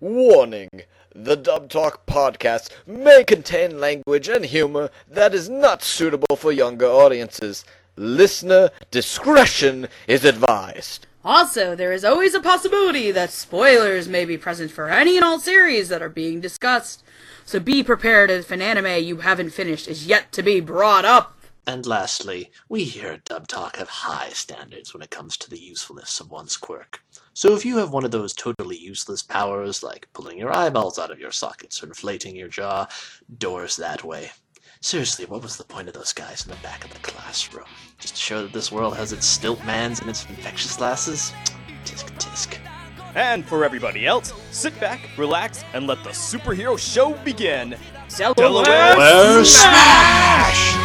Warning! The Dub Talk podcast may contain language and humor that is not suitable for younger audiences. Listener discretion is advised. Also, there is always a possibility that spoilers may be present for any and all series that are being discussed. So be prepared if an anime you haven't finished is yet to be brought up. And lastly, we here at Dub Talk have high standards when it comes to the usefulness of one's quirk. So if you have one of those totally useless powers, like pulling your eyeballs out of your sockets or inflating your jaw, doors that way. Seriously, what was the point of those guys in the back of the classroom? Just to show that this world has its stilt mans and its infectious lasses? Tisk tisk. And for everybody else, sit back, relax, and let the superhero show begin. Delaware Where smash!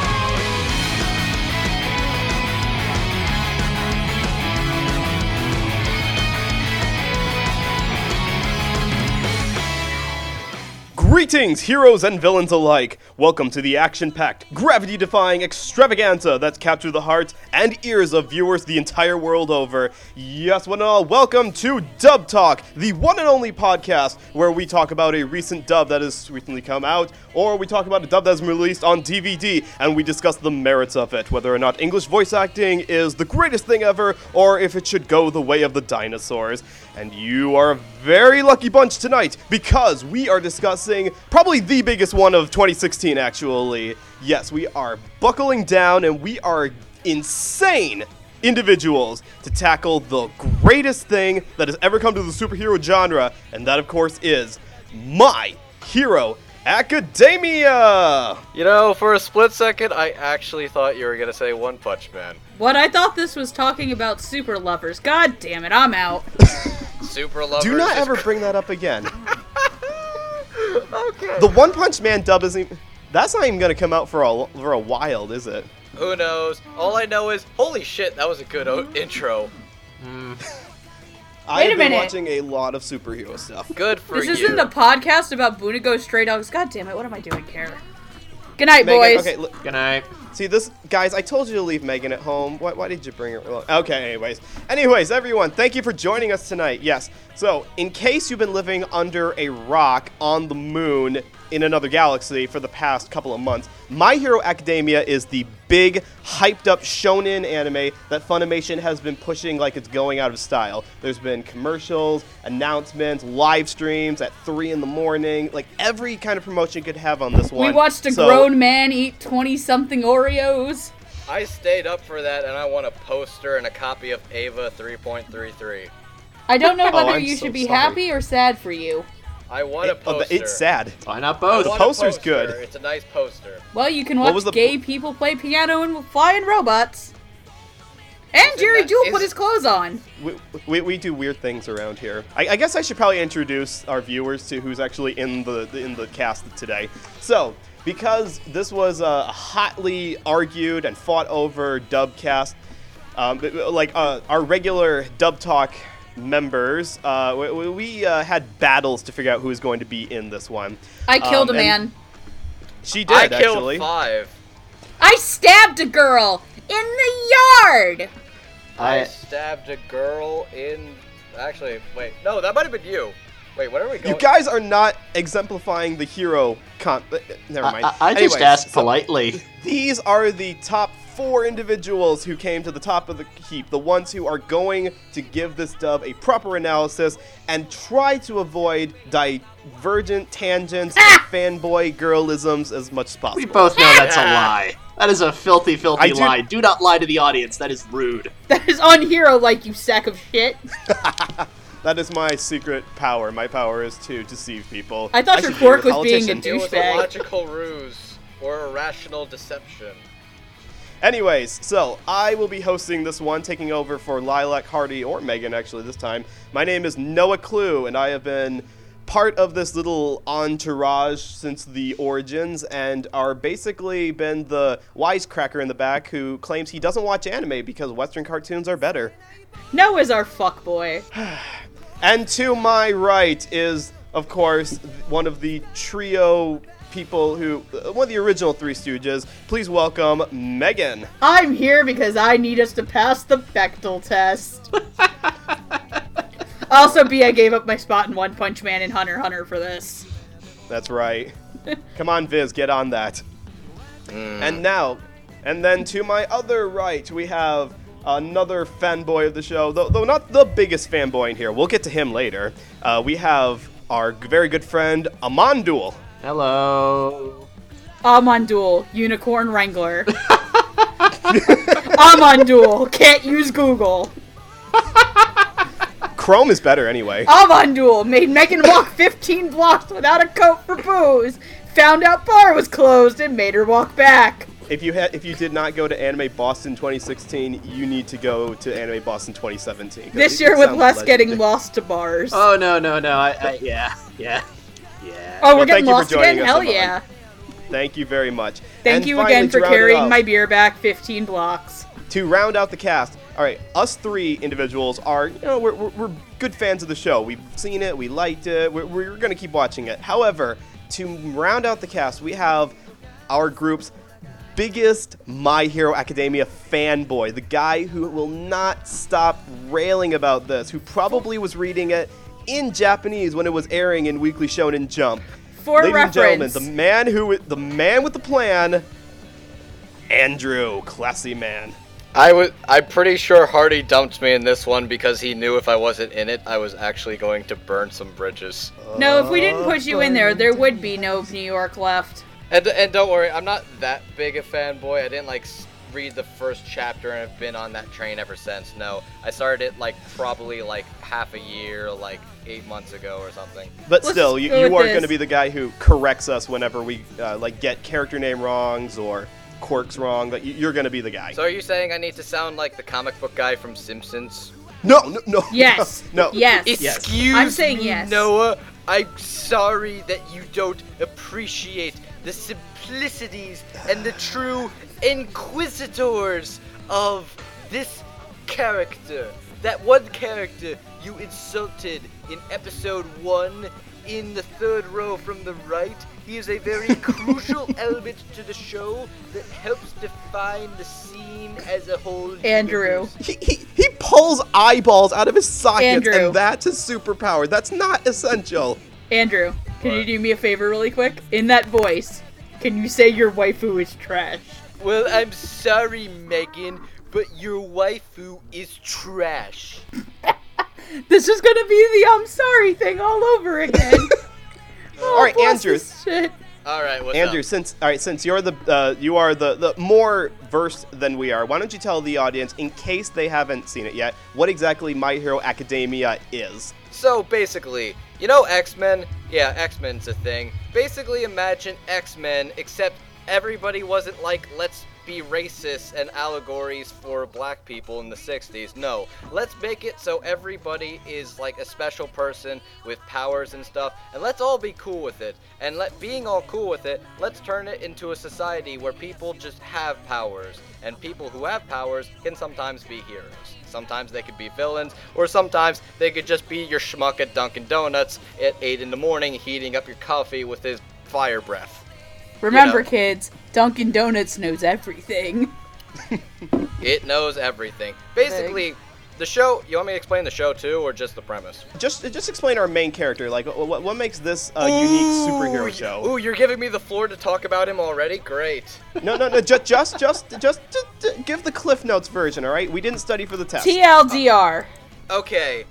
Greetings, heroes and villains alike! Welcome to the action packed, gravity defying extravaganza that's captured the hearts and ears of viewers the entire world over. Yes, one and all, welcome to Dub Talk, the one and only podcast where we talk about a recent dub that has recently come out, or we talk about a dub that's been released on DVD and we discuss the merits of it, whether or not English voice acting is the greatest thing ever, or if it should go the way of the dinosaurs. And you are very lucky bunch tonight because we are discussing probably the biggest one of 2016, actually. Yes, we are buckling down and we are insane individuals to tackle the greatest thing that has ever come to the superhero genre, and that, of course, is My Hero Academia! You know, for a split second, I actually thought you were gonna say One Punch Man. What I thought this was talking about super lovers. God damn it, I'm out. Super Lovers. Do not ever bring that up again. okay. The One Punch Man dub isn't. even- That's not even gonna come out for a for a while, is it? Who knows? All I know is, holy shit, that was a good o- intro. Hmm. I've a been minute. watching a lot of superhero stuff. Good for This you. This isn't a podcast about Bungo Stray Dogs. God damn it, what am I doing here? Good night, Megan, boys. okay, look, Good night. see this, guys. I told you to leave Megan at home. Why, why did you bring her? well, Okay, anyways, anyways, everyone, thank you for joining us tonight. Yes, so in case you've been living under a rock on the moon in another galaxy for the past couple of months, My Hero Academia is the big, hyped up shonen anime that Funimation has been pushing like it's going out of style. There's been commercials, announcements, live streams at 3 in the morning, like every kind of promotion you could have on this one. we watched a So- grown man eat 20 something Oreos. I stayed up for that, and I want a poster and a copy of Eva 3.33. I don't know Oh, whether I'm you so should be sorry. happy or sad for you. I want a It- oh, poster. but it's sad. Why not I both? want a poster's poster. good. It's a nice poster. Well, you can What watch was the gay po- people play piano and flying robots. And Jerry that- Jewell is- put his clothes on. We, we, we do weird things around here. I, I guess I should probably introduce our viewers to who's actually in the in the cast today. So, because this was a hotly argued and fought over dub cast, um, but, like uh, our regular dub talk members, uh, we, we- we uh, had battles to figure out who was going to be in this one. I killed Um, a man. She did I killed actually. five. I stabbed a girl in the yard. I, I- stabbed a girl in. Actually, wait. No, that might have been you. Wait, where are we going? You guys are not exemplifying the hero con. uh, Never mind. I, I, I just Anyways, asked so- politely. These are the top four individuals who came to the top of the heap, the ones who are going to give this dub a proper analysis and try to avoid divergent tangents and fanboy girlisms as much as possible. We both know that's a lie. That is a filthy, I filthy do- lie. Do not lie to the audience. That is rude. That is unhero like you sack of shit. that is my secret power. My power is to deceive people. I thought your should your quirk was being a politician. It was a logical ruse or a rational deception. Anyways, so I will be hosting this one, taking over for Lilac Hardy or Megan actually this time. My name is Noah Clue, and I have been part of this little entourage since the origins, and are basically been the wisecracker in the back who claims he doesn't watch anime because Western cartoons are better. Noah's our fuckboy. And to my right is, of course, one of the trio people who, uh, one of the original Three Stooges. Please welcome Megan. I'm here because I need us to pass the Bechdel test. Also, B, I gave up my spot in One Punch Man and Hunter Hunter for this. That's right. Come on, Viz, get on that. And now, and then to my other right, we have another fanboy of the show, though, though not the biggest fanboy in here. We'll get to him later. Uh, we have our very good friend Amandul. Hello. Amandul, Unicorn Wrangler. Amandul, can't use Google. Chrome is better anyway. Amandul made Megan walk 15 blocks without a coat for booze. Found out bar was closed and made her walk back. If you had, if you did not go to Anime Boston 2016, you need to go to Anime Boston 2017. This year with sounds less getting lost to bars. Oh no no no! I, I yeah yeah yeah. oh, we're well, getting thank you for lost joining again? us, Hell yeah. Thank you very much. Thank And you finally, again for carrying off- my beer back 15 blocks. to round out the cast. All right, us three individuals are, you know, we're, we're, we're good fans of the show. We've seen it, we liked it, we're, we're going to keep watching it. However, to round out the cast, we have our group's biggest My Hero Academia fanboy, the guy who will not stop railing about this, who probably was reading it in Japanese when it was airing in Weekly Shonen Jump. For Ladies and gentlemen, reference, the man who, the man with the plan, Andrew, classy man. I was. I'm pretty sure Hardy dumped me in this one because he knew if I wasn't in it, I was actually going to burn some bridges. no, if we didn't put you in there, there would be no New York left. And and don't worry, I'm not that big a fanboy. I didn't like read the first chapter and have been on that train ever since. No, I started it like probably like half a year, like eight months ago or something. But Let's still, you, go you with are this. going to be the guy who corrects us whenever we uh, like get character name wrongs or quirks wrong. That you- you're going to be the guy. So are you saying I need to sound like the comic book guy from Simpsons? no, no, no. Yes. no. Yes. Excuse I'm saying me, yes. Noah. I'm sorry that you don't appreciate the simplicities and the true inquisitors of this character. That one character you insulted in episode one in the third row from the right. He is a very crucial element to the show that helps define the scene as a whole. Andrew. He, he, he pulls eyeballs out of his sockets, Andrew. and that's his superpower. That's not essential. Andrew, can you do me a favor really quick? In that voice, can you say your waifu is trash? Well, I'm sorry, Megan, but your waifu is trash. This is gonna be the I'm sorry thing all over again. oh, All right, Andrew. this Shit. All right, what's Andrew, up? since all right, since you're the uh, you are the, the more versed than we are, why don't you tell the audience, in case they haven't seen it yet, what exactly My Hero Academia is? So basically, you know X Men? Yeah, X Men's a thing. Basically, imagine X Men, except everybody wasn't like, let's be racist and allegories for black people in the 60s. No, let's make it so everybody is like a special person with powers and stuff, and let's all be cool with it. And let being all cool with it, let's turn it into a society where people just have powers, and people who have powers can sometimes be heroes. Sometimes they could be villains, or sometimes they could just be your schmuck at Dunkin' Donuts at 8 in the morning heating up your coffee with his fire breath. Remember, know. kids, Dunkin' Donuts knows everything. It knows everything. Basically, the show. You want me to explain the show too, or just the premise? Just just explain our main character. Like, what, what makes this a unique superhero show? Ooh, you're giving me the floor to talk about him already? Great. No, no, no. Just, just, just, just, just give the Cliff Notes version. All right. We didn't study for the test. TLDR. Okay,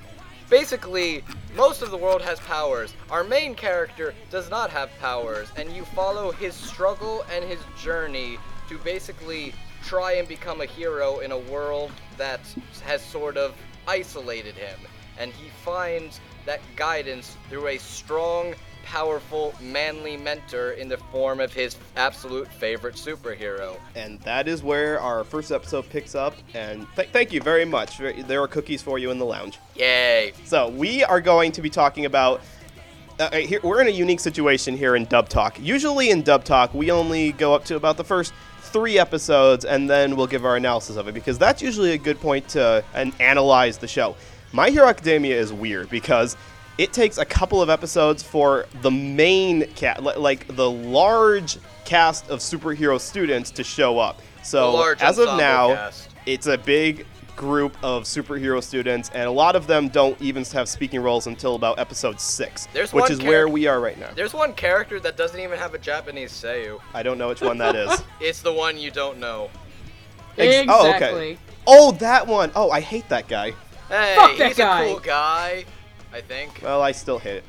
basically, most of the world has powers. Our main character does not have powers, and you follow his struggle and his journey to basically try and become a hero in a world that has sort of isolated him. And he finds that guidance through a strong, powerful, manly mentor in the form of his absolute favorite superhero. And that is where our first episode picks up. And th- thank you very much. There are cookies for you in the lounge. Yay! So we are going to be talking about. Uh, here, we're in a unique situation here in Dub Talk. Usually in Dub Talk, we only go up to about the first three episodes, and then we'll give our analysis of it because that's usually a good point to and analyze the show. My Hero Academia is weird because it takes a couple of episodes for the main cat, like the large cast of superhero students, to show up. So as of now, cast. it's a big group of superhero students, and a lot of them don't even have speaking roles until about episode six, There's which one is where we are right now. There's one character that doesn't even have a Japanese Seiyu. I don't know which one that is. It's the one you don't know. Ex- oh, okay. exactly. Oh, that one. Oh, I hate that guy. Hey, Fuck that he's guy. a cool guy. I think. Well, I still hate it.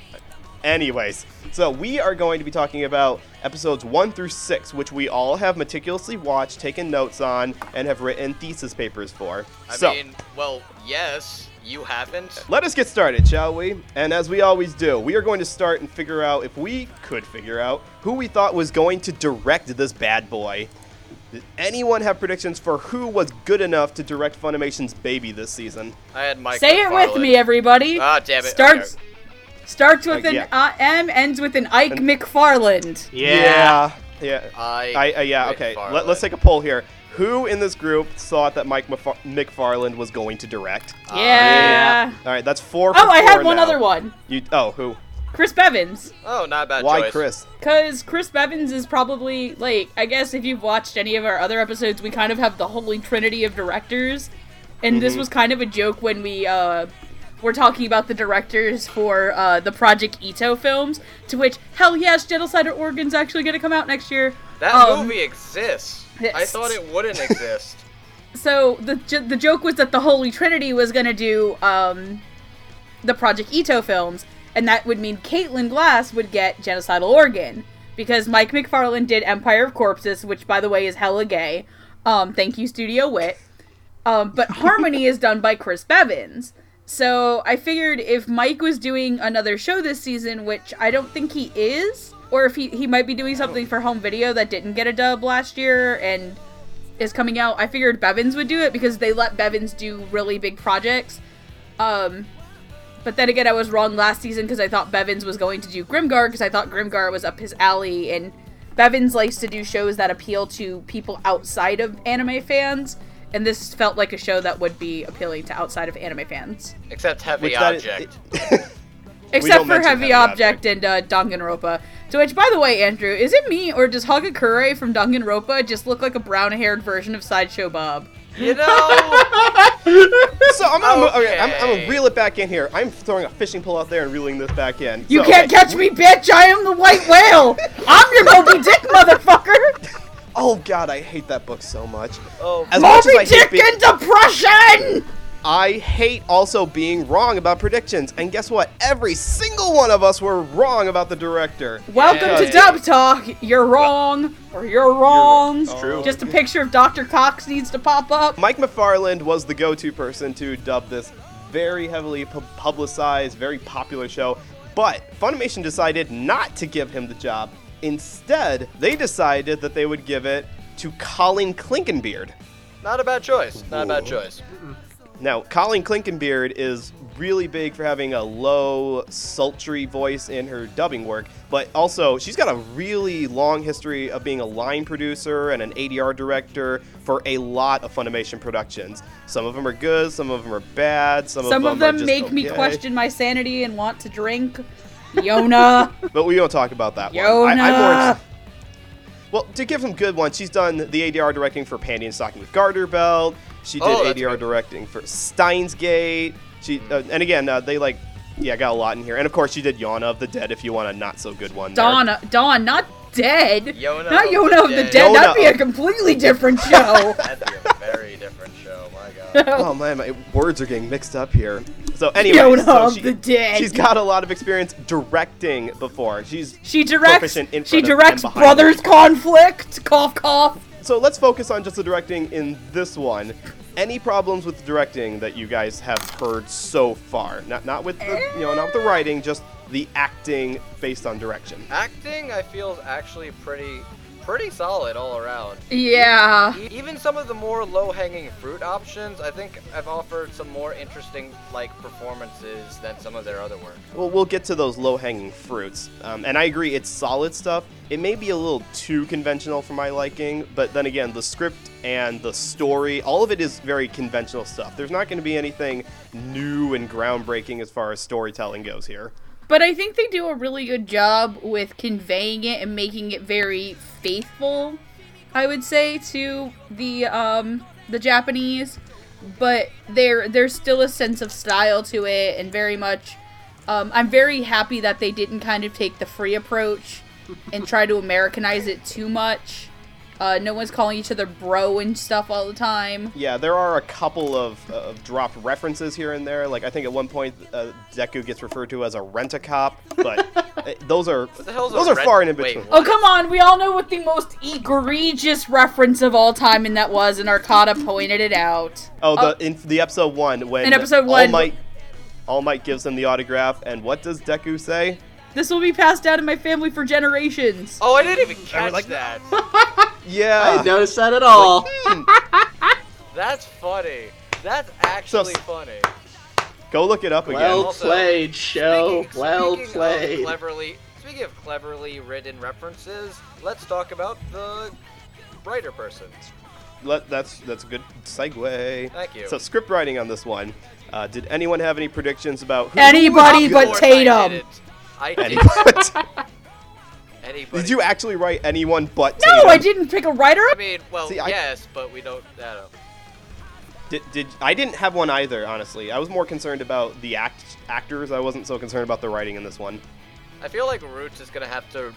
Anyways, so we are going to be talking about episodes 1 through 6, which we all have meticulously watched, taken notes on, and have written thesis papers for. I so, mean, well, yes, you haven't. let us get started, shall we? And as we always do, we are going to start and figure out, if we could figure out, who we thought was going to direct this bad boy. Did anyone have predictions for who was good enough to direct Funimation's baby this season? I had Mike. Say it with me, everybody. Ah, damn it. Starts starts with Uh, an yeah. uh, M, ends with an Ike McFarland. Yeah. Yeah. I. I, uh, yeah, okay. McFarland. Let, us take a poll here. Who in this group thought that Mike Mc- McFarland was going to direct? Yeah. All right, that's four. For Oh, I had one now. other one. You? Oh, who? Chris Bevins. Oh, not a bad Why choice. Chris? Because Chris Bevins is probably, like, I guess if you've watched any of our other episodes, we kind of have the holy trinity of directors. And this was kind of a joke when we, uh, were talking about the directors for, uh, the Project Itoh films, to which, hell yes, Genocidal Organ's actually gonna come out next year. That Um, movie exists. I thought it wouldn't exist. So the j- the joke was that the Holy Trinity was gonna do um, the Project Itoh films, and that would mean Caitlin Glass would get Genocidal Organ because Mike McFarland did Empire of Corpses, which by the way is hella gay. Um, thank you, Studio Wit. Um, but Harmony is done by Chris Bevins. So I figured if Mike was doing another show this season, which I don't think he is, or if he, he might be doing something for home video that didn't get a dub last year and is coming out, I figured Bevins would do it because they let Bevins do really big projects. Um, but then again, I was wrong last season because I thought Bevins was going to do Grimgar because I thought Grimgar was up his alley, and Bevins likes to do shows that appeal to people outside of anime fans, and this felt like a show that would be appealing to outside of anime fans. Except Heavy Which that is- Object. Except for Heavy, Heavy Object, and uh, Danganronpa. To which, by the way, Andrew, is it me or does Hagakure from Danganronpa just look like a brown-haired version of Sideshow Bob? you know, So I'm gonna, mo- okay, I'm, I'm gonna reel it back in here. I'm throwing a fishing pole out there and reeling this back in. You So, can't okay. catch me, bitch! I am the white whale! I'm your Moby Dick, motherfucker! Oh God, I hate that book so much. oh, As much as Moby I hate Dick being- and depression! I hate also being wrong about predictions. And guess what? Every single one of us were wrong about the director. Welcome Yeah. to Dub Talk. You're wrong, or you're wrong. It's true. Just a picture of Dr. Cox needs to pop up. Mike McFarland was the go-to person to dub this very heavily pu- publicized, very popular show. But Funimation decided not to give him the job. Instead, they decided that they would give it to Colleen Clinkenbeard. not a bad choice. Not a bad Ooh. choice. Now, Colleen Clinkenbeard is really big for having a low, sultry voice in her dubbing work, but also she's got a really long history of being a line producer and an ADR director for a lot of Funimation productions. Some of them are good, some of them are bad, some, Some of of them, them are make just me question my sanity and want to drink. Yona. But we don't talk about that one. Yona. I, am more. ex- Well, to give some good ones, she's done the ADR directing for Panty and Stocking with Garter Belt. She did Oh, ADR good. directing for Steins Gate. She uh, and again uh, they like yeah got a lot in here. And of course she did Yona of the Dead if you want a not so good one. there. Dawn, Dawn, not dead. Yona not of Yona the of the Dead. Dead. That'd be a completely different show. That'd be a very different show. My God. Oh man, my words are getting mixed up here. So anyway, Yona so of she, the Dead. she's got a lot of experience directing before. She's she directs. proficient in She front of and directs behind Brothers Conflict. Cough, cough. So let's focus on just the directing in this one. Any problems with the directing that you guys have heard so far? Not not with the you know not with the writing, just the acting based on direction. Acting, I feel, is actually pretty, pretty solid all around. Yeah. Even some of the more low-hanging fruit options, I think, I've offered some more interesting, like, performances than some of their other work. Well, we'll get to those low hanging fruits, um, and I agree, it's solid stuff. It may be a little too conventional for my liking, but then again, the script and the story, all of it is very conventional stuff. There's not going to be anything new and groundbreaking as far as storytelling goes here. But I think they do a really good job with conveying it and making it very faithful. I would say to the um the Japanese. but there there's still a sense of style to it, and very much. Um, I'm very happy that they didn't kind of take the free approach and try to Americanize it too much. Uh, no one's calling each other bro and stuff all the time. Yeah, there are a couple of, of dropped references here and there. Like I think at one point uh, Deku gets referred to as a rent-a-cop, but uh, those are the hell's a those are rent- far and in between. what? Oh come on, we all know what the most egregious reference of all time and that was, and Arcata pointed it out. Oh, the in the episode one when In episode one, All one- Might All Might gives him the autograph, and what does Deku say? This will be passed down in my family for generations. Oh, I didn't even catch like- that. Yeah. I didn't notice that at all. That's funny. That's actually So- funny. Go look it up again. Well Also, played, show. Speaking- well speaking of played. cleverly, speaking of cleverly written references, let's talk about the brighter person. Let, that's that's a good segue. Thank you. So script writing on this one. Uh, did anyone have any predictions about who Anybody Of but course I Tatum. Didn't. I did. Anybody? Anybody. did you actually write anyone but No, Tatum? I didn't pick a writer. I mean, well, See, I- yes, but we don't. I don't. Did, did I didn't have one either, honestly. I was more concerned about the act actors. I wasn't so concerned about the writing in this one. I feel like Roots is gonna have to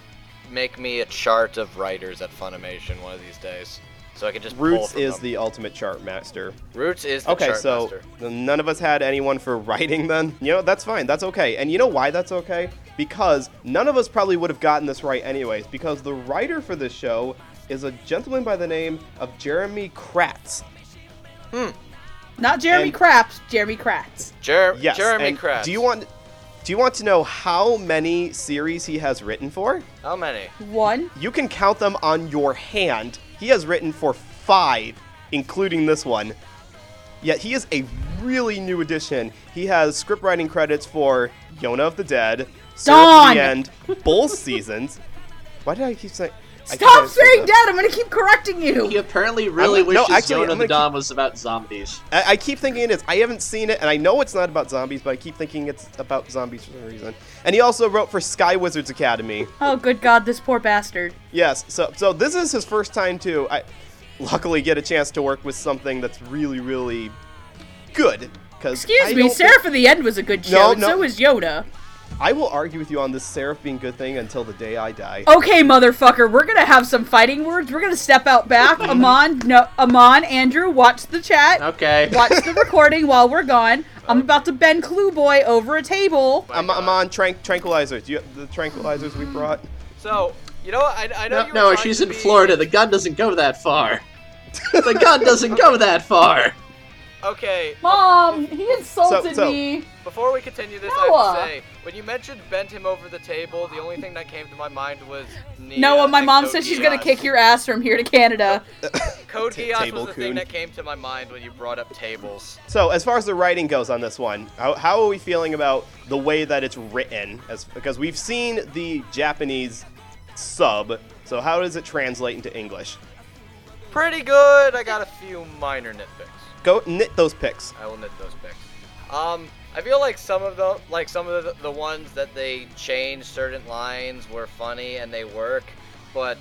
make me a chart of writers at Funimation one of these days, so I can just pull Roots from is them. the ultimate chart master. Roots is the Okay, chart so master. then none of us had anyone for writing then. You know, that's fine. That's okay. And you know why that's okay? Because none of us probably would have gotten this right anyways, because the writer for this show is a gentleman by the name of Jeremy Kratz. Hmm. Not Jeremy And- Craps, Jeremy Kratz. Jer- Yes. Jeremy and Kratz. Do you want do you want to know how many series he has written for? How many? One. You can count them on your hand. He has written for five, including this one. Yet he is a really new addition. He has script writing credits for Yona of the Dead, Dawn! of the End, both seasons. Why did I keep saying? I keep Stop saying saying that. that. I'm gonna keep correcting you. He apparently really I'm- no, wishes actually, Yona I'm the gonna Dawn was about zombies. I, I keep thinking it is. I haven't seen it, and I know it's not about zombies, but I keep thinking it's about zombies for some reason. And he also wrote for Sky Wizards Academy. Oh, good God, this poor bastard. Yes, so so this is his first time to I luckily get a chance to work with something that's really really good. Cause Excuse I me, don't Seraph of the End was a good show, No, and no. so was Yoda. Think- I will argue with you on this Seraph being good thing until the day I die. Okay, motherfucker, we're gonna have some fighting words. We're gonna step out back. Amon, no, Amon, Andrew, watch the chat. Okay. Watch the recording while we're gone. I'm about to bend Clue Boy over a table. I'm, I'm on trank- tranquilizers. You the tranquilizers we brought. So you know, I, I know No, you no, she's in be- Florida. The gun doesn't go that far. the gun doesn't go that far. Okay, Mom, he insulted So- so- me. before we continue this, I Noah. have to say, when you mentioned bend him over the table, the only thing that came to my mind was Nia Noah, my and mom Code said she's gonna Geass. kick your ass from here to Canada. Code Ta- Geass table was the thing that came to my mind when you brought up tables. So as far as the writing goes on this one, how, how are we feeling about the way that it's written? As because we've seen the Japanese sub, so how does it translate into English? Pretty good. I got a few minor nitpicks. Go knit those picks. I will knit those picks. Um, I feel like some of the like some of the, the ones that they changed certain lines were funny and they work, but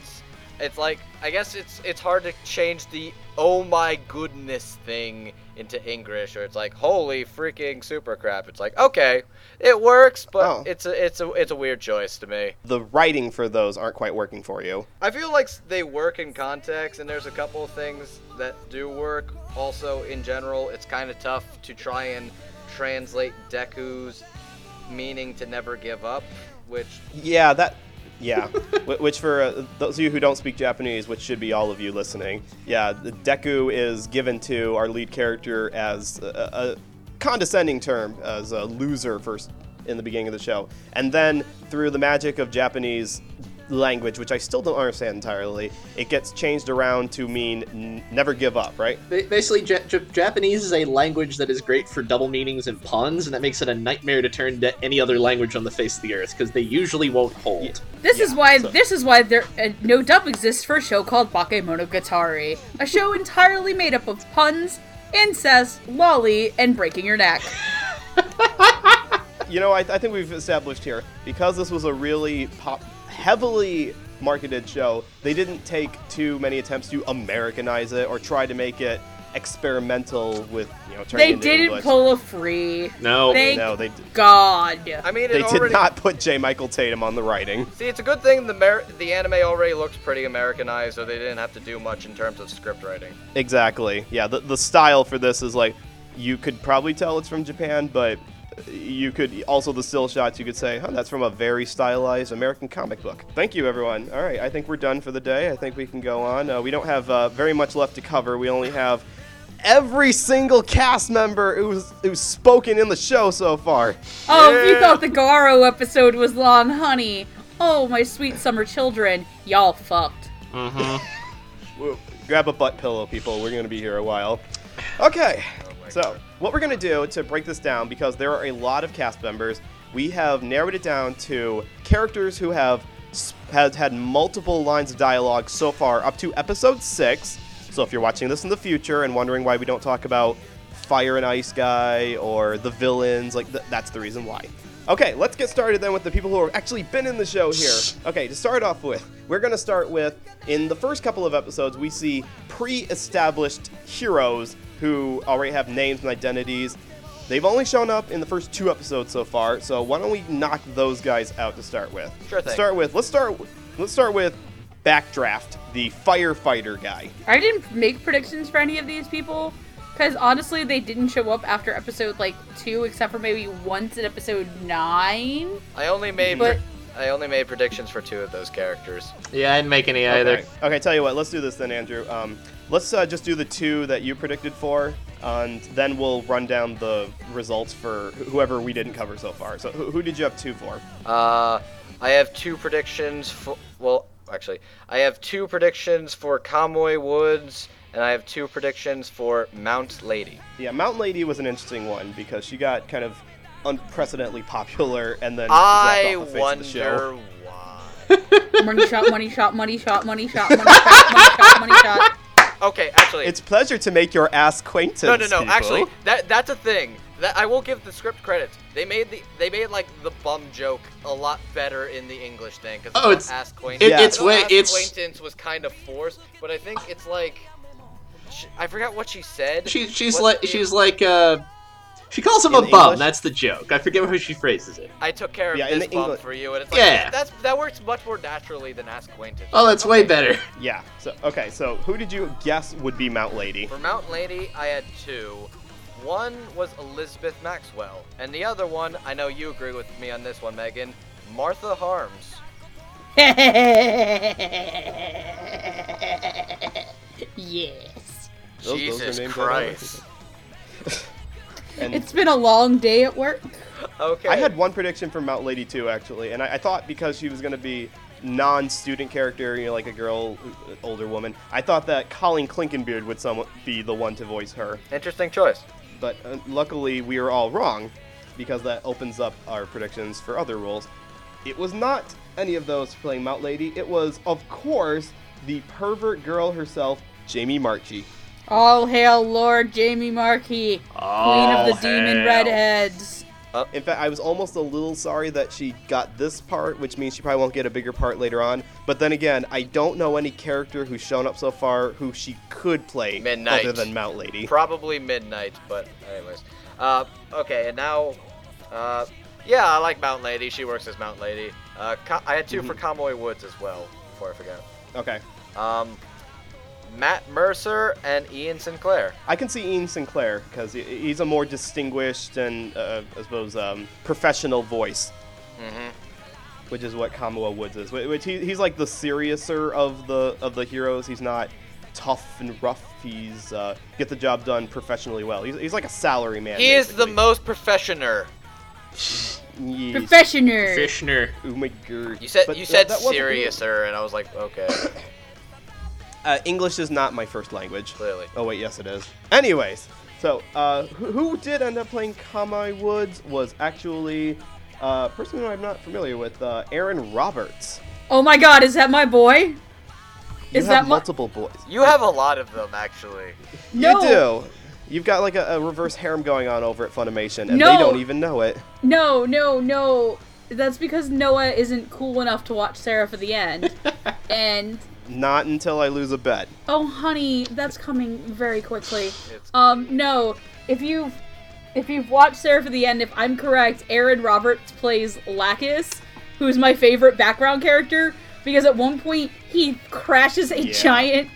it's like I guess it's it's hard to change the oh my goodness thing into English or it's like holy freaking super crap. It's like okay, it works, but Oh. it's a it's a it's a weird choice to me. The writing for those aren't quite working for you. I feel like they work in context, and there's a couple of things that do work. Also, in general, it's kind of tough to try and translate Deku's meaning to never give up, which Yeah, that. Yeah, which for uh, those of you who don't speak Japanese, which should be all of you listening, yeah, the Deku is given to our lead character as a, a condescending term, as a loser first in the beginning of the show, and then through the magic of Japanese language, which I still don't understand entirely, it gets changed around to mean n- never give up, right? Basically, Ja- Ja- Japanese is a language that is great for double meanings and puns, and that makes it a nightmare to turn to any other language on the face of the earth because they usually won't hold. This is why so- this is why there uh, no dub exists for a show called Bakemonogatari, a show entirely made up of puns, incest, lolly, and breaking your neck. you know, I, I think we've established here because this was a really pop, heavily marketed show. They didn't take too many attempts to Americanize it or try to make it experimental with you know turning They into didn't English. pull a free. No. Thank no, they did. God. I mean, They it did not put J. Michael Tatum on the writing. See, it's a good thing the Mer- the anime already looks pretty Americanized, so they didn't have to do much in terms of script writing. Exactly. Yeah, the, the style for this is like you could probably tell it's from Japan, but you could also the still shots you could say, huh, that's from a very stylized American comic book. Thank you, everyone. All right, I think we're done for the day. I think we can go on. Uh, we don't have uh, very much left to cover. We only have every single cast member who's who's spoken in the show so far. Oh, if you thought the Garo episode was long, honey. Oh, my sweet summer children. Y'all fucked. Whoa. Grab a butt pillow, people. We're to be here a while. Okay. so, what we're going to do to break this down, because there are a lot of cast members, we have narrowed it down to characters who have has had multiple lines of dialogue so far, up to episode six. So, if you're watching this in the future and wondering why we don't talk about Fire and Ice Guy or the villains, like th- that's the reason why. Okay, let's get started then with the people who have actually been in the show here. Okay, to start off with, we're going to start with in the first couple of episodes, we see pre established heroes who already have names and identities. They've only shown up in the first two episodes so far, so why don't we knock those guys out to start with? Sure thing. Start with let's start let's start with Backdraft, the firefighter guy. I didn't make predictions for any of these people because honestly, they didn't show up after episode like two, except for maybe once in episode nine. I only made But- pre- I only made predictions for two of those characters. Yeah, I didn't make any either. Okay. okay, tell you what, let's do this then, Andrew. Um, let's uh, just do the two that you predicted for, and then we'll run down the results for whoever we didn't cover so far. So, who, who did you have two for? Uh, I have two predictions for. Well, actually, I have two predictions for Kamui Woods, and I have two predictions for Mount Lady. Yeah, Mountain Lady was an interesting one because she got kind of unprecedentedly popular and then I dropped off the face of the show. wonder why. Money shot, money shot, money shot, money shot, money shot, money shot, money shot. Okay, actually, It's pleasure to make your ass acquaintance. no, no, no. people. Actually, that that's a thing. That I will give the script credit. They made the they made like the bum joke a lot better in the English thing because Oh, it's- ask it- Yeah. it's way it's acquaintance was kind of forced, but I think it's like sh I forgot what she said. she, she's What like the- she's like uh she calls him In a bum. English? That's the joke. I forget how she phrases it. I took care of Yeah, in this the bum Engli- for you, and it's like Yeah. that's that works much more naturally than ask acquaintance. Oh, that's way better. Yeah. So okay. So who did you guess would be Mount Lady? For Mount Lady, I had two. One was Elizabeth Maxwell, and the other one, I know you agree with me on this one, Megan, Martha Harms. yes. Those- those are Jesus names I know. Christ. And It's been a long day at work. Okay. I had one prediction for Mount Lady too, actually, and I, I thought because she was going to be non-student character, you know, like a girl, uh, older woman, I thought that Colleen Clinkenbeard would somewhat be the one to voice her. Interesting choice. But uh, luckily, we were all wrong because that opens up our predictions for other roles. It was not any of those playing Mount Lady. It was, of course, the pervert girl herself, Jamie Marchi. All hail Lord Jamie Marchi, Queen of the All Demon hail. Redheads. In fact, I was almost a little sorry that she got this part, which means she probably won't get a bigger part later on. But then again, I don't know any character who's shown up so far who she could play Midnight. other than Mount Lady. Probably midnight, but anyways. Uh, okay, and now, uh, yeah, I like Mount Lady. She works as Mount Lady. Uh, Ka- I had 2 for Kamui Woods as well, before I forget. Okay. Um, Matt Mercer and Ian Sinclair. I can see Ian Sinclair because he's a more distinguished and, uh, I suppose, um, professional voice, Mm-hmm. which is what Kamui Woods is. Which he, he's like the seriouser of the of the heroes. He's not tough and rough. He's uh, get the job done professionally well. He's, he's like a salary man. He is the most professioner. Yes. Professioner. Fishner. Oh my god. You said But you said that wasn't- seriouser, and I was like, okay, Uh, English is not my first language. clearly. Oh wait, yes it is. Anyways, so uh, who, who did end up playing Kamui Woods was actually uh, a person who I'm not familiar with, uh, Aaron Roberts. Oh my god, is that my boy? You Is have that my- multiple boys. You have a lot of them, actually. No. You do. You've got like a, a reverse harem going on over at Funimation, and No. they don't even know it. No, no, no. That's because Noah isn't cool enough to watch Seraph of the end. and Not until I lose a bet. Oh, honey, that's coming very quickly. Um, no. If you've if you've watched Seraph of the End, if I'm correct, Aaron Roberts plays Lacus, who's my favorite background character because at one point he crashes a Yeah. giant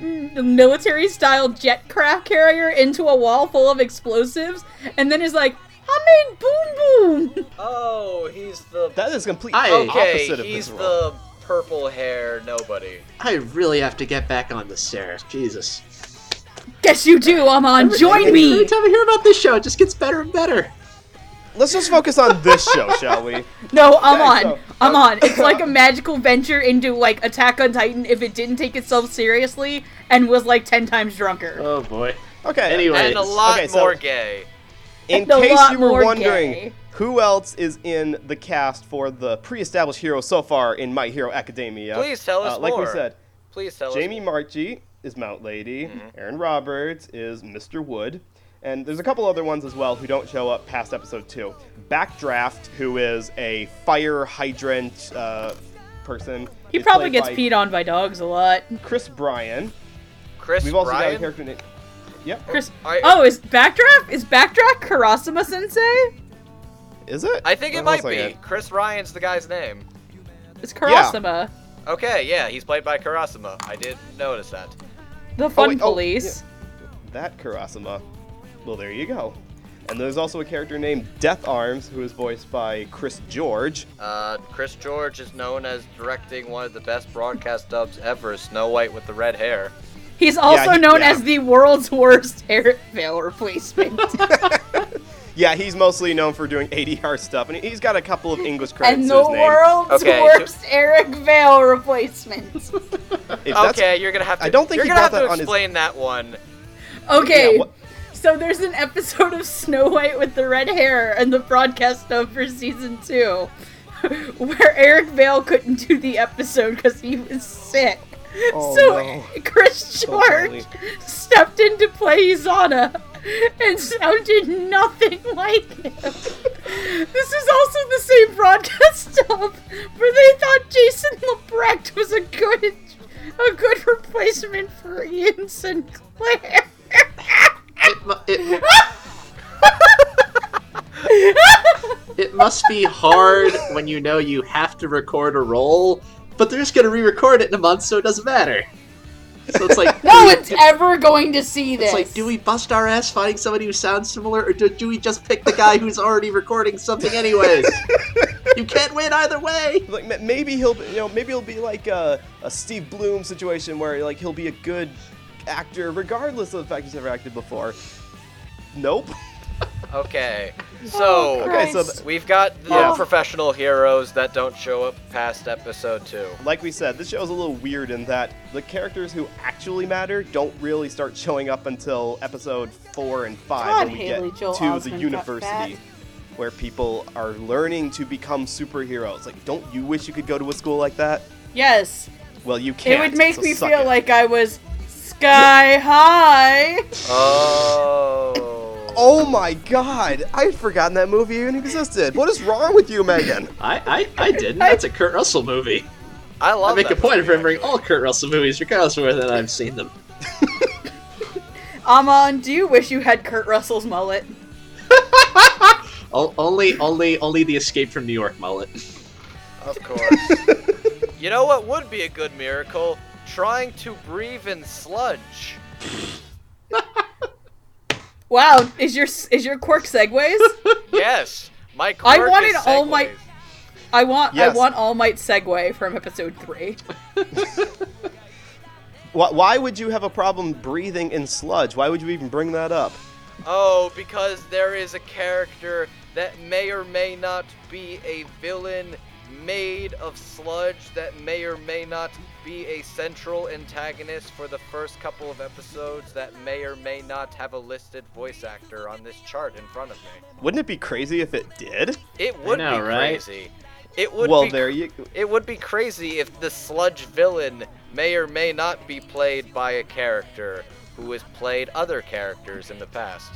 military style jet craft carrier into a wall full of explosives and then is like, I made boom boom. Oh, he's the. That is complete I- okay, opposite of he's his role. the purple hair nobody. I really have to get back on this, Seraph. Jesus. Guess you do, Amon. Join Every me. time I hear about this show, it just gets better and better. Let's just focus on this show, shall we? No, I'm Okay, on. so- I'm on. It's um, like a magical venture into like Attack on Titan if it didn't take itself seriously and was like ten times drunker. Oh boy. Okay. Anyway. And a lot Okay, so- more gay. In And case you were wondering, gay. Who else is in the cast for the pre-established heroes so far in My Hero Academia? Please tell us uh, Like we said, Please tell Jamie us. Jamie Marchi is Mount Lady. Mm-hmm. Aaron Roberts is Mr. Wood. And there's a couple other ones as well who don't show up past episode two. Backdraft, who is a fire hydrant uh, person. He probably gets by peed on by dogs a lot. Chris Bryan. Chris We've also got a Bryan. character named. Yep. Chris. I- Oh, is Backdraft? Is Backdraft Karasuma Sensei? Is it? I think it might be. second. Chris Ryan's the guy's name. It's Karasuma. Okay, yeah, he's played by Karasuma. I did notice that. The Fun wait, oh, Police. That Karasuma. Well, there you go. And there's also a character named Death Arms, who is voiced by Chris George. Uh, Chris George is known as directing one of the best broadcast dubs ever, Snow White with the red hair. He's also he- known yeah. as the world's worst Eric Vale replacement. Yeah, he's mostly known for doing ADR stuff, and he's got a couple of English credits and to the his name. world's Okay, worst Eric Vale replacement. Okay, you're gonna have to. I don't think you're gonna have brought to that on his- explain that one. Okay. Yeah, what- So there's an episode of Snow White with the red hair and the broadcast of for season two, where Eric Vale couldn't do the episode because he was sick. Oh, so no. Chris So George stepped in to play Izana and sounded nothing like him. This is also the same broadcast dub where they thought Jason Liebrecht was a good a good replacement for Ian Sinclair. It, mu- it, it must be hard when you know you have to record a role, but they're just gonna re-record it in a month, so it doesn't matter. So it's like, No one's ever going to see this. it's like, do we bust our ass finding somebody who sounds similar, or do, do we just pick the guy who's already recording something anyways? you can't win either way. like maybe he'll, be- you know, maybe he'll be like a, a Steve Bloom situation where like he'll be a good actor regardless of the fact he's never acted before. Nope. Okay, so oh, Okay, so th- we've got the Yeah. professional heroes that don't show up past episode two. like we said, this show is a little weird in that the characters who actually matter don't really start showing up until episode four and five God, when we Haley get Joel to Osment the got university. fat. Where people are learning to become superheroes. Like, don't you wish you could go to a school like that? yes, Well, you can't. it would make so me suck feel it. like I was sky high. Oh. Oh my god! I'd forgotten that movie even existed. What is wrong with you, Megan? I, I, I didn't. That's a Kurt Russell movie. I love it. I make that a point of remembering all Kurt Russell movies, regardless of whether I've seen them. Amon, do you wish you had Kurt Russell's mullet? O- only, only, only the Escape from New York mullet. Of course. you know what would be a good miracle? Trying to breathe in sludge. Wow, is your is your quirk segues? Yes. My I quirk is wanted All Might- segues. I want Yes. I want All Might segue from episode three. Why, why would you have a problem breathing in sludge? Why would you even bring that up? Oh, because there is a character that may or may not be a villain made of sludge that may or may not be a central antagonist for the first couple of episodes that may or may not have a listed voice actor on this chart in front of me. Wouldn't it be crazy if it did? It would know, be right? crazy. It would well, be there you. It would be crazy if the sludge villain may or may not be played by a character who has played other characters in the past.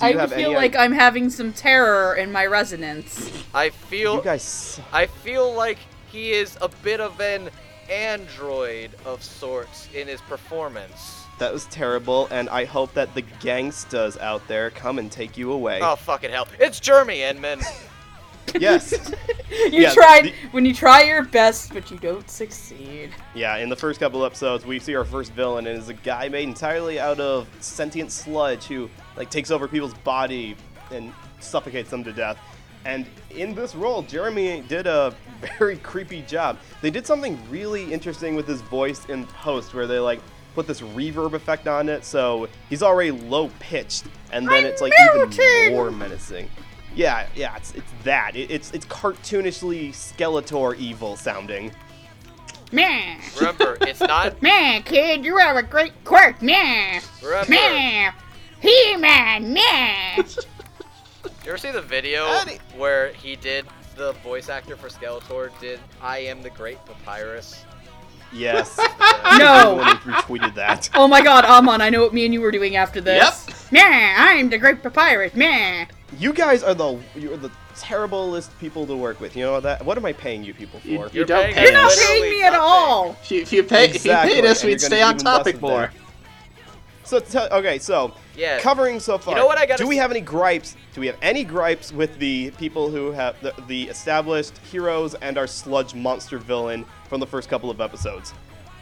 Do you I have feel any like I'm having some terror in my resonance. I feel You guys. I feel like he is a bit of an android of sorts in his performance. That was terrible, and I hope that the gangstas out there come and take you away. Oh fucking hell! It's Jeremy Inman. Yes. You Yeah, tried the- when you try your best, but you don't succeed. Yeah, in the first couple episodes, we see our first villain, and it's a guy made entirely out of sentient sludge who like takes over people's body and suffocates them to death. And in this role, Jeremy did a very creepy job. They did something really interesting with his voice in post, where they like put this reverb effect on it, so he's already low pitched, and then it's like even more menacing. Yeah, yeah, it's, it's that. It, it's it's cartoonishly Skeletor evil sounding. Meh. Remember, it's not. Meh, kid, you have a great quirk. Meh. Remember, Meh. He-Man. Meh. you ever see the video Eddie. where he did the voice actor for Skeletor did I am the Great Papyrus? Yes. No. Everyone retweeted that. Oh my god, Amon, I know what me and you were doing after this. Yep. Meh, I'm the great papyrus. Meh. You guys are the you're the terriblest people to work with. You know that? What am I paying you people for? You, you You're don't paying pay You're not paying me at all. If you, if you pay, Exactly, if you paid us, we'd stay on topic of more. that. So tell okay, so Yeah. covering so far. know what I gotta Do we have any gripes? Do we have any gripes with the people who have the, the established heroes and our sludge monster villain from the first couple of episodes?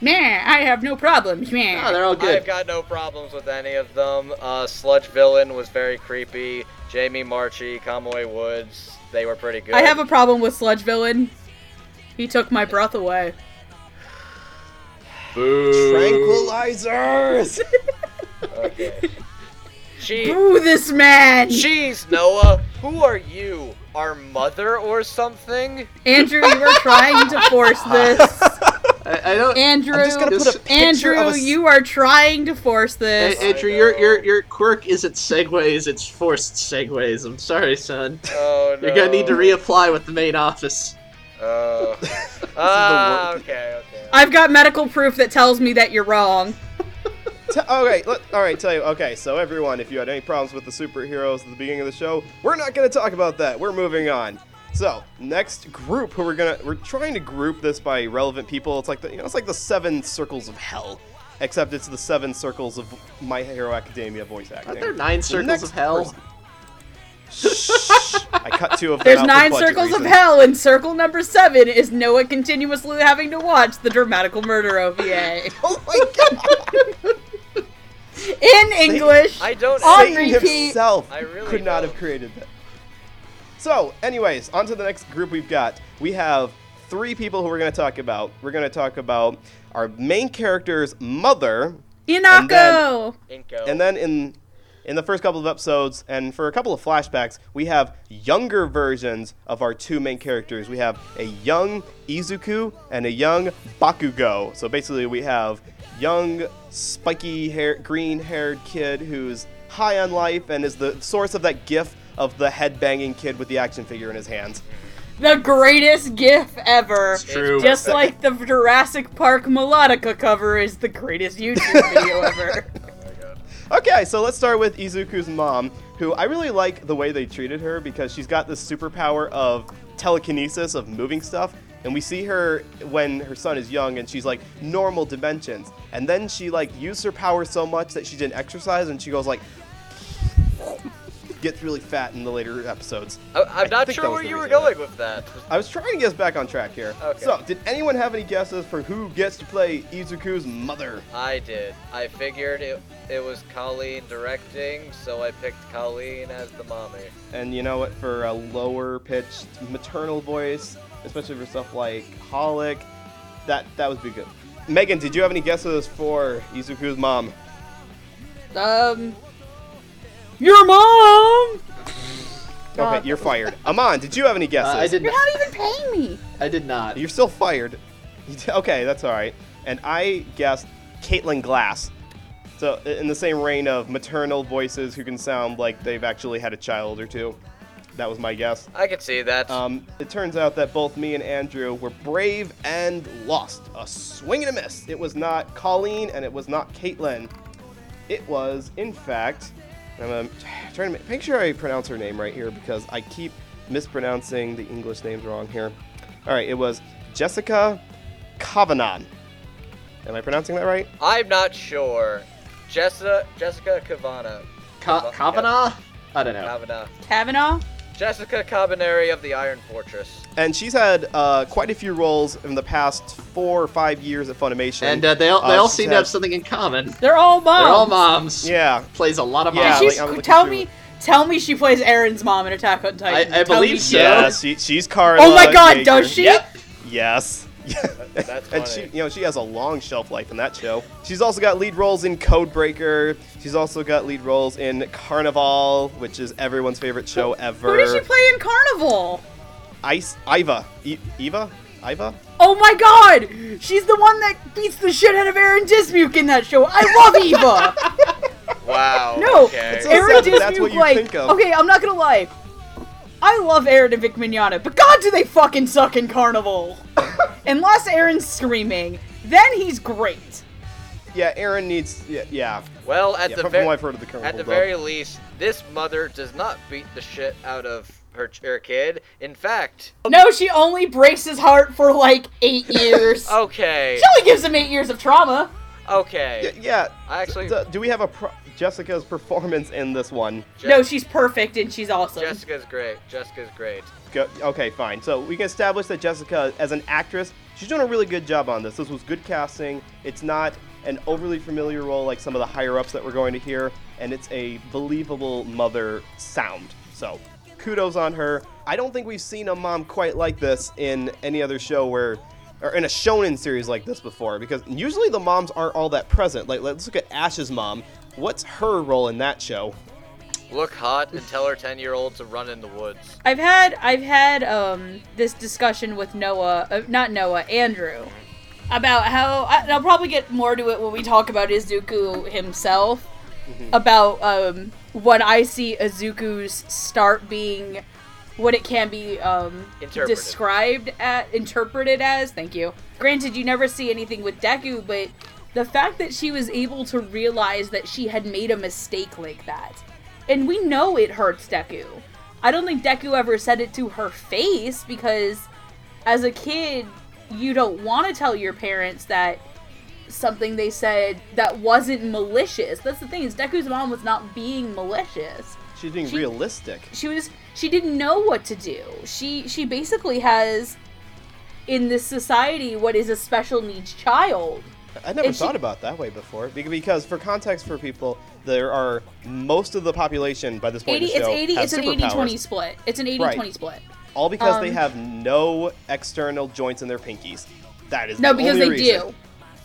Meh, I have no problems. Meh. No, they're all good. I've got no problems with any of them. Uh, Sludge Villain was very creepy. Jamie Marchi, Kamui Woods, they were pretty good. I have a problem with Sludge Villain. He took my breath away. Boo. Tranquilizers. Okay. She. Boo this man! Jeez, Noah, who are you? Our mother or something? Andrew, you are trying to force this. I, I don't. Andrew, I'm just gonna put a picture Andrew, of a s- you are trying to force Hey, this. Andrew, your your your quirk isn't segways; it's forced segways. I'm sorry, son. Oh no. You're gonna need to reapply with the main office. Oh. Ah, wor- okay, okay. I've got medical proof that tells me that you're wrong. T- okay, let, all right. Tell you. Okay, so everyone, if you had any problems with the superheroes at the beginning of the show, we're not going to talk about that. We're moving on. So next group, who we're gonna we're trying to group this by relevant people. It's like the you know it's like the seven circles of hell, except it's the seven circles of My Hero Academia voice acting. Are there nine circles next of hell? Shh. I cut two of them There's out nine budget circles of hell, and circle number seven is Noah continuously having to watch the dramatical murder OVA. Oh my god! In English. I don't. On Satan repeat. himself I really could not don't. have created that. So, anyways, on to the next group we've got. We have three people who we're going to talk about. We're going to talk about our main character's mother, Inako. Inko. and then in in the first couple of episodes and for a couple of flashbacks, we have younger versions of our two main characters. We have a young Izuku and a young Bakugo. So basically, we have young, spiky hair, green-haired kid who's high on life and is the source of that gif of the head-banging kid with the action figure in his hands. The greatest GIF ever. It's true. Just like the Jurassic Park Melodica cover is the greatest YouTube video ever. Okay, so let's start with Izuku's mom, who I really like the way they treated her because she's got this superpower of telekinesis, of moving stuff. And we see her when her son is young and she's like normal dimensions. And then she like used her power so much that she didn't exercise and she goes like gets really fat in the later episodes. I, I'm not sure where you were going with that. I was trying to get us back on track here. Okay. So, did anyone have any guesses for who gets to play Izuku's mother? I did. I figured it, it was Colleen directing, so I picked Colleen as the mommy. And you know what? For a lower pitched maternal voice, especially for stuff like Holic, that that would be good. Megan, did you have any guesses for Izuku's mom? Um, your mom. Okay, you're fired. Amon, did you have any Uh, guesses? I did. You're Not, not even paying me. I did not. You're still fired. You d- Okay, that's all right. And I guessed Caitlin Glass. So i- in the same reign of maternal voices who can sound like they've actually had a child or two. That was my guess. I could see that. Um, it turns out that both me and Andrew were brave and lost. A swing and a miss. It was not Colleen and it was not Caitlin. It was, in fact, I'm trying to make, make sure I pronounce her name right here because I keep mispronouncing the English names wrong here. All right, it was Jessica Cavanagh. Am I pronouncing that right? I'm not sure. Jessica Jessica Kavana. Ka- Kavanaugh? I don't know. Kavanaugh. Kavanaugh? Jessica Cabaneri of the Iron Fortress. And she's had uh, quite a few roles in the past four or five years at Funimation. And uh, they all, they all she's seem to have something in common. They're all moms. They're all moms. Yeah, Plays a lot of Yeah, moms. She's, like, tell through- me, tell me she plays Eren's mom in Attack on Titan. I- I believe so. she yeah, does. she, she's Carla. Oh my God, Jaeger. does she? Yep. Yes. That's and she, you know, she has a long shelf life in that show. She's also got lead roles in Codebreaker. She's also got lead roles in Carnival, which is everyone's favorite show ever. Who did she play in Carnival? Ice Iva. E- Eva? Iva? Oh my god! She's the one that beats the shit out of Aaron Dismuke in that show. I love Eva! Wow. No, Okay. Aaron sad that that's what Dismuke, you like, think of. okay, I'm not gonna lie. I love Aaron and Vic Mignogna, but god do they fucking suck in Carnival. Unless Aaron's screaming, then he's great. Yeah, Aaron needs. Yeah, yeah. Well, at Yeah, the from very heard of the at the very least, this mother does not beat the shit out of her, her kid. In fact, No, she only breaks his heart for like eight years. okay, She only gives him eight years of trauma. okay. Yeah, yeah. I actually, So, do we have a pro- Jessica's performance in this one? Je- No, she's perfect and she's awesome. Jessica's great. Jessica's great. Go- okay, fine. So we can establish that Jessica, as an actress, she's doing a really good job on this. This was good casting. It's not an overly familiar role like some of the higher ups that we're going to hear, and it's a believable mother sound. So kudos on her. I don't think we've seen a mom quite like this in any other show where. Or in a shonen series like this before, because usually the moms aren't all that present. Like, let's look at Ash's mom. What's her role in that show? Look hot and tell her ten-year-old to run in the woods. I've had I've had um this discussion with Noah, uh, not Noah, Andrew, about how I, I'll probably get more to it when we talk about Izuku himself. About um what I see Izuku's start being, what it can be um described at interpreted as. Thank you. Granted, you never see anything with Deku, but the fact that she was able to realize that she had made a mistake like that and we know it hurts Deku. I don't think Deku ever said it to her face because as a kid, you don't want to tell your parents that something they said that wasn't malicious. That's the thing is Deku's mom was not being malicious. She's being She- realistic. She was she didn't know what to do. She she basically has in this society what is a special needs child. I never And she- thought about that way before. Because for context for people, there are most of the population by this point 80 in the it's show 80 has it's an superpowers, 80-20 split. It's an 80-20 Right. split. all because they um, have no external joints in their pinkies. That is No, the because only they reason. do.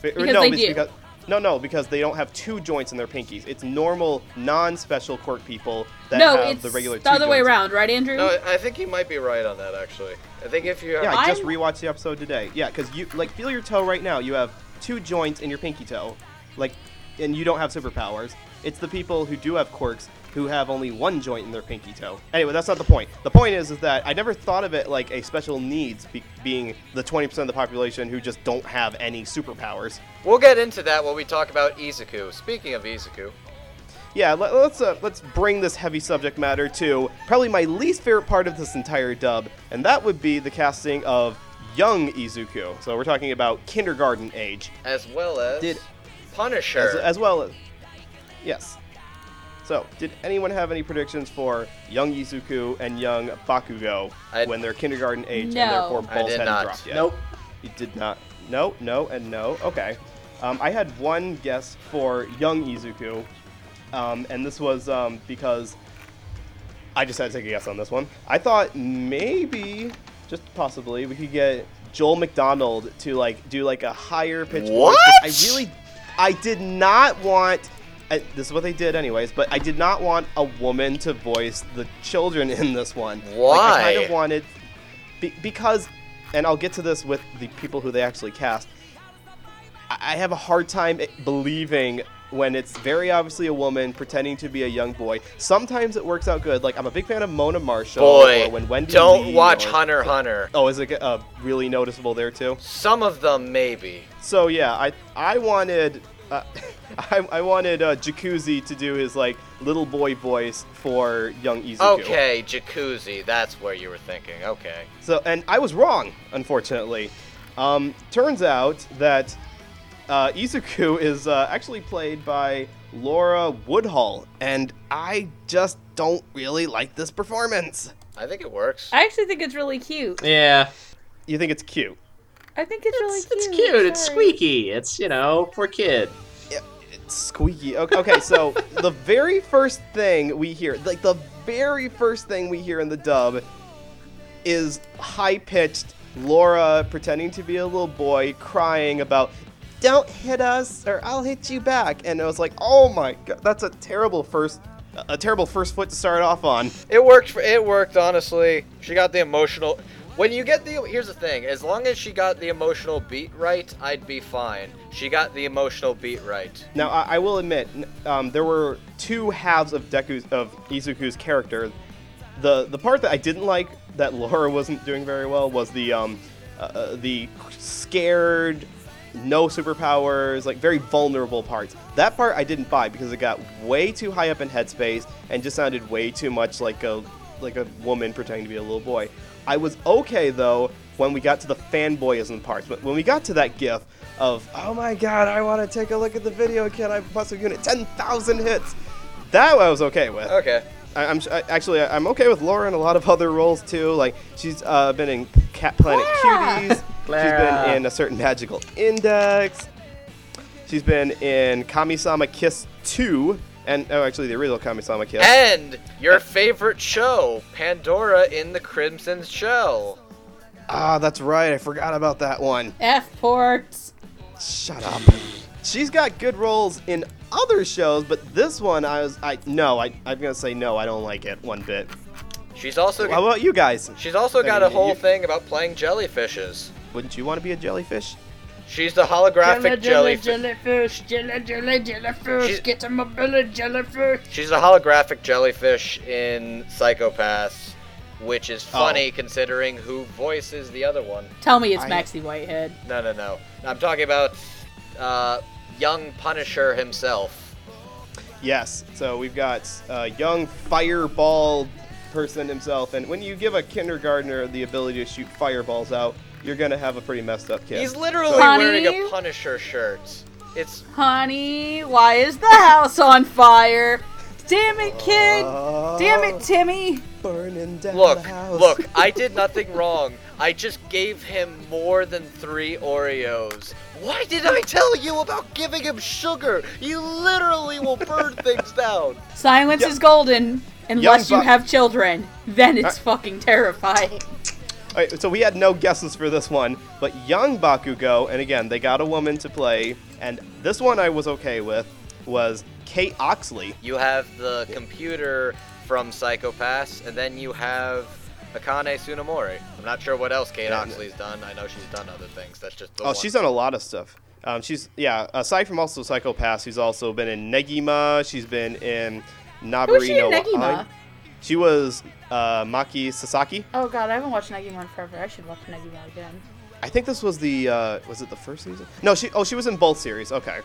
Fi- Because no, they do. Because, no, no, because they don't have two joints in their pinkies. It's normal, non-special quirk people that no, have it's the regular. the two other way around, right, Andrew? No, I think you might be right on that. Actually, I think if you Yeah, I just I'm- rewatched the episode today. Yeah, because you like feel your toe right now. You have two joints in your pinky toe, like, and you don't have superpowers. It's the people who do have quirks who have only one joint in their pinky toe. Anyway, that's not the point. The point is, is that I never thought of it like a special needs be- being the 20% of the population who just don't have any superpowers. we'll get into that when we talk about Izuku. Speaking of Izuku, Yeah, let, let's uh, let's bring this heavy subject matter to probably my least favorite part of this entire dub, and that would be the casting of young Izuku. So we're talking about kindergarten age. as well as Did- Punisher. as, as well as yes. So, did anyone have any predictions for young Izuku and young Bakugo I- when they're kindergarten age and No. therefore I balls did hadn't not. dropped yet? Nope. You did not. No, no, and no. Okay. Um, I had one guess for young Izuku, um, and this was um, because I just had to take a guess on this one. I thought maybe, just possibly, we could get Joel McDonald to like do like a higher pitch What? voice. I really, I did not want. I, this is what they did, anyways. But I did not want a woman to voice the children in this one. Like, I kind of wanted be, because, and I'll get to this with the people who they actually cast. I, I have a hard time believing when it's very obviously a woman pretending to be a young boy. Sometimes it works out good. Like I'm a big fan of Mona Marshall. Boy, when Wendy don't Lee watch or- Hunter Hunter. Oh, is it uh, really noticeable there too? Some of them maybe. So yeah, I I wanted uh, I, I wanted uh, Jacuzzi to do his like little boy voice for young Izuku. Okay, Jacuzzi. That's where you were thinking. Okay. So and I was wrong, unfortunately. Um, turns out that uh, Izuku is uh, actually played by Laura Woodhull, and I just don't really like this performance. I think it works. I actually think it's really cute. Yeah, You think it's cute? I think it's really it's, cute. it's cute. It's squeaky. It's you know for kid. Yeah, it's squeaky. Okay, okay so the very first thing we hear, like the very first thing we hear in the dub, is high pitched Laura pretending to be a little boy crying about, "Don't hit us, or I'll hit you back." And I was like, "Oh my god, that's a terrible first, a terrible first foot to start off on." It worked. For, it worked honestly. She got the emotional. When you get the here's the thing. As long as she got the emotional beat right, I'd be fine. She got the emotional beat right. Now, I, I will admit, um, there were two halves of Deku's of Izuku's character. The the part that I didn't like that Laura wasn't doing very well was the um, uh, uh, the scared, no superpowers, like very vulnerable parts. That part I didn't buy because it got way too high up in headspace and just sounded way too much like a like a woman pretending to be a little boy. I was okay though when we got to the fanboyism parts, but when we got to that gif of oh my god, I want to take a look at the video, can I bust a unit? Ten thousand hits. That I was okay with. Okay. I, I'm I, actually I'm okay with Laura in a lot of other roles too. Like she's uh, been in Cat Planet Clara! Cuties. She's Clara. been in a certain magical index. She's been in Kamisama Kiss 2, and oh, actually the original Kamisama Kiss. And your favorite show, Pandora in the Crimson Shell. ah, that's right. I forgot about that one. F ports. Shut up. She's got good roles in other shows, but this one I was I no I I'm gonna say no. I don't like it one bit. She's also How about you guys? she's also I got mean, a whole you- thing about playing jellyfishes. Wouldn't you want to be a jellyfish? She's the holographic jellyfish. jellyfish, jelly, jelly, jellyfish. She's- Get to my belly, jellyfish. She's a holographic jellyfish in Psycho-Pass, which is funny considering who voices the other one. Tell me it's I- Maxey Whitehead. No, no, no. I'm talking about uh, young Punisher himself. Yes. So we've got a young fireball person himself, and when you give a kindergartner the ability to shoot fireballs out, you're gonna have a pretty messed up kid. He's literally Honey? wearing a Punisher shirt. It's Honey, why is the house on fire? Damn it, kid! Damn it, uh, Timmy! Burning down look, the house. look. I did nothing wrong. I just gave him more than three Oreos. Why did I tell you about giving him sugar? You literally will burn things down. Silence Yeah. is golden unless Young you Bu- have children. Then it's Uh, fucking terrifying. Alright, so we had no guesses for this one, but young Bakugo, and again, they got a woman to play, and this one I was okay with, was Kate Oxley. You have the computer from Psycho-Pass, and then you have Akane Tsunemori. I'm not sure what else Kate Yeah, Oxley's done. I know she's done other things. That's just the Oh, one. she's done a lot of stuff. Um, she's yeah. Aside from also Psycho-Pass, she's also been in Negima. She's been in Nabari Who's she in Negima? Ai. She was uh, Maki Sasaki. Oh god, I haven't watched Negima in forever. I should watch Negima again. I think this was the uh, was it the first season? No, she oh she was in both series. Okay.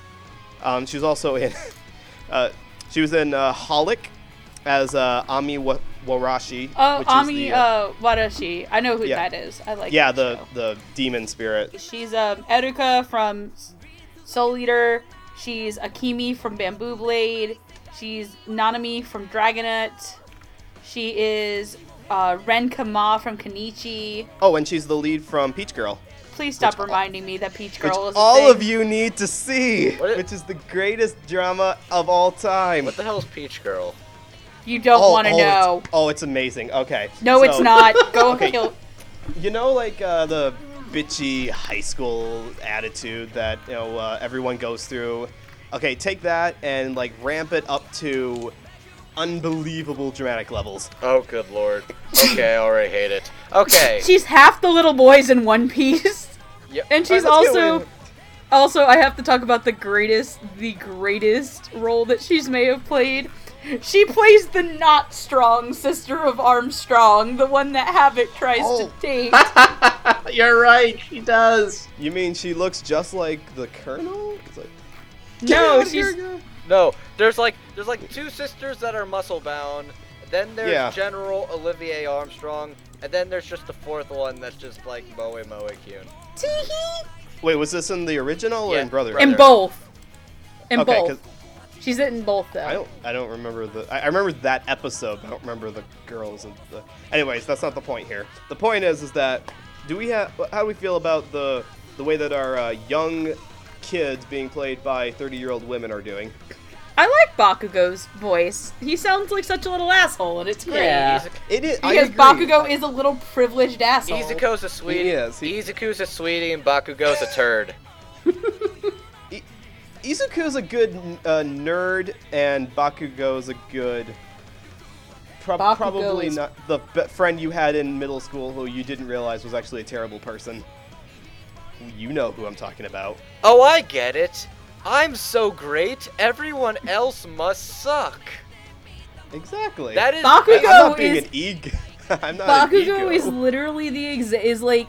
Um, she was also in uh, she was in uh, Holic as uh, Ami Wa- Warashi. Oh, which is Ami the, uh, uh, Wadashi. I know who yeah. that is. I like yeah the show. the demon spirit. She's um, Eruka from Soul Eater. She's Akimi from Bamboo Blade. She's Nanami from Dragonaut. She is uh, Ren Kama from Kanichi. Oh, and she's the lead from Peach Girl. Please stop Which- reminding me that Peach Which Girl is a all thing. of you need to see, What i- which is the greatest drama of all time. What the hell's Peach Girl? You don't Oh, want to oh, it's- know. Oh, it's amazing. Okay. No, it's not. Go Okay. kill. You know, like uh, the bitchy high school attitude that you know uh, everyone goes through. Okay, take that and like ramp it up to unbelievable dramatic levels. Oh, good lord. Okay, I already hate it. Okay. She's half the little boys in One Piece. Yep. And she's Alright, also also I have to talk about the greatest the greatest role that she's may have played. She plays the not strong sister of Armstrong, the one that Havoc tries Oh. to date. You're right. She does. You mean she looks just like the Colonel? It's like, no, she's here. No, there's like there's like two sisters that are muscle bound. Then there's Yeah. General Olivier Armstrong. And then there's just the fourth one that's just like Moe Moe Kyun. Teehee. Wait, was this in the original or Yeah, in Brother? Brother. In both. In okay, both. 'Cause She's in both though. I don't. I don't remember the. I, I remember that episode. But I don't remember the girls and the. Anyways, that's not the point here. The point is, is that do we have? How do we feel about the the way that our uh, young kids being played by 30 year old women are doing? I like Bakugo's voice. He sounds like such a little asshole, and it's great. Yeah. Izuku- It is I Because agree. Bakugo is a little privileged asshole. Izuku's a sweetie. He is, he- Izuku's a sweetie and Bakugo's a turd. Izuku's a good uh, nerd, and Bakugo's a good. Prob- Bakugo probably is- not the be- friend you had in middle school who you didn't realize was actually a terrible person. You know who I'm talking about. Oh, I get it. I'm so great, everyone else must suck. Exactly. That is Bakugo I, am not being is- an ego. I'm not an Bakugo ego. is literally the exa- is like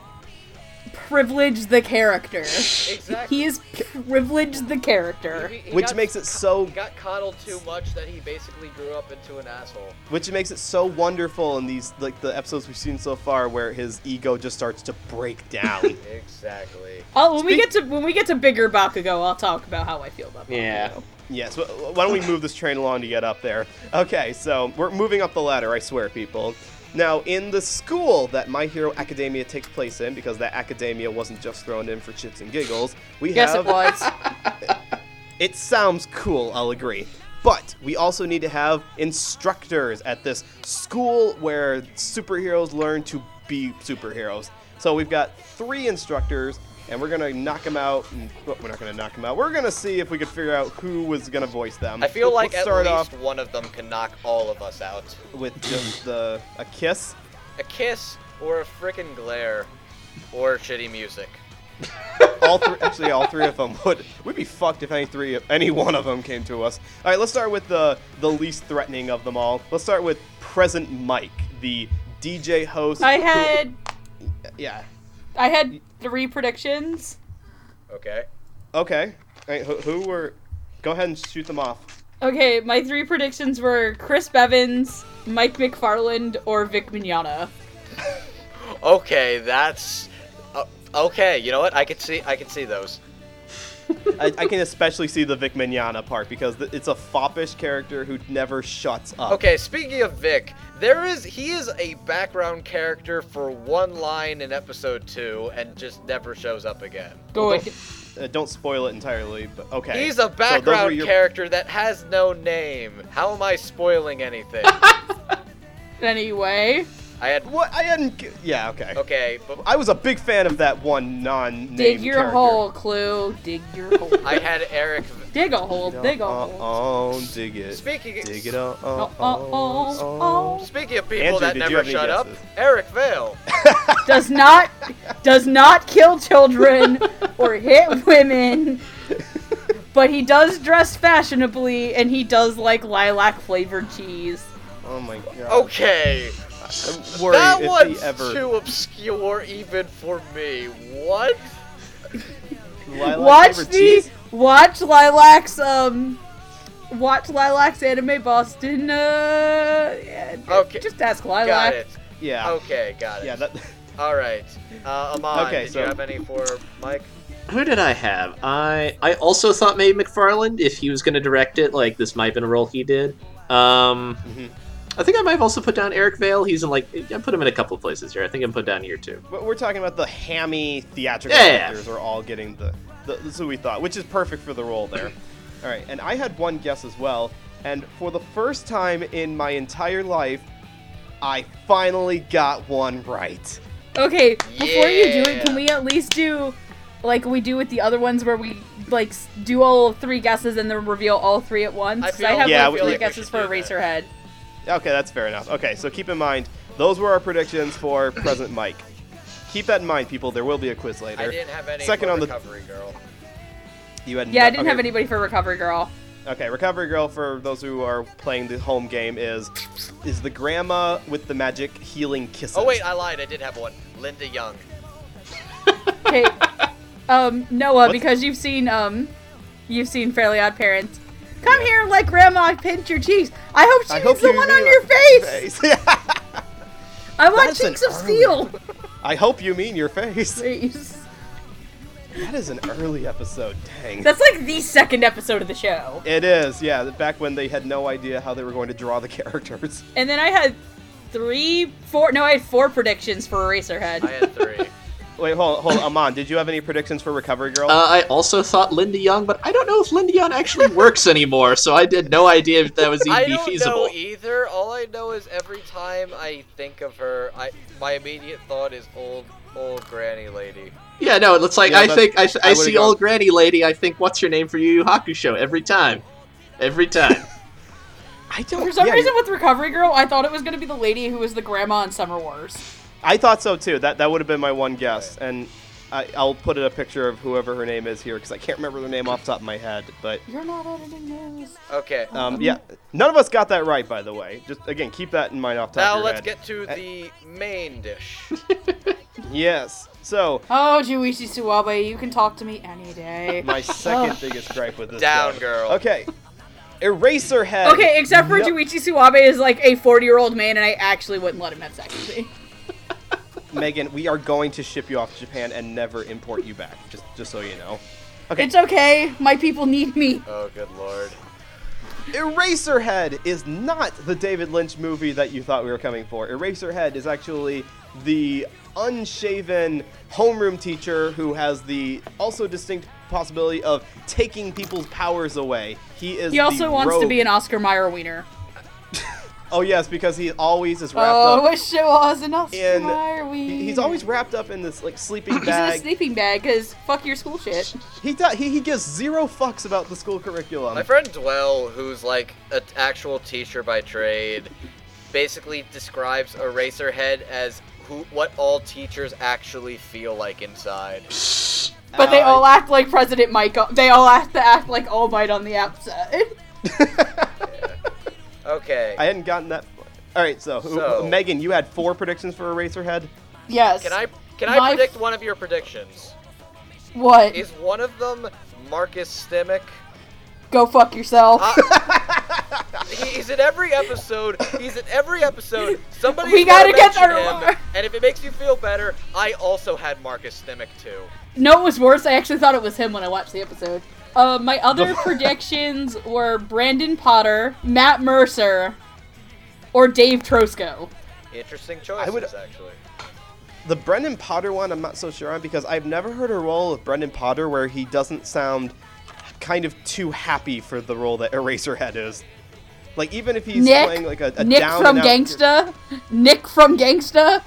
privilege the character. exactly. He is privilege the character. He- he which got- makes it so he got coddled too much that he basically grew up into an asshole. which makes it so wonderful in these like the episodes we've seen so far where his ego just starts to break down. Exactly. Oh, when we get to when we get to bigger Bakugo, I'll talk about how I feel about Bakugo. Yeah. yes. Why don't we move this train along to get up there? Okay, so we're moving up the ladder. I swear, people. Now, in the school that My Hero Academia takes place in, because that academia wasn't just thrown in for shits and giggles, we Yes, have it was. It sounds cool, I'll agree. But we also need to have instructors at this school where superheroes learn to be superheroes. So we've got three instructors, and we're gonna knock them out. And, well, we're not gonna knock them out. We're gonna see if we could figure out who was gonna voice them. I feel Let's like at start least off one of them can knock all of us out. with just the a kiss. A kiss or a frickin' glare or shitty music. All three, actually, all three of them would. We'd be fucked if any three, any one of them came to us. All right, let's start with the the least threatening of them all. Let's start with Present Mike, the DJ host. I who- had yeah. I had three predictions. Okay. Okay. All right, who, who were? Go ahead and shoot them off. Okay, my three predictions were Chris Bevins, Mike McFarland, or Vic Mignogna. Okay, that's uh, okay. You know what? I can see. I can see those. I, I can especially see the Vic Mignogna part because it's a foppish character who never shuts up. Okay, speaking of Vic, there is he is a background character for one line in episode two and just never shows up again. Good. Uh, don't spoil it entirely, but okay. He's a those were background your- character that has no name. How am I spoiling anything? Anyway, I had What? I hadn't. Yeah. Okay. okay, but I was a big fan of that one non-named dig your character. hole, Clue. Dig your hole. I had Eric. Dig a hole. Dig a hole. Oh, dig it. Speaking Dig it. Oh, oh, Oh, oh, oh, oh. speaking of people Andrew, that never have any shut up. Eric Vale. Does not does not kill children or hit women. But he does dress fashionably and he does like lilac flavored cheese. Oh my god. Okay, I'm worried that if one's he ever. too obscure even for me. What? Lilac watch flavored the cheese? Watch Lilac's um watch Lilac's anime Boston uh yeah, Okay, just ask Lilac. Got it. Yeah. Okay, got it. Yeah. That. All right. Uh, Amon, Okay, did so- you have any for Mike? Who did I have? I I also thought maybe McFarland, if he was going to direct it, like this might have been a role he did. Um, Mhm. I think I might have also put down Eric Vale. He's in like I put him in a couple of places here. I think I'm put down here too. But we're talking about the hammy theatrical Yeah, yeah, yeah. actors are all getting the, the. That's what we thought, which is perfect for the role there. all right, and I had one guess as well, and for the first time in my entire life, I finally got one right. Okay, before you do it, can we at least do like we do with the other ones where we like do all three guesses and then reveal all three at once? I 'Cause feel- I have Yeah, like we- three we guesses for do that. Eraserhead. Okay, that's fair enough. Okay, so keep in mind those were our predictions for Present Mike. Keep that in mind, people. There will be a quiz I later. didn't have any Second for on the- Recovery Girl. You had Yeah, no- I didn't okay. have anybody for Recovery Girl. Okay, Recovery Girl for those who are playing the home game is is the grandma with the magic healing kisses. Oh wait, I lied. I did have one. Linda Young. Okay, um, Noah, What's- because you've seen um, you've seen Fairly Odd Parents. Come here and let Grandma pinch your cheeks. I hope she I means hope the one on your face. face. I want That's cheeks of steel. I hope you mean your face. Please. That is an early episode. Dang. That's like the second episode of the show. It is, yeah. Back when they had no idea how they were going to draw the characters. And then I had three, four. No, I had four predictions for Eraserhead. I had three. Wait, hold, hold, Amon. Did you have any predictions for Recovery Girl? Uh, I also thought Linda Young, but I don't know if Linda Young actually works anymore, so I had no idea if that was even I don't feasible. know either. All I know is every time I think of her, I my immediate thought is old old granny lady. Yeah, no, it looks like Yeah, I think I, I I, see gone- old granny lady. I think what's your name for Yu Yu Hakusho every time, every time. I don't. For some yeah, reason, you're- with Recovery Girl, I thought it was going to be the lady who was the grandma in Summer Wars. I thought so too. That that would have been my one guess, and I, I'll put in a picture of whoever her name is here because I can't remember their name off the top of my head. But You're not editing this. Okay. um, yeah, none of us got that right, by the way. Just again, keep that in mind off the top now of your let's head. get to Uh, the main dish. Yes. So Oh, Junichi Suwabe, you can talk to me any day. my second biggest gripe with this. Down, show. girl. Okay. Eraserhead. Okay, except for No- Junichi Suwabe is like a 40 year old man, and I actually wouldn't let him have sex with me. Megan, we are going to ship you off to Japan and never import you back. Just just so you know. Okay. It's okay, my people need me. Oh, good lord. Eraserhead is not the David Lynch movie that you thought we were coming for. Eraserhead is actually the unshaven homeroom teacher who has the also distinct possibility of taking people's powers away. He is He also the wants to be an Oscar Mayer wiener. Oh yes, because he always is wrapped Oh, I up wish it was an Oscar in Mayer wiener. he- he's always wrapped up in this like sleeping bag. He's in a bag. sleeping bag, because fuck your school shit. he, do- he he gives zero fucks about the school curriculum. My friend Dwell, who's like an actual teacher by trade, basically describes Eraserhead as who what all teachers actually feel like inside. But they all act like President Mike. They all have to act like All Might on the outside. Okay. I hadn't gotten that. All right, so, So- Megan, you had four predictions for Eraserhead. yes. Can I can I My- predict one of your predictions? What? Is one of them Marcus Stimac? Go fuck yourself. Uh, he- he's in every episode. He's in every episode. Somebody We gotta get mention there. him. And if it makes you feel better, I also had Marcus Stimac too. no, it was worse. I actually thought it was him when I watched the episode. Uh, my other predictions were Brandon Potter, Matt Mercer, or Dave Trosko. Interesting choices, would- actually. The Brandon Potter one, I'm not so sure on because I've never heard a role of Brandon Potter where he doesn't sound kind of too happy for the role that Eraserhead is. Like even if he's Nick, playing like a, a Nick down from and out- Gangsta, Nick from Gangsta.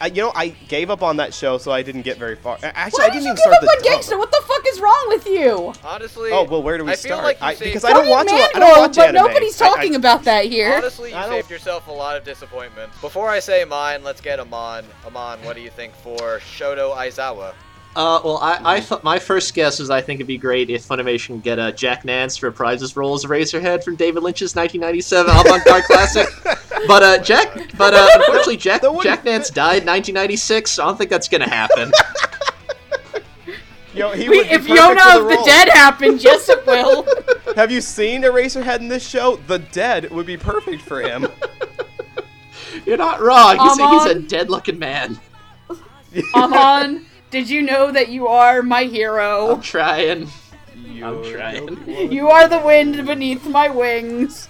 I, you know, I gave up on that show, so I didn't get very far. Actually, Why I did didn't you even give start up the on dub. Gangsta? What the fuck is wrong with you? Honestly. Oh well, where do we I start? Like I, saved- because I don't watch. a lot- I don't Mango, watch but anime. nobody's I- I- talking about that here. Honestly, you I saved yourself a lot of disappointment. Before I say mine, let's get Amon. Amon, what do you think for Shota Aizawa? Uh, well, I, I thought my first guess is I think it'd be great if Funimation could get uh, Jack Nance to reprise his role as Razorhead from David Lynch's 1997 avant-garde classic. But uh, Jack, but uh, unfortunately, Jack Jack Nance died in 1996. So I don't think that's gonna happen. Yo, he We, would be if Yona of the role. Dead happened, yes it will. Have you seen Eraserhead in this show? The Dead would be perfect for him. You're not wrong. He's, a, he's a dead-looking man. Amon, did you know that you are my hero? I'm trying. You're trying. the one. You are the wind beneath my wings.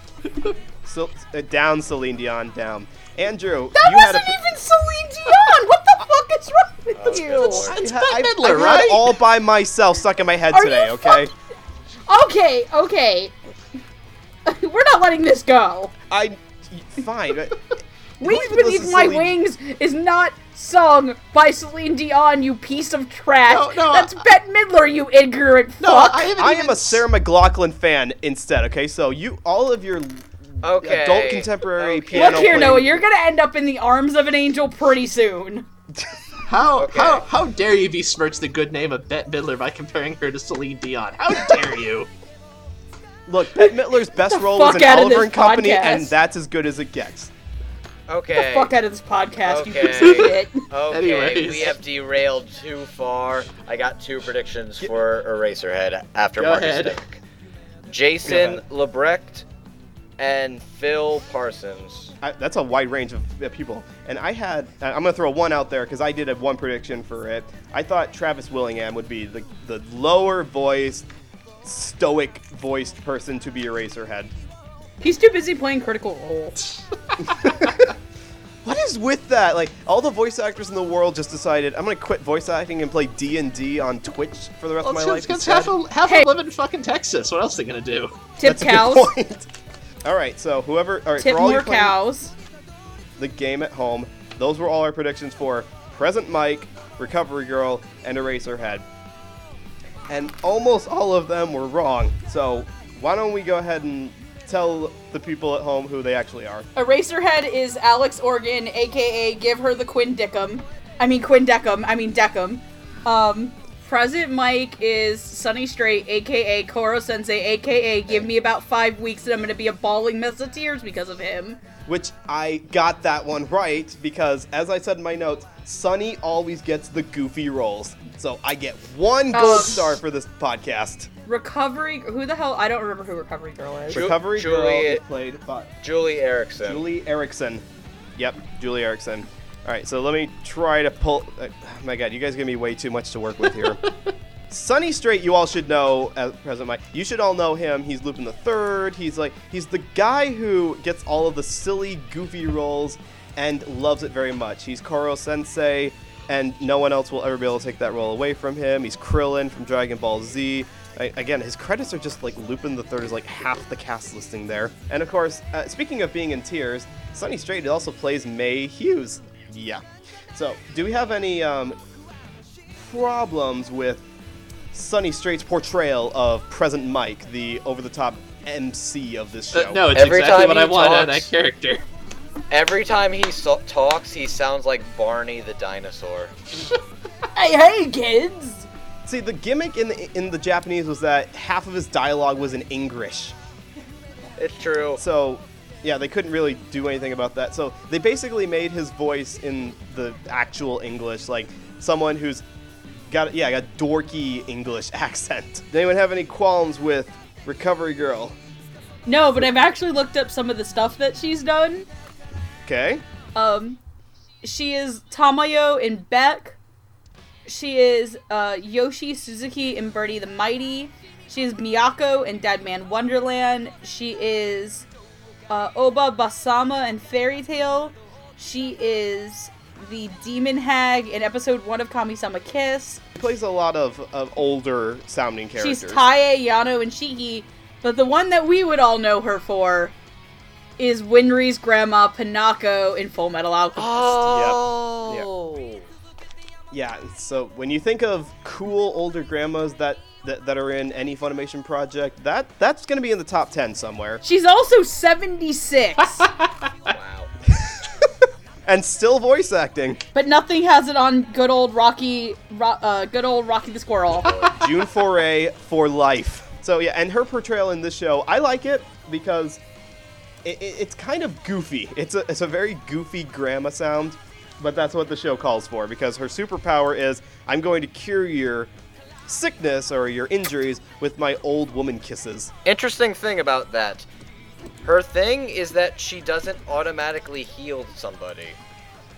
So, uh, down, Celine Dion, down. Andrew, That you had wasn't a. even Celine Dion. What the fuck is wrong with Oh, you? good. It's I, Bette I, Midler, I had right? all by myself stuck in my head Are today. you Okay, Okay, okay. We're not letting this go. I fine. But- Wings Beneath My Celine- Wings is not sung by Celine Dion, you piece of trash. No, no, That's I- Bette Midler, you ignorant No, fuck. I haven't I even am a Sarah McLachlan fan instead. Okay, so you all of your Okay. adult contemporary okay. piano. Look here, playing- Noah, you're gonna end up in the arms of an angel pretty soon. How Okay. how how dare you besmirch the good name of Bette Midler by comparing her to Celine Dion? How dare you? Look, Bette Midler's best role was in out Oliver and Company, podcast. and that's as good as it gets. Okay. Fuck out of this podcast, you Okay. piece of shit. Okay, Anyways. we have derailed too far. I got two predictions for Eraserhead after Go Marcus ahead. Stick. Jason Liebrecht and Phil Parsons. I, that's a wide range of uh, people. And I had, uh, I'm going to throw one out there because I did have one prediction for it. I thought Travis Willingham would be the, the lower voiced, stoic voiced person to be Eraserhead. He's too busy playing Critical Role. What is with that? Like all the voice actors in the world just decided I'm gonna quit voice acting and play D and D on Twitch for the rest Well, of my it's life. because half, instead. a, half Hey. a live in fucking Texas. What else are they gonna do? Tip That's a cows. good point. all right, so whoever, all right, Tip for all you more cows. the game at home, those were all our predictions for Present Mike, Recovery Girl, and Eraserhead. And almost all of them were wrong. So why don't we go ahead and tell the people at home who they actually are? Eraserhead is Alex Organ, aka Give Her the Quinn Dickum. I mean Quinn Deckum. I mean Deckum. Um, Present Mike is Sonny Strait, aka Koro Sensei, aka Give me about five weeks and I'm gonna be a bawling mess of tears because of him. Which I got that one right because, as I said in my notes, Sonny always gets the goofy roles. So I get one gold Um, star for this podcast. Recovery. Who the hell? I don't remember who Recovery Girl is. Ju- Recovery Girl Julie- is played by Juli Erickson. Juli Erickson. Yep, Juli Erickson. All right, so let me try to pull. Uh, my God, you guys give me way too much to work with here. Sonny Strait, you all should know as President Mike. You should all know him. He's Lupin the Third. He's like he's the guy who gets all of the silly, goofy roles and loves it very much. He's Koro Sensei, and no one else will ever be able to take that role away from him. He's Krillin from Dragon Ball Z. I, again, his credits are just like Lupin the Third is like half the cast listing there. And of course, uh, speaking of being in tears, Sonny Strait also plays Maes Hughes. Yeah. So, do we have any um, problems with Sonny Strait's portrayal of Present Mike, the over-the-top MC of this show? Uh, no, it's Every exactly time what he I want out of that character. Every time he so- talks, he sounds like Barney the dinosaur. Hey, hey, kids! See, the gimmick in the in the Japanese was that half of his dialogue was in English. It's true. So, yeah, they couldn't really do anything about that. So they basically made his voice in the actual English, like someone who's got yeah, got dorky English accent. Does anyone have any qualms with Recovery Girl? No, but I've actually looked up some of the stuff that she's done. Okay. Um, she is Tamayo in Beck. She is uh, Yoshi Suzuki in Birdie the Mighty. She is Miyako in Deadman Wonderland. She is uh, Oba Basama in Fairy Tail. She is the Demon Hag in episode one of Kami-sama Kiss. He plays a lot of, of older sounding characters. She's Tae, Yano, and Shiki. But the one that we would all know her for is Winry's grandma Pinako in Full Metal Alchemist. Oh. Yeah, so when you think of cool older grandmas that, that, that are in any Funimation project, that that's going to be in the top 10 somewhere. She's also 76, Wow. And still voice acting. but nothing has it on good old Rocky, Ro- uh, good old Rocky the Squirrel. June Foray for life. So yeah, and her portrayal in this show, I like it because it, it, it's kind of goofy. It's a it's a very goofy grandma sound, but that's what the show calls for because her superpower is I'm going to cure your sickness or your injuries with my old woman kisses. Interesting thing about that. Her thing is that she doesn't automatically heal somebody.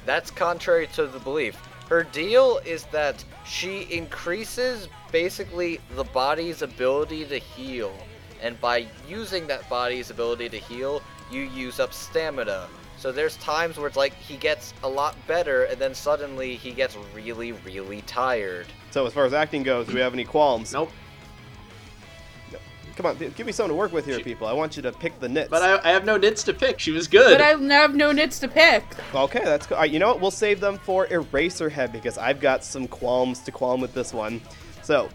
That's contrary to the belief. Her deal is that she increases basically the body's ability to heal. And by using that body's ability to heal, you use up stamina. So there's times where it's like he gets a lot better and then suddenly he gets really, really tired. So as far as acting goes, do we have any qualms? Nope. Come on, give me something to work with here, She- people. I want you to pick the nits. But I, I have no nits to pick. She was good. but I have no nits to pick. Okay, that's cool. All right, you know what? We'll save them for Eraserhead because I've got some qualms to qualm with this one. So,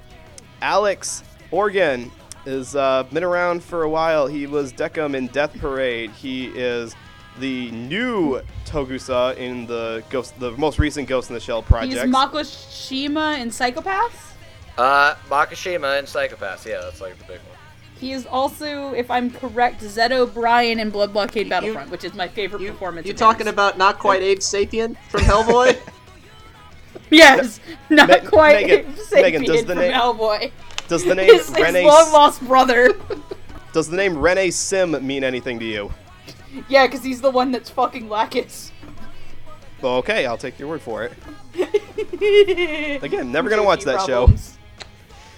Alex Organ has uh, been around for a while. He was Decim in Death Parade. He is the new Togusa in the Ghost, the most recent Ghost in the Shell project. He's Makoshima in Psycho-Pass. Uh, Makashima and Psycho-Pass, yeah, that's like the big one. He is also, if I'm correct, Zed O'Brien in Blood Blockade You- Battlefront, which is my favorite you performance. you of talking his. about not quite aged Sapien from Hellboy? Yes, not Me- quite Megan- Sapien Megan, does the from name- Hellboy. does the name His, his long lost brother. does the name Rene Sim mean anything to you? Yeah, because he's the one that's fucking Lacus. Well, okay, I'll take your word for it. Again, never gonna watch that show.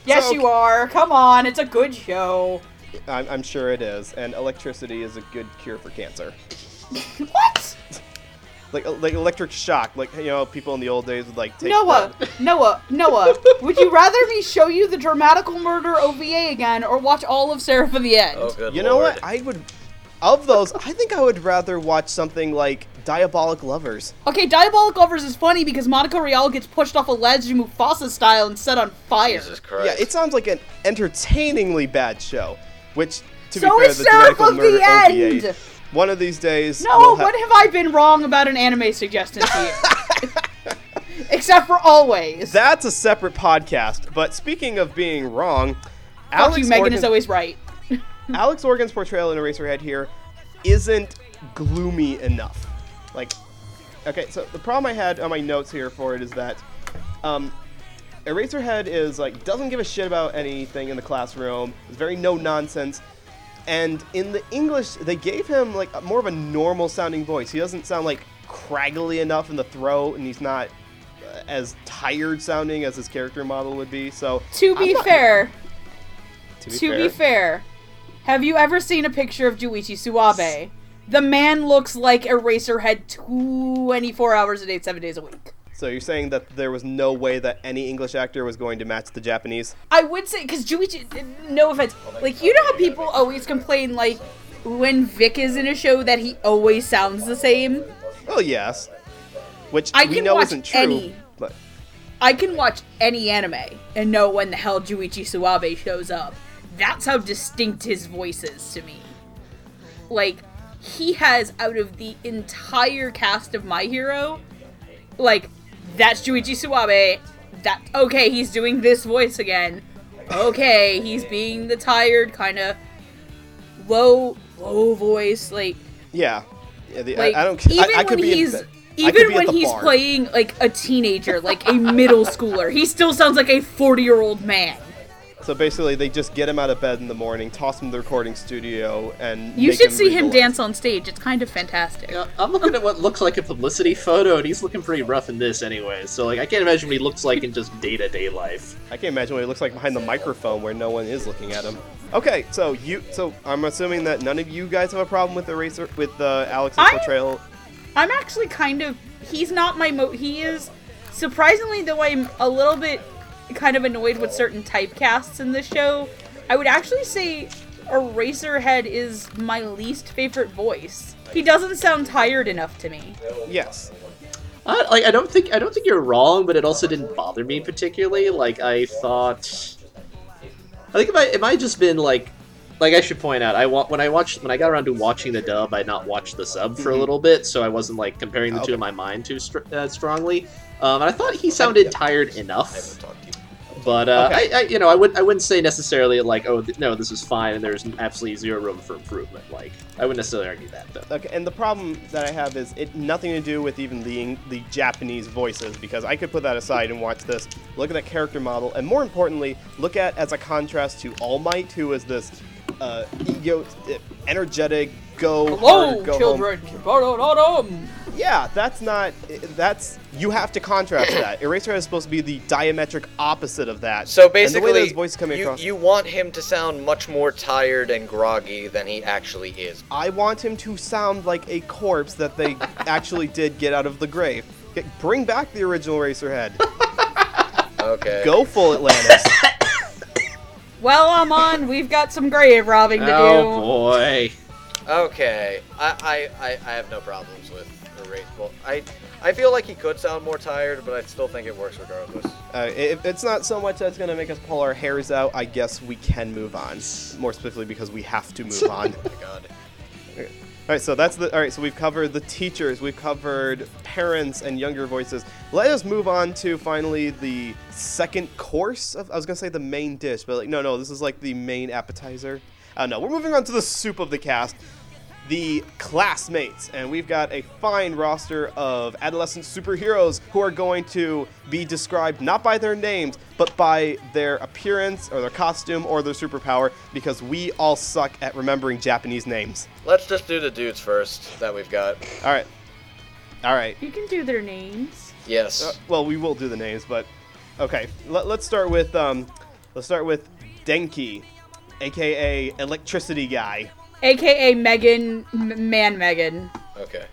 Yes, So- you are. Come on, it's a good show. I'm, I'm sure it is, and electricity is a good cure for cancer. What? Like like electric shock, like you know, people in the old days would like take Noah, Noah, Noah, would you rather me show you the dramatical murder OVA again or watch all of Seraph of the End? Oh, good You know what? I would, of those, I think I would rather watch something like Diabolik Lovers. Okay, Diabolik Lovers is funny because Monica Rial gets pushed off a ledge Mufasa style and set on fire. Jesus Christ. Yeah, it sounds like an entertainingly bad show. Which, to So be fair, is the Seraph Dramatical of the Murder End! OVA. One of these days, No, we'll ha- when have I been wrong about an anime suggestion to you? Except for always. That's a separate podcast. But speaking of being wrong, Alex you, Megan Organ's, is always right. Alex Organ's portrayal in Eraserhead here isn't gloomy enough. Like, okay, so the problem I had on my notes here for it is that um, Eraserhead is like doesn't give a shit about anything in the classroom. It's very no nonsense. And in the English, they gave him like more of a normal sounding voice. He doesn't sound like craggly enough in the throat, and he's not uh, as tired sounding as his character model would be. So To I'm be not- fair, to be to fair, be fair, have you ever seen a picture of Junichi Suwabe? The man looks like Eraserhead 24 hours a day, 7 days a week. So you're saying that there was no way that any English actor was going to match the Japanese? I would say, because Junichi, no offense, like, you know how people always complain, like, when Vic is in a show that he always sounds the same? Well, yes. Which I we know isn't true. any- But I can watch any anime and know when the hell Junichi Suwabe shows up. That's how distinct his voice is to me. Like, he has out of the entire cast of My Hero, like, that's Junichi Suwabe. That okay, he's doing this voice again. Okay, he's being the tired kind of low low voice like yeah, yeah the, like I, I don't. even I, I could when be he's the- I could even when he's bar. playing like a teenager, like a middle schooler, he still sounds like a forty-year-old man. So basically, they just get him out of bed in the morning, toss him to the recording studio, and You make should see him the dance on stage. It's kind of fantastic. Yeah, I'm looking at what looks like a publicity photo, and he's looking pretty rough in this anyway. So like, I can't imagine what he looks like in just day-to-day life. I can't imagine what he looks like behind the microphone where no one is looking at him. Okay, so you, so I'm assuming that none of you guys have a problem with the racer with uh, Alex's I- portrayal. I'm actually kind of. He's not my mo. He is surprisingly, though. I'm a little bit kind of annoyed with certain typecasts in this show. I would actually say Eraserhead is my least favorite voice. He doesn't sound tired enough to me. Yes. I, like, I don't think I don't think you're wrong, but it also didn't bother me particularly. Like, I thought, I think it might it might just been like, like I should point out, I wa- when I watched when I got around to watching the dub, I not watched the sub for a Mhm. little bit, so I wasn't like comparing the Okay. two in my mind too str- uh, strongly. Um, and I thought he sounded yeah. tired I haven't enough. Talked to you. But uh, Okay. I, I, you know, I wouldn't, I wouldn't say necessarily like, oh, th- no, this is fine, and there's absolutely zero room for improvement. Like, I wouldn't necessarily argue that though. Okay, and the problem that I have is it nothing to do with even the the Japanese voices because I could put that aside and watch this, look at that character model, and more importantly, look at as a contrast to All Might, who is this uh, ego, energetic, go Hello, hard, go home. children. Ba-da-da-dum. Yeah, that's not. That's you have to contrast that. Eraserhead is supposed to be the diametric opposite of that. So and the way basically, that his voice coming you, across, you want him to sound much more tired and groggy than he actually is. I want him to sound like a corpse that they actually did get out of the grave. Get, bring back the original Eraserhead. Okay. Go full Atlantis. Well, I'm on. We've got some grave robbing to do. Oh boy. Okay. I, I, I, I have no problems with the race. Well, I I feel like he could sound more tired, but I still think it works regardless. Uh, if it's not so much that's going to make us pull our hairs out, I guess we can move on. More specifically, because we have to move on. Oh my god. All right, so that's the. All right, so we've covered the teachers, we've covered parents and younger voices. Let us move on to finally the second course of. I was gonna say the main dish, but like no, no, this is like the main appetizer. Uh, no, we're moving on to the soup of the cast. the classmates, and we've got a fine roster of adolescent superheroes who are going to be described not by their names, but by their appearance or their costume or their superpower, because we all suck at remembering Japanese names. Let's just do the dudes first that we've got. All right, all right. You can do their names. Yes. Uh, well, we will do the names, but okay. Let, let's start with um, let's start with Denki, aka Electricity Guy. AKA Megan, M- Man Megan. okay.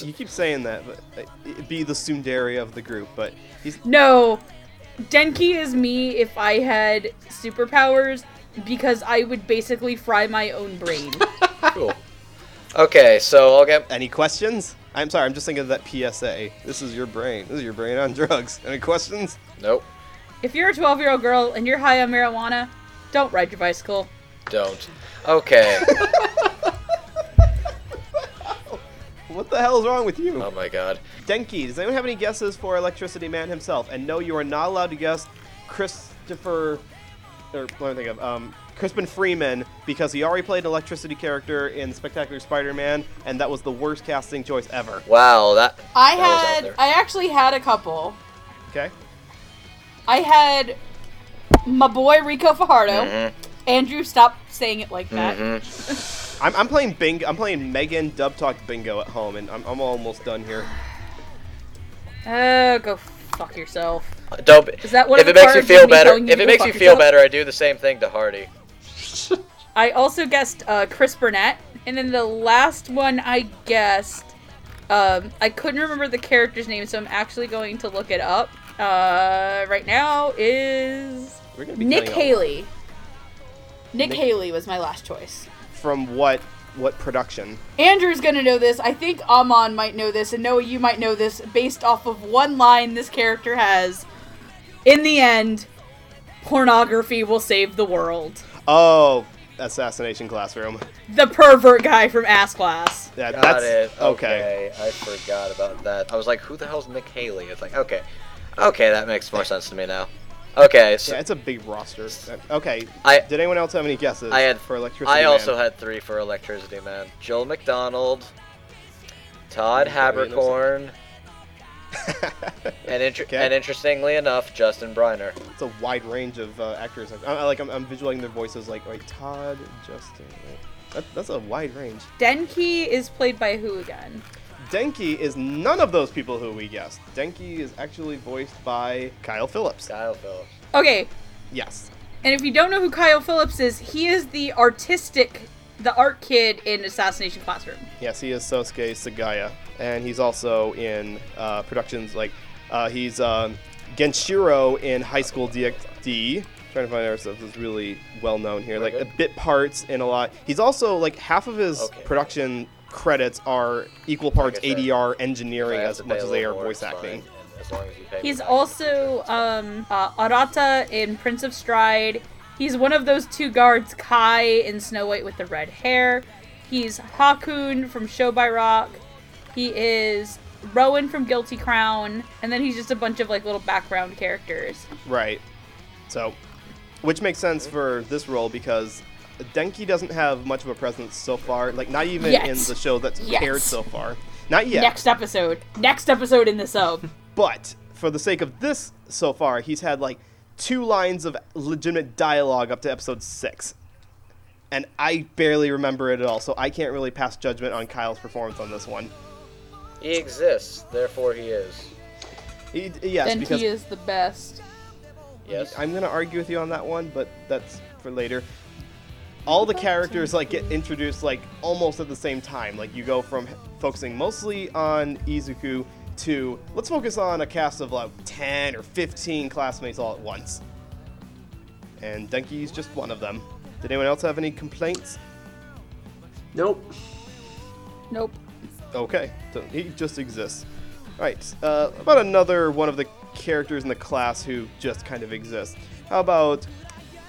You keep saying that, but uh, be the tsundere of the group, but he's No, Denki is me if I had superpowers because I would basically fry my own brain. Cool. Okay, so I'll get. any questions? I'm sorry, I'm just thinking of that PSA. This is your brain. This is your brain on drugs. Any questions? Nope. if you're a 12 year old girl and you're high on marijuana, don't ride your bicycle. Don't. Okay. What the hell is wrong with you? oh my god. Denki, does anyone have any guesses for Electricity Man himself? And no, you are not allowed to guess Christopher, or let me think of, um, Crispin Freeman, because he already played an electricity character in Spectacular Spider-Man, and that was the worst casting choice ever. Wow, that. I That was out had, there. I actually had a couple. Okay? I had my boy Ricco Fajardo. Mhm. Andrew, stop saying it like that. Mhm. I'm, I'm playing Bing. I'm playing Megan Dub Talk Bingo at home, and I'm, I'm almost done here. Uh, go fuck yourself. Don't. Is that one if it makes you feel better, you if it makes you feel yourself? better, I do the same thing to Hardy. I also guessed uh, Chris Burnett, and then the last one I guessed, um, I couldn't remember the character's name, so I'm actually going to look it up. Uh, right now is We're be Nick Haley. Nick, Nick- Haley was my last choice. From what what production? Andrew's gonna know this. I think Amon might know this, and Noah, you might know this based off of one line this character has. In the end, pornography will save the world. Oh, Assassination Classroom. The pervert guy from Ass Class. Yeah, Got that's it. okay. I forgot about that. I was like, who the hell's Nick Haley? It's like, okay. Okay, that makes more sense to me now. Okay, so Yeah, it's a big roster. Okay. I- did anyone else have any guesses I had for Electricity I Man? also had three for Electricity Man. Joel McDonald, Todd Very Haberkorn, and inter- Okay. and interestingly enough, Justin Briner. it's a wide range of uh, actors. I, I like I'm, I'm visualizing their voices like like Todd, Justin. That, that's a wide range. Denki is played by who again? Denki is none of those people who we guessed. Denki is actually voiced by Kyle Phillips. Kyle Phillips. Okay, Yes. and if you don't know who Kyle Phillips is, he is the artistic, the art kid in Assassination Classroom. Yes, he is Sosuke Sugaya, and he's also in uh, productions like uh, he's um, Genshiro in High School DxD. Trying to find ourselves is really well known here, like Very a bit parts in a lot. He's also like half of his Okay. production credits are equal parts I said, ADR If engineering as much as they are voice it's acting. fine, and as long as you pay me He's also um, uh, Arata in Prince of Stride. He's one of those two guards, Kai in Snow White with the red hair. He's Hakun from Show by Rock. He is Rowan from Guilty Crown, and then he's just a bunch of like little background characters. Right. So, which makes sense for this role because Denki doesn't have much of a presence so far. Like, not even Yet. in the show that's Yes. aired so far. Not yet. Next episode. Next episode in the sub. But for the sake of this so far, he's had like two lines of legitimate dialogue up to episode six. And I barely remember it at all, so I can't really pass judgment on Kyle's performance on this one. He exists, therefore he is. He, yes, then because he is the best. Yes. I'm gonna argue with you on that one, but that's for later. All the characters like get introduced like almost at the same time. Like you go from focusing mostly on Izuku to let's focus on a cast of like 10 or 15 classmates all at once. And Denki's just one of them. Did anyone else have any complaints? Nope. Nope. Okay, so he just exists. All right, uh, about another one of the characters in the class who just kind of exists. How about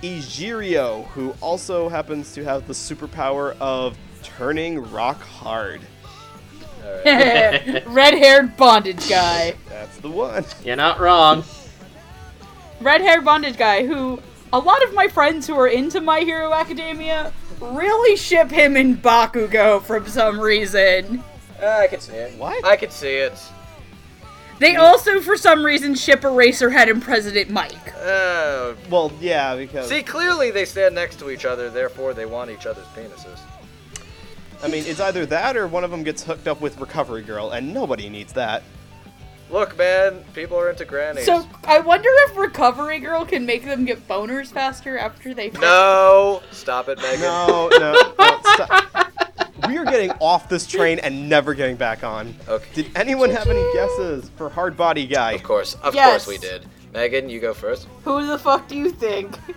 Eijiro, who also happens to have the superpower of turning rock hard? Alright. Red haired bondage guy. That's the one. You're not wrong. red haired bondage guy who a lot of my friends who are into My Hero Academia really ship him and Bakugo for some reason. I can see it. What? I can see it. They also, for some reason, ship Eraserhead and Present Mic. Uh, Well, yeah, because see, clearly they stand next to each other, therefore they want each other's penises. I mean, it's either that or one of them gets hooked up with Recovery Girl, and nobody needs that. Look, man, people are into grannies. So I wonder if Recovery Girl can make them get boners faster after they. no, stop it, Megan. No, no, no, stop. We are getting off this train and never getting back on. Okay. Did anyone have any guesses for Hard Body Guy? Of course, of Yes. course we did. Megan, you go first. Who the fuck do you think?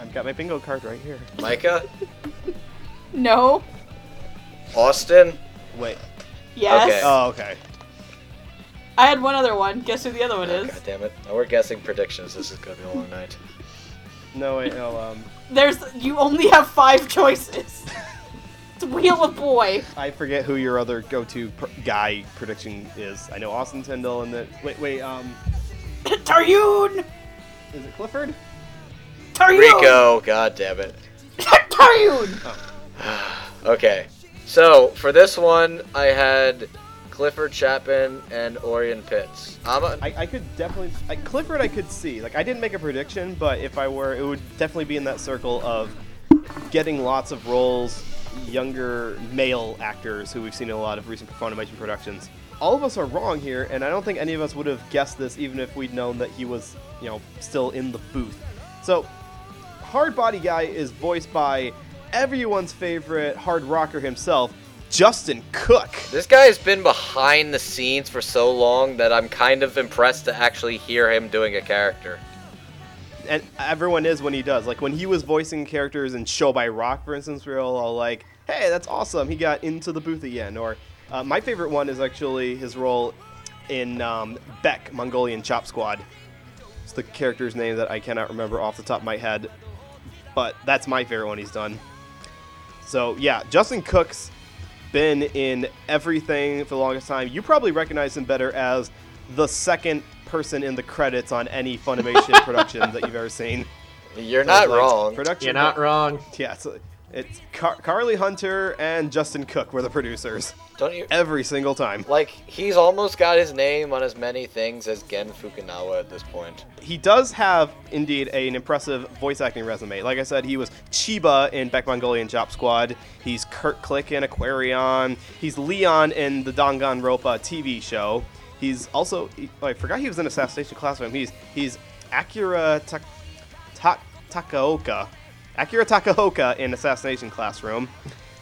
I've got my bingo card right here. Micah, No. Austin. Wait. Yes. Okay. Oh, okay. I had one other one. Guess who the other one is? God damn it! Now we're guessing predictions. This is gonna be a long night. No, wait, no, um, There's. You only have five choices. it's Wheel of Boy. I forget who your other go-to pr- guy prediction is. I know Austin Tyndall and then, wait, wait, um, Taryoon. is it Clifford? Taryoon. Ricco, god damn it. Taryoon. Okay, so for this one, I had Clifford Chapman and Orion Pitts. I'm a, I, I could definitely, I, Clifford I could see. Like, I didn't make a prediction, but if I were, it would definitely be in that circle of getting lots of roles, younger male actors who we've seen in a lot of recent Funimation productions. All of us are wrong here, and I don't think any of us would have guessed this even if we'd known that he was, you know, still in the booth. So, Hard Body Guy is voiced by everyone's favorite hard rocker himself, Justin Cook. this guy has been behind the scenes for so long that I'm kind of impressed to actually hear him doing a character. and everyone is when he does. Like when he was voicing characters in Show by Rock, for instance, we were all, all like, "Hey, that's awesome! He got into the booth again." Or uh, my favorite one is actually his role in um, Beck Mongolian Chop Squad. It's the character's name that I cannot remember off the top of my head, but that's my favorite one he's done. So yeah, Justin Cook's been in everything for the longest time. You probably recognize him better as the second person in the credits on any Funimation production that you've ever seen. You're So not like wrong. Production. You're not wrong. Yeah, it's, it's Car- Carly Hunter and Justin Cook were the producers Don't you? every single time. Like he's almost got his name on as many things as Gen Fukunaga at this point. He does have indeed an impressive voice acting resume. Like I said, he was Chiba in Beck Mongolian Chop Squad. He's Kurt Click in Aquarion. He's Leon in the Danganronpa TV show. He's also oh, I forgot he was in Assassination Classroom. He's he's Akira Ta- Ta- Takaoka. Akira Takaoka in Assassination Classroom.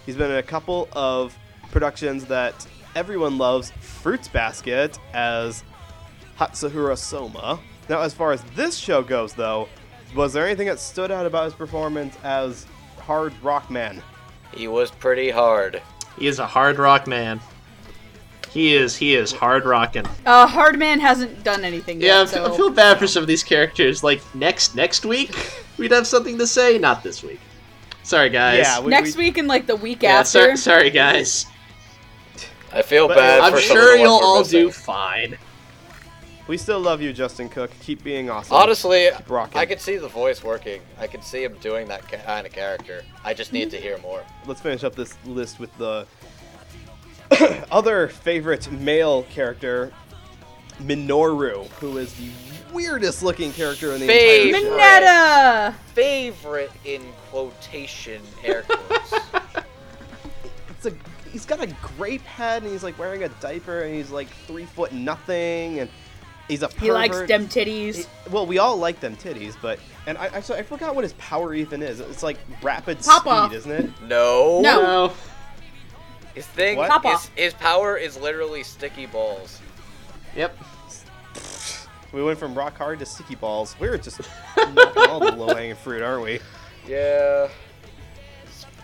He's been in a couple of productions that everyone loves. Fruits Basket as Hatsuhiro Soma. Now, as far as this show goes, though, was there anything that stood out about his performance as Hard Rock Man? He was pretty hard. He is a hard rock man. He is. He is hard rocking. Uh, Hardman hasn't done anything Yeah, I yet. feel, I feel bad for some of these characters. Like next next week, we'd have something to say. Not this week. Sorry, guys. Yeah, we- Next we- week and like the week Yeah, after. sor- sorry, guys. I feel But, bad I'm for some of sure you'll all missing. do fine. We still love you, Justin Cook. Keep being awesome. Honestly, Keep. I could see the voice working. I could see him doing that kind of character. I just need to hear more. Let's finish up this list with the other favorite male character, Minoru, who is the weirdest looking character in the Favorite. entire show. Minetta! Favorite in quotation air quotes. It's a, he's got a grape head and he's like wearing a diaper and he's like three foot nothing and he's a pervert. He likes them titties. He- well, we all like them titties, but and I, I, so I forgot what his power even is. It's like rapid Papa. speed, isn't it? no. No. No. His thing, What? Papa. his, his power is literally sticky balls. Yep. We went from rock hard to sticky balls. We're just knocking all the low hanging fruit, aren't we? Yeah.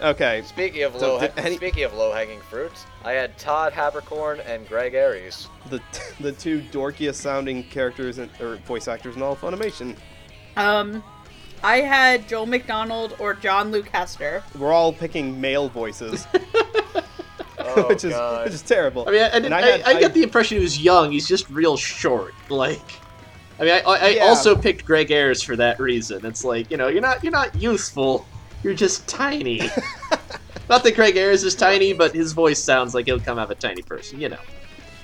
Okay. Speaking of So low, did any- speaking of low hanging fruits, I had Todd Haberkorn and Greg Ayres. The the two dorkiest sounding characters and, or voice actors in all of Funimation. Um, I had Joel McDonald or Jean-Luc Hester. We're all picking male voices, Oh which is god. which is terrible. I mean, I, I, And I, had- I get the impression he was young. He's just real short. Like, I mean, I, I, I Yeah. also picked Greg Ayres for that reason. It's like you know, you're not you're not youthful, you're just tiny. not that Greg Ayres is tiny, but his voice sounds like he'll come out of a tiny person. You know,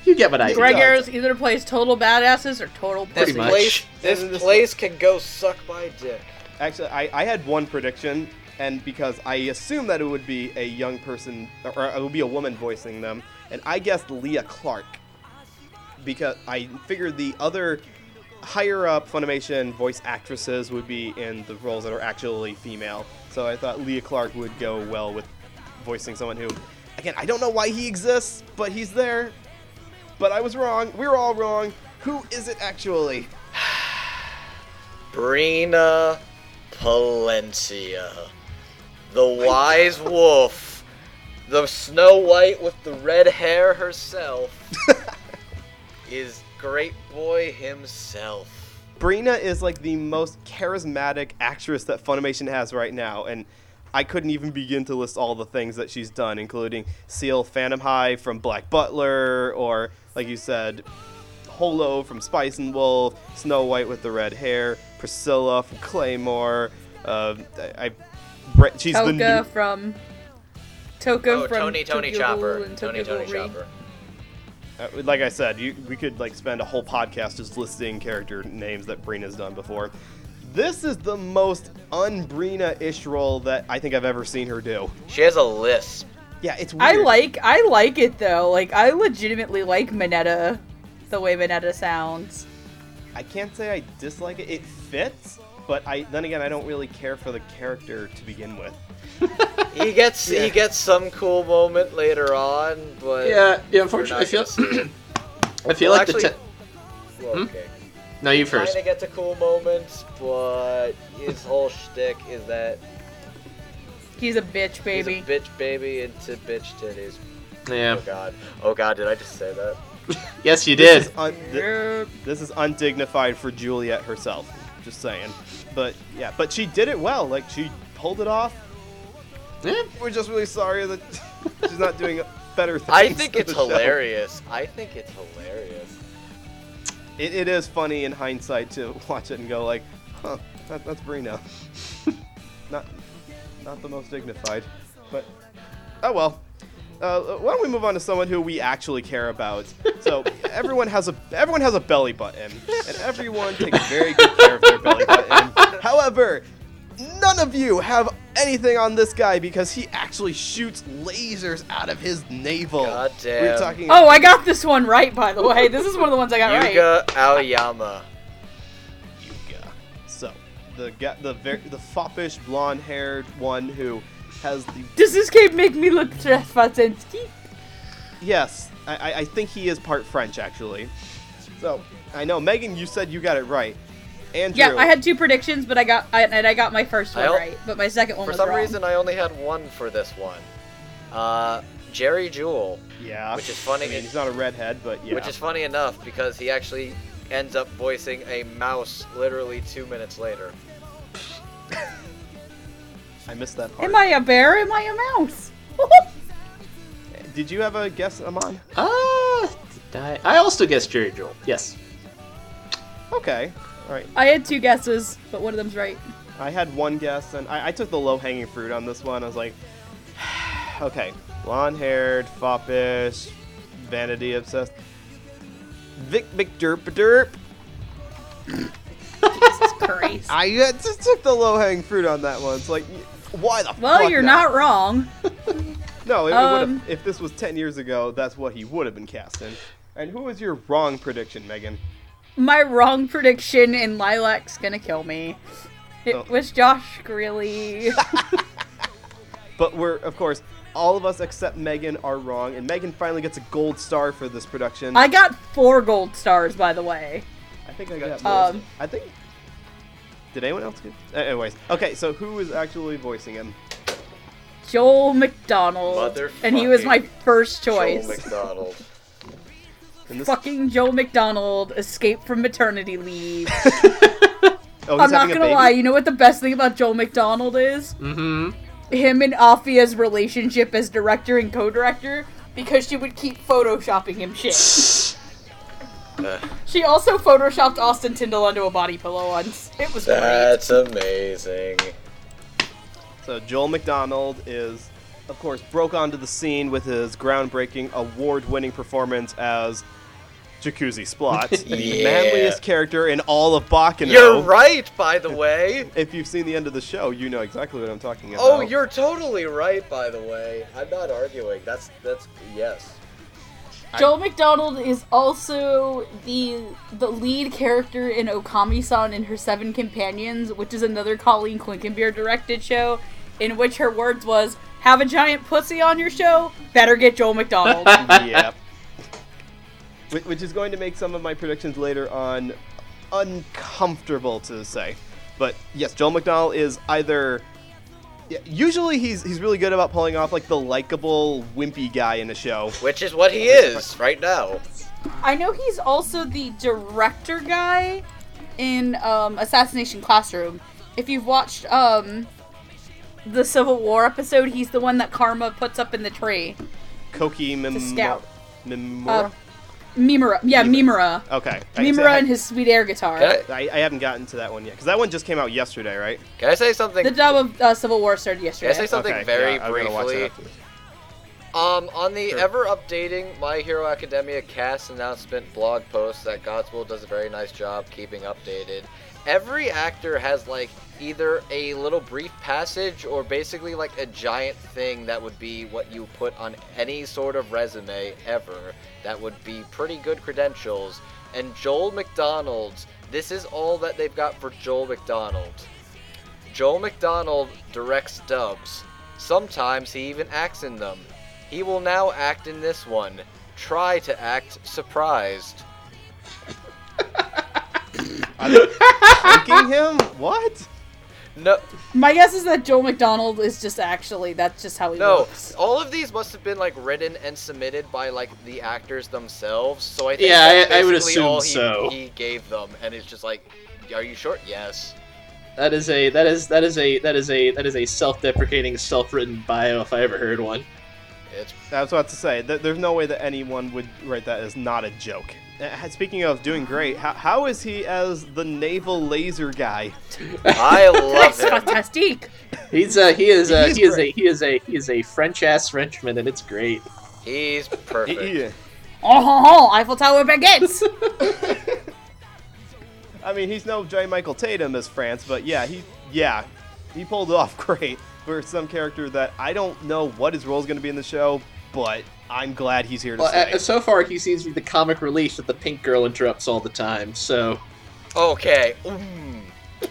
you get what I mean. Greg mean. Ayres either plays total badasses or total This Pretty much. place, this This- place can go suck my dick. Actually, I, I had one prediction, and because I assumed that it would be a young person, or it would be a woman voicing them, and I guessed Leah Clark. Because I figured the other higher up Funimation voice actresses would be in the roles that are actually female. So I thought Leah Clark would go well with voicing someone who, again, I don't know why he exists, but he's there. But I was wrong. We were all wrong. Who is it actually? Brina Palencia. The wise wolf. The Snow White with the red hair herself. is Great Boy himself. Brina is like the most charismatic actress that Funimation has right now, and I couldn't even begin to list all the things that she's done, including Ciel Phantomhive from Black Butler, or like you said, Holo from Spice and Wolf, Snow White with the red hair, Priscilla from Claymore. Uh, I, I Bre- she's the Toka new. from Toka Oh, from Tony Tony Tokyo Chopper. And Tony Tony Chopper. Uh, like I said, you, we could like spend a whole podcast just listing character names that Brina's done before. This is the most un-Brina-ish role that I think I've ever seen her do. She has a lisp. Yeah, it's weird. I like I like it though. Like I legitimately like Minetta, the way Minetta sounds. I can't say I dislike it. It fits, but I then again I don't really care for the character to begin with. He gets Yeah. he gets some cool moment later on, but Yeah, yeah. Unfortunately, I feel gonna see it. I feel Well, like actually- the te- Well, Hmm? okay. no, you first. Kinda gets a cool moment, but his whole shtick is that He's a bitch, baby. he's a bitch baby into bitch titties. Yeah. Oh god. Oh god, did I just say that? Yes, you This did. is, un- thi- Yep. this is undignified for Juliet herself. Just saying. But yeah, but she did it well. Like she pulled it off. Yeah. We're just really sorry that she's not doing better things. I think it's the show. hilarious. I think it's hilarious. It, it is funny in hindsight to watch it and go like, huh, that, that's Brina. not, not the most dignified, but oh well. Uh, why don't we move on to someone who we actually care about? So everyone has a everyone has a belly button, and everyone takes very good care of their belly button. However, none of you have anything on this guy because he actually shoots lasers out of his navel. God We're damn. talking. Oh, I got this one right, by the way. This is one of the ones I got right. Yuga Aoyama. Yuga. So, the ga- the ver- the foppish blonde-haired one who has the Does this game make me look Trefazensky? yes, I, I I think he is part French actually. So I know Megan, you said you got it right. Andrew, Yeah, I had two predictions, but I got I, and I got my first one right, but my second one For some wrong. reason, I only had one for this one. Uh, Jerry Jewell, yeah, which is funny- I mean, he's not a redhead, but yeah, which is funny enough because he actually ends up voicing a mouse literally two minutes later. I missed that part. Am I a bear? Am I a mouse? Did you have a guess, Amon? Ah, did I, I also guessed Jerry Jewell. Yes. Okay, all right. I had two guesses, but one of them's right. I had one guess, and I, I took the low-hanging fruit on this one. I was like, okay, blonde-haired, foppish, vanity obsessed. Vic Vic Derp Derp. Jesus Christ. I uh, just took the low-hanging fruit on that one. It's like, y- why the Well, fuck you're not wrong. No, it, Um, would've, if this was 10 years ago, that's what he would have been cast in. And who was your wrong prediction, Megan? My wrong prediction in Lilac's gonna kill me. It Oh. was Josh Grelle. But we're, of course, all of us except Megan are wrong, and Megan finally gets a gold star for this production. I got four gold stars, by the way. I think I got Um. I think. Did anyone else get? Uh, anyways, okay. So who is actually voicing him? Joel McDonald. And he was my first choice. Joel McDonald. This- Fucking Joel McDonald escaped from maternity leave. oh, I'm not gonna lie, you know what the best thing about Joel McDonald is? Mm-hmm. Him and Apphia's relationship as director and co-director because she would keep photoshopping him shit. Uh, She also photoshopped Austin Tyndall onto a body pillow once. It was great. that's amazing. So Joel McDonald is, of course, broke onto the scene with his groundbreaking, award-winning performance as Jacuzzi Splot, the Yeah. manliest character in all of Baccano. You're right, by the way. If you've seen the end of the show, you know exactly what I'm talking about. Oh, you're totally right, by the way. I'm not arguing. That's that's yes. Joel McDonald is also the the lead character in Okami-san and her Seven Companions, which is another Colleen Clinkenbeard directed show, in which her words was, "Have a giant pussy on your show? Better get Joel McDonald." yep. Which is going to make some of my predictions later on uncomfortable to say. But yes, Joel McDonald is either. Yeah, usually he's he's really good about pulling off like the likable wimpy guy in a show. Which is what he is right now. I know he's also the director guy in um, Assassination Classroom. If you've watched um, the Civil War episode, he's the one that Karma puts up in the tree. Koki Mim- scout. Mimura? Uh, Mimura. Yeah, Mimura. okay. I- Mimura I, and his sweet air guitar. Can I, I, I haven't gotten to that one yet because that one just came out yesterday, right? can I say something? The dub of uh, Civil War started yesterday. Can I yesterday. say something okay, very yeah, I'm watch that briefly? Um, on the Sure. ever updating My Hero Academia cast announcement blog post that Godswill does a very nice job keeping updated. Every actor has like either a little brief passage or basically like a giant thing that would be what you put on any sort of resume ever. That would be pretty good credentials. And Joel McDonald's, this is all that they've got for Joel McDonald. Joel McDonald directs dubs. Sometimes he even acts in them. He will now act in this one. Try to act surprised. Thanking him? What? No, My guess is that Joe McDonald is just actually that's just how he no. looks. All of these must have been like written and submitted by like the actors themselves. So I think Yeah, that's I- I would assume all he, so. he gave them, and it's just like, are you sure? Yes. That is a that is that is a that is a that is a self-deprecating, self-written bio if I ever heard one. It's I was about to say, th- there's no way that anyone would write that as not a joke. Uh, Speaking of doing great, how, how is he as the naval laser guy? I love That's him. fantastic. He's uh he is uh He's he is a he is a he is a French ass Frenchman and it's great. He's perfect. Yeah. Oh, ho, ho, Eiffel Tower baguettes. I mean, he's no J. Michael Tatum as France, but yeah, he yeah, he pulled it off great for some character that I don't know what his role is going to be in the show, but I'm glad he's here to Well, stay. uh, so far he seems to be the comic relief that the pink girl interrupts all the time. So Okay. Mm.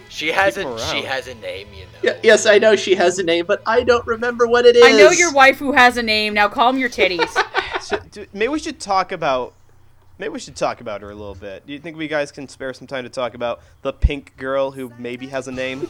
She has Keep a she has a name, you know. yeah, yes, I know she has a name, but I don't remember what it is. I know your wife who has a name. Now calm your titties. Should- do- maybe we should talk about maybe we should talk about her a little bit. Do you think we guys can spare some time to talk about the pink girl who maybe has a name?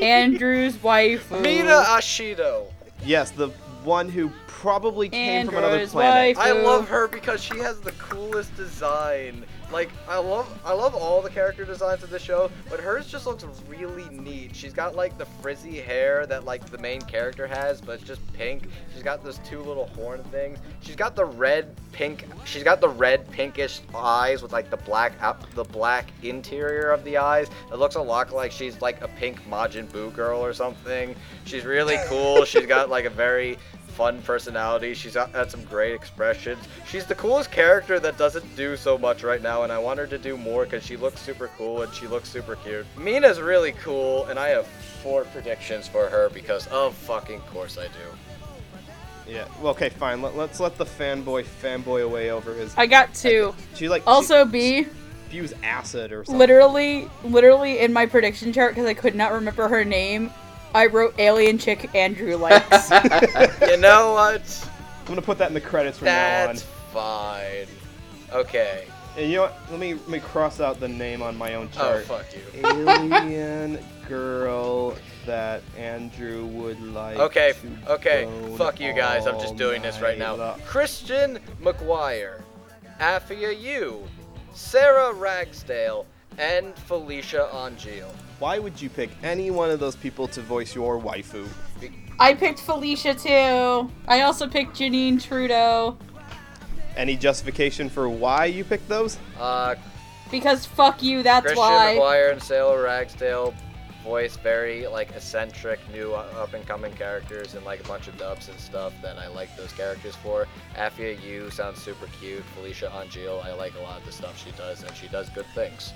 Andrew's wife. Mina Ashido. yes, the one who probably came from another planet. wife. I love her because she has the coolest design. Like I love I love all the character designs of the show, but hers just looks really neat. She's got like the frizzy hair that like the main character has, but it's just pink. She's got those two little horn things. She's got the red pink. She's got the red pinkish eyes with like the black out the black interior of the eyes. It looks a lot like she's like a pink Majin Buu girl or something. She's really cool. she's got like a very fun personality. She's got, had some great expressions. She's the coolest character that doesn't do so much right now, and I want her to do more because she looks super cool and she looks super cute. Mina's really cool, and I have four predictions for her because of fucking course I do. Yeah. Well, okay, fine. Let, us let the fanboy fanboy away over his. I got two. She like Also, B, she spews acid or something. literally, literally in my prediction chart because I could not remember her name. I wrote alien chick Andrew likes. You know what? I'm gonna put that in the credits from now on. That's fine. Okay. And you know what? Let me let me cross out the name on my own chart. Oh, chart. fuck you. Alien girl that Andrew would like. Okay, to okay, bone fuck you guys. I'm just doing this right now. night. Kristen McGuire, Apphia Yu, Sarah Ragsdale, and Felecia Angelle. Why would you pick any one of those people to voice your waifu? I picked Felecia too. I also picked Jeannie Tirado. Any justification for why you picked those? Uh, Because fuck you, that's Kristen why. McGuire and Sailor Ragsdale voice very like eccentric new up and coming characters and like a bunch of dubs and stuff that I like those characters for. Apphia Yu sounds super cute. Felecia Angelle, I like a lot of the stuff she does and she does good things.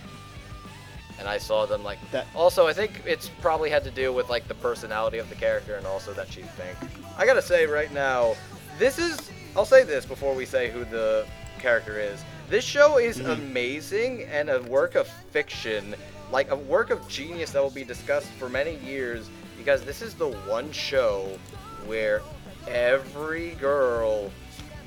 And I saw them like That- Also, I think it's probably had to do with like the personality of the character and also that she's pink. I gotta say right now, this is. I'll say this before we say who the character is. This show is mm-hmm. amazing and a work of fiction, like a work of genius that will be discussed for many years because this is the one show where every girl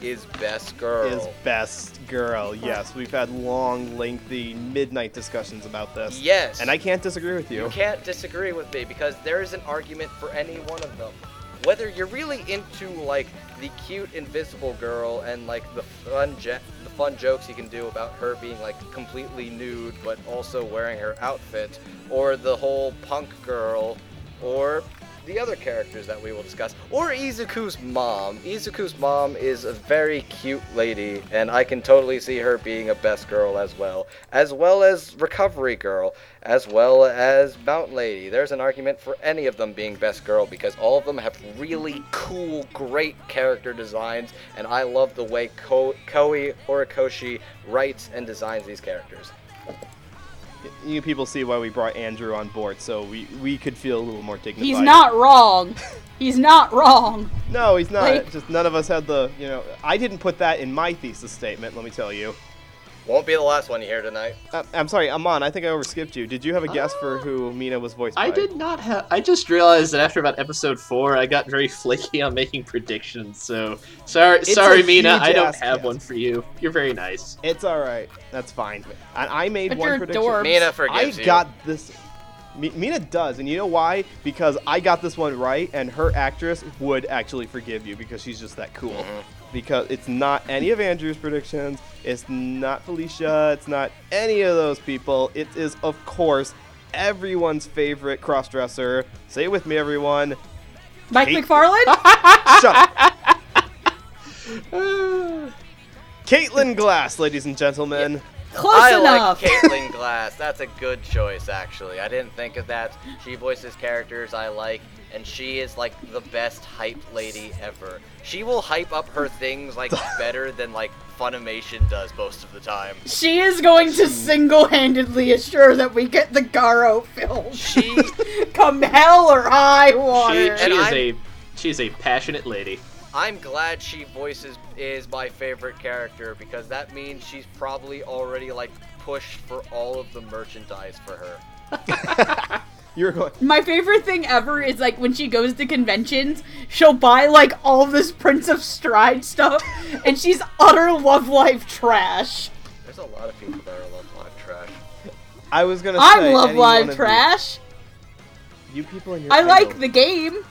is best girl. Is best girl. Yes, we've had long, lengthy, midnight discussions about this. Yes. And I can't disagree with you. You can't disagree with me because there is an argument for any one of them. Whether you're really into like the cute invisible girl and like the fun je- the fun jokes you can do about her being like completely nude but also wearing her outfit, or the whole punk girl, or the other characters that we will discuss, or Izuku's mom. Izuku's mom is a very cute lady, and I can totally see her being a best girl as well, as well as Recovery Girl, as well as Mountain Lady. There's an argument for any of them being best girl because all of them have really cool, great character designs, and I love the way Ko- Kohei Horikoshi writes and designs these characters. You people see why we brought Andrew on board, so we, we could feel a little more dignified. He's not wrong. He's not wrong. No, he's not. Like- Just none of us had the, you know, I didn't put that in my thesis statement, let me tell you. Won't be the last one you hear tonight. Uh, I'm sorry, Amon, I think I overskipped you. Did you have a guess for who Mina was voiced by? I did not have. I just realized that after about episode four, I got very flaky on making predictions. So sorry, It's sorry, Mina. I don't have guess. one for you. You're very nice. It's alright. That's fine. And I made But one you're prediction. dork. Mina I forgives you. got this. Mina does, and you know why? Because I got this one right, and her actress would actually forgive you because she's just that cool. Because it's not any of Andrew's predictions, it's not Felecia, it's not any of those people. It is, of course, everyone's favorite crossdresser. Say it with me, everyone. Mike Kate- McFarland? Shut up. Caitlin Glass, ladies and gentlemen. Close I enough. like Caitlin Glass. That's a good choice, actually. I didn't think of that. She voices characters I like, and she is like the best hype lady ever. She will hype up her things like better than like Funimation does most of the time. She is going to single-handedly assure that we get the Garo film. She Come hell or high water. she And is I'm- a she is a passionate lady. I'm glad she voices is my favorite character because that means she's probably already like pushed for all of the merchandise for her. You're going. My favorite thing ever is like when she goes to conventions, she'll buy like all this Prince of Stride stuff, and she's utter Love Live trash. There's a lot of people that are Love Live trash. I was gonna say. I'm love any one live you- trash. You people in your I like idol. the game.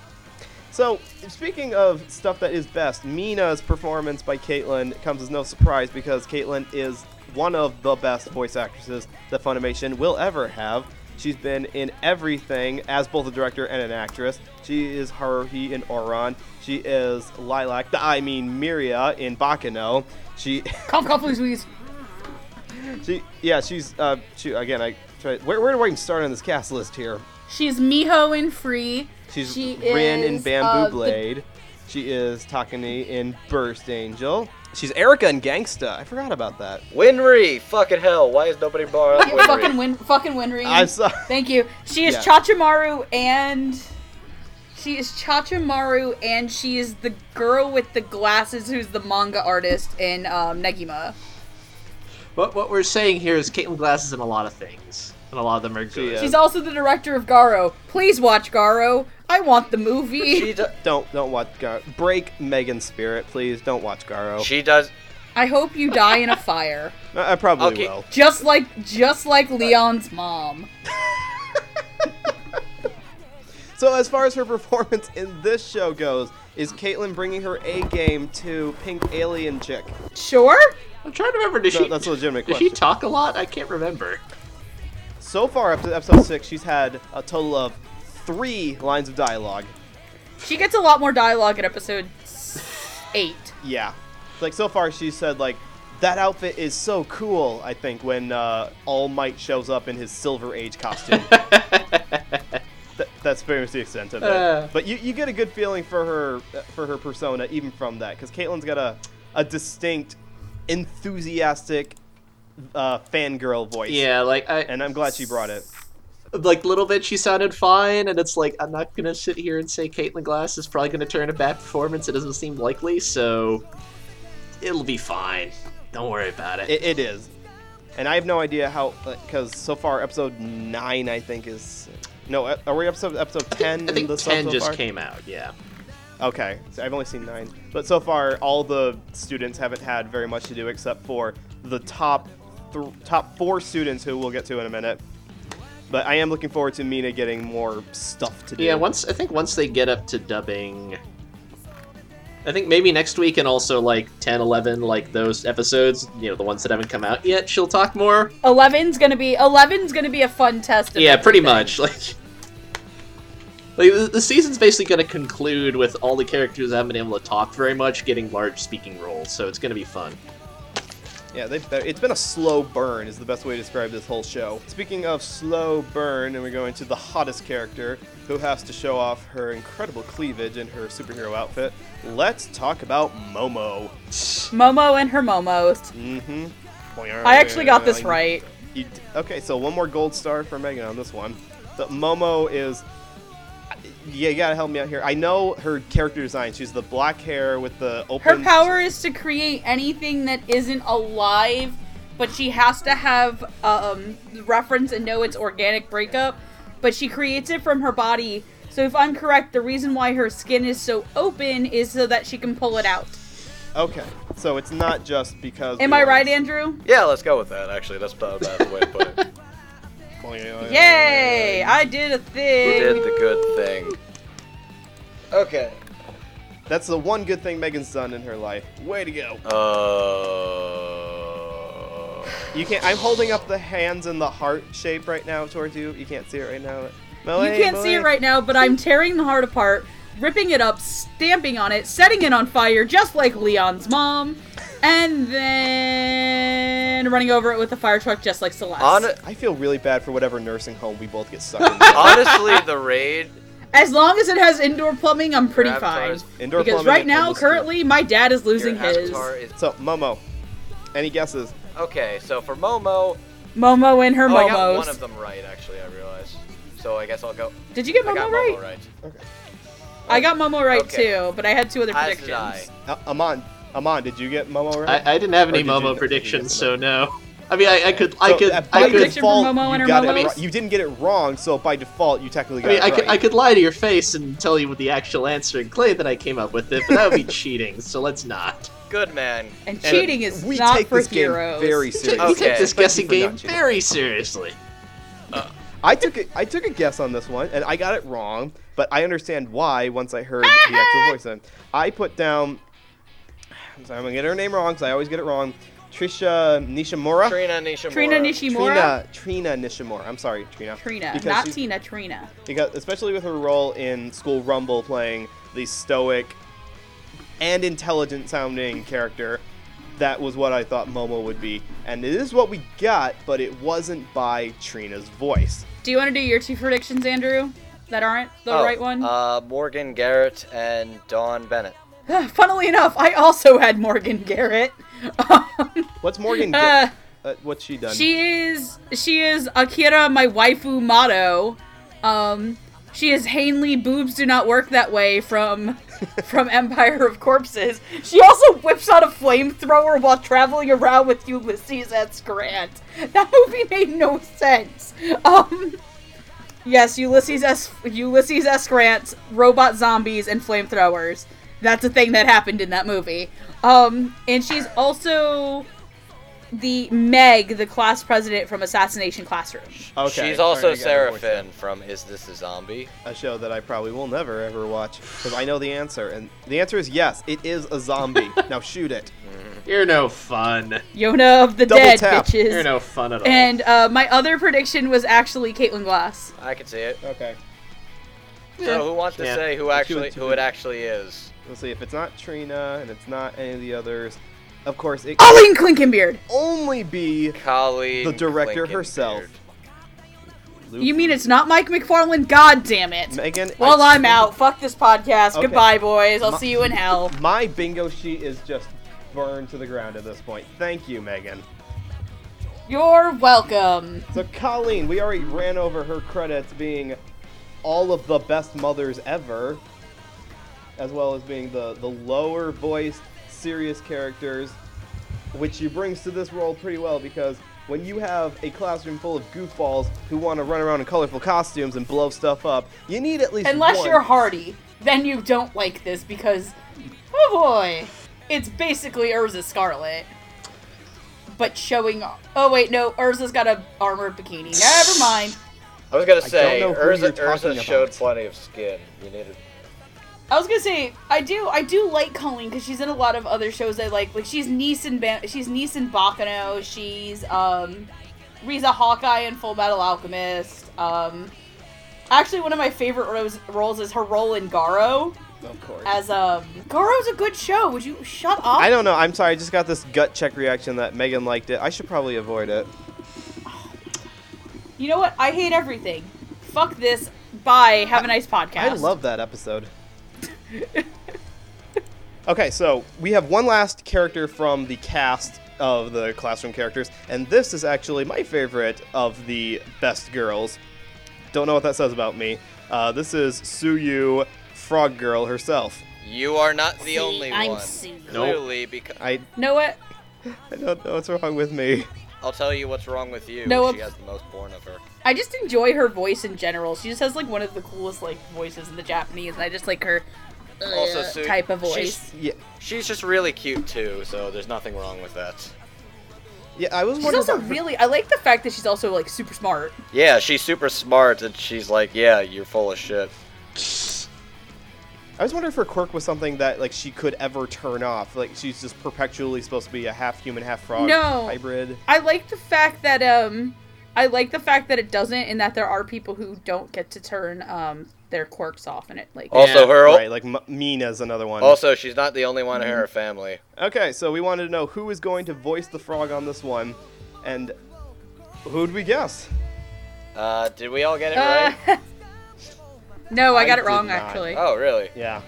So, speaking of stuff that is best, Mina's performance by Caitlin comes as no surprise because Caitlin is one of the best voice actresses that Funimation will ever have. She's been in everything as both a director and an actress. She is Haruhi in Ouran. She is Lilac, I mean Miria in Baccano. She, Cough, cough, please, please. she, yeah, she's. Uh, she again. I try. Where, where do I even start on this cast list here? She's Miho in Free. She's She Rin in Bamboo uh, the- Blade. She is Takani in Burst Angel. She's Erica and Gangsta. I forgot about that. Winry! Fucking hell, why is nobody borrowing Winry? fucking win, fucking Winry. I'm sorry. Thank you. She is Yeah. Chachamaru and she is Chachamaru and she is the girl with the glasses who's the manga artist in um, Negima. What what we're saying here is Caitlin Glass is in a lot of things, and a lot of them are She good. She's also the director of Garo. Please watch Garo. I want the movie. She, do- Don't don't watch Garo. Break Megan's spirit, please. Don't watch Garo. she does. I hope you die in a fire. I, I probably Okay. will. Just like just like Leon's mom. So as far as her performance in this show goes, is Caitlin bringing her A game to Pink Alien Chick? Sure? I'm trying to remember. Does No, she? that's a legitimate Does question. she talk a lot? I can't remember. So far, up to episode six, she's had a total of three lines of dialogue. She gets a lot more dialogue in episode 8. Yeah. Like so far, she said like that outfit is so cool. I think when uh, All Might shows up in his Silver Age costume. Th- that's very much the extent of it. Uh. but you, you get a good feeling for her for her persona even from that because Caitlin's got a a distinct, enthusiastic, uh, fangirl voice. Yeah, like I and I'm glad she brought it. like little bit she sounded fine, and it's like I'm not gonna sit here and say Caitlin Glass is probably gonna turn a bad performance. It doesn't seem likely, so it'll be fine. Don't worry about it. It, it is, and I have no idea how because so far episode nine I think is no uh, are we episode episode ten I think in the sub ten so just far? came out. Yeah. Okay, so I've only seen nine, but so far all the students haven't had very much to do except for the top th- top four students who we'll get to in a minute. But I am looking forward to Mina getting more stuff to do. Yeah, once I think once they get up to dubbing I think maybe next week and also like 10, 11, like those episodes, you know, the ones that haven't come out yet, she'll talk more. 11's gonna be 11's gonna be a fun test. Yeah, pretty everything. much. Like like the, the season's basically going to conclude with all the characters that haven't been able to talk very much getting large speaking roles, so it's going to be fun. Yeah, they've, it's been a slow burn, is the best way to describe this whole show. Speaking of slow burn, and we're going to the hottest character who has to show off her incredible cleavage in her superhero outfit, let's talk about Momo. Momo and her Momos. Mm-hmm. I actually got this right. You okay, so one more gold star for Megan on this one. The Momo is. Yeah, you gotta help me out here. I know her character design. She's the black hair with the open. Her power is to create anything that isn't alive, but she has to have um, reference and know its organic breakup. But she creates it from her body. So if I'm correct, the reason why her skin is so open is so that she can pull it out. Okay, so it's not just because. Am I right, Andrew? Yeah, let's go with that. Actually, that's not a bad way to put it. Yay! I did a thing. You did the good thing. Okay. That's the one good thing Megan's done in her life. Way to go. Uh. You can't. I'm holding up the hands in the heart shape right now towards you. You can't see it right now. You can't see it right now, but I'm tearing the heart apart, ripping it up, stamping on it, setting it on fire, just like Leon's mom, and then running over it with a fire truck, just like Celeste. Hon- I feel really bad for whatever nursing home we both get stuck in. honestly, the raid. as long as it has indoor plumbing, I'm pretty fine. avatar's- Indoor because plumbing right now, currently, my dad is losing his. avatar is- So Momo, any guesses? Okay, so for Momo, Momo and her oh, I got one of them right. Actually, I realized. So I guess I'll go. Did you get I Momo got right? Momo right. I got Momo right Okay. too, but I had two other As predictions. did I. Uh, Amon, Amon, did you get Momo right? I, I didn't have any did you- Momo you predictions, so no. I mean, I, I could, I could, uh, I could, prediction for default, Momo and you her got it momos? right. You didn't get it wrong, so by default, you technically I got mean, it I right. could, I could lie to your face and tell you what the actual answer and claim that I came up with it, but that would be cheating. So let's not. Good man. And And cheating is we not take for this game very We take, seriously. we take this Thank guessing game not very seriously. I took a, I took a guess on this one, and I got it wrong, but I understand why once I heard the actual voice. In. I put down. I'm sorry, I'm gonna get her name wrong because I always get it wrong. Trisha Nishimura. Trina Nishimura. Trina Nishimura. Trina, Trina Nishimura. I'm sorry, Trina. Trina, Because not Tina. Trina. Because especially with her role in School Rumble, playing the stoic and intelligent sounding character, that was what I thought Momo would be, and it is what we got, but it wasn't by Trina's voice. Do you want to do your two predictions, Andrew? That aren't the Oh, right one. Uh, Morgan Garrett and Dawn Bennett. Funnily enough, I also had Morgan Garrett. Um, What's Morgan? uh, uh, what's she done? she is she is Akira, my waifu motto. Um, she is Hanley. Boobs do not work that way from from Empire of Corpses. She also whips out a flamethrower while traveling around with Ulysses S. Grant. That movie made no sense. Um. Yes, Ulysses S. Ulysses S. Grant, robot zombies, and flamethrowers. That's a thing that happened in that movie. Um, and she's also the Meg, the class president from Assassination Classroom. okay. She's also alright, I got her voice Seraphine from Is This a Zombie? A show that I probably will never ever watch because I know the answer, and the answer is yes. It is a zombie. now shoot it. You're no fun. Yona of the Double Dead, tap. bitches. You're no fun at all. and uh, my other prediction was actually Caitlin Glass. I can see it. Okay. So who wants to Yeah. say who actually who it actually is? let's see if it's not Trina and it's not any of the others. Of course, it Colleen Clinkenbeard. only be Colleen. The director Clinkenbeard. herself. You mean it's not Mike McFarland? God damn it. Megan? Well, I- I'm out. Fuck this podcast. Okay. Goodbye, boys. I'll Ma- see you in hell. My bingo sheet is just burned to the ground at this point. Thank you, Megan. You're welcome. So Colleen, we already ran over her credits being all of the best mothers ever, as well as being the the lower voiced serious characters, which she brings to this role pretty well because when you have a classroom full of goofballs who want to run around in colorful costumes and blow stuff up, you need at least Unless one. you're Hardy, then you don't like this because, oh boy, it's basically Erza Scarlet. But showing. off. Oh wait, no, Erza's got a armored bikini. Never mind. I was gonna say, know who Erza, Erza showed plenty of skin. You needed. I was gonna say I do I do like Colleen because she's in a lot of other shows I like. Like she's niece in ba- she's niece in Baccano. She's um Riza Hawkeye in Full Metal Alchemist. Um, actually, one of my favorite roles, roles is her role in Garo. of course. As um, Garo's a good show. Would you shut up? I don't know. I'm sorry. I just got this gut check reaction that Megan liked it. I should probably avoid it. You know what? I hate everything. Fuck this. Bye. Have a nice podcast. I love that episode. okay, so we have one last character from the cast of the classroom characters, and this is actually my favorite of the best girls. Don't know what that says about me. Uh, this is Tsuyu, Frog Girl herself. You are not the See, only I'm one. Sue. Clearly, because I Know what? I don't know what's wrong with me. I'll tell you what's wrong with you. No, she has the most born of her. I just enjoy her voice in general. She just has like one of the coolest like voices in the Japanese, and I just like her uh, Also, Sue, type of voice. she's- Yeah, She's just really cute too, so there's nothing wrong with that. yeah. I was She's also about really. I like the fact that she's also like super smart. Yeah, she's super smart, and she's like, yeah, you're full of shit. I was wondering if her quirk was something that like she could ever turn off. Like she's just perpetually supposed to be a half human, half frog No. hybrid. I like the fact that um, I like the fact that it doesn't, and that there are people who don't get to turn um their quirks off in it. Like Also, Yeah, her. Right, like M- Mina's another one. Also, she's not the only one in her family. Okay, so we wanted to know who is going to voice the frog on this one, and who'd we guess? Uh, did we all get it Uh, right? no, I I got it wrong not. actually. Oh, really? Yeah.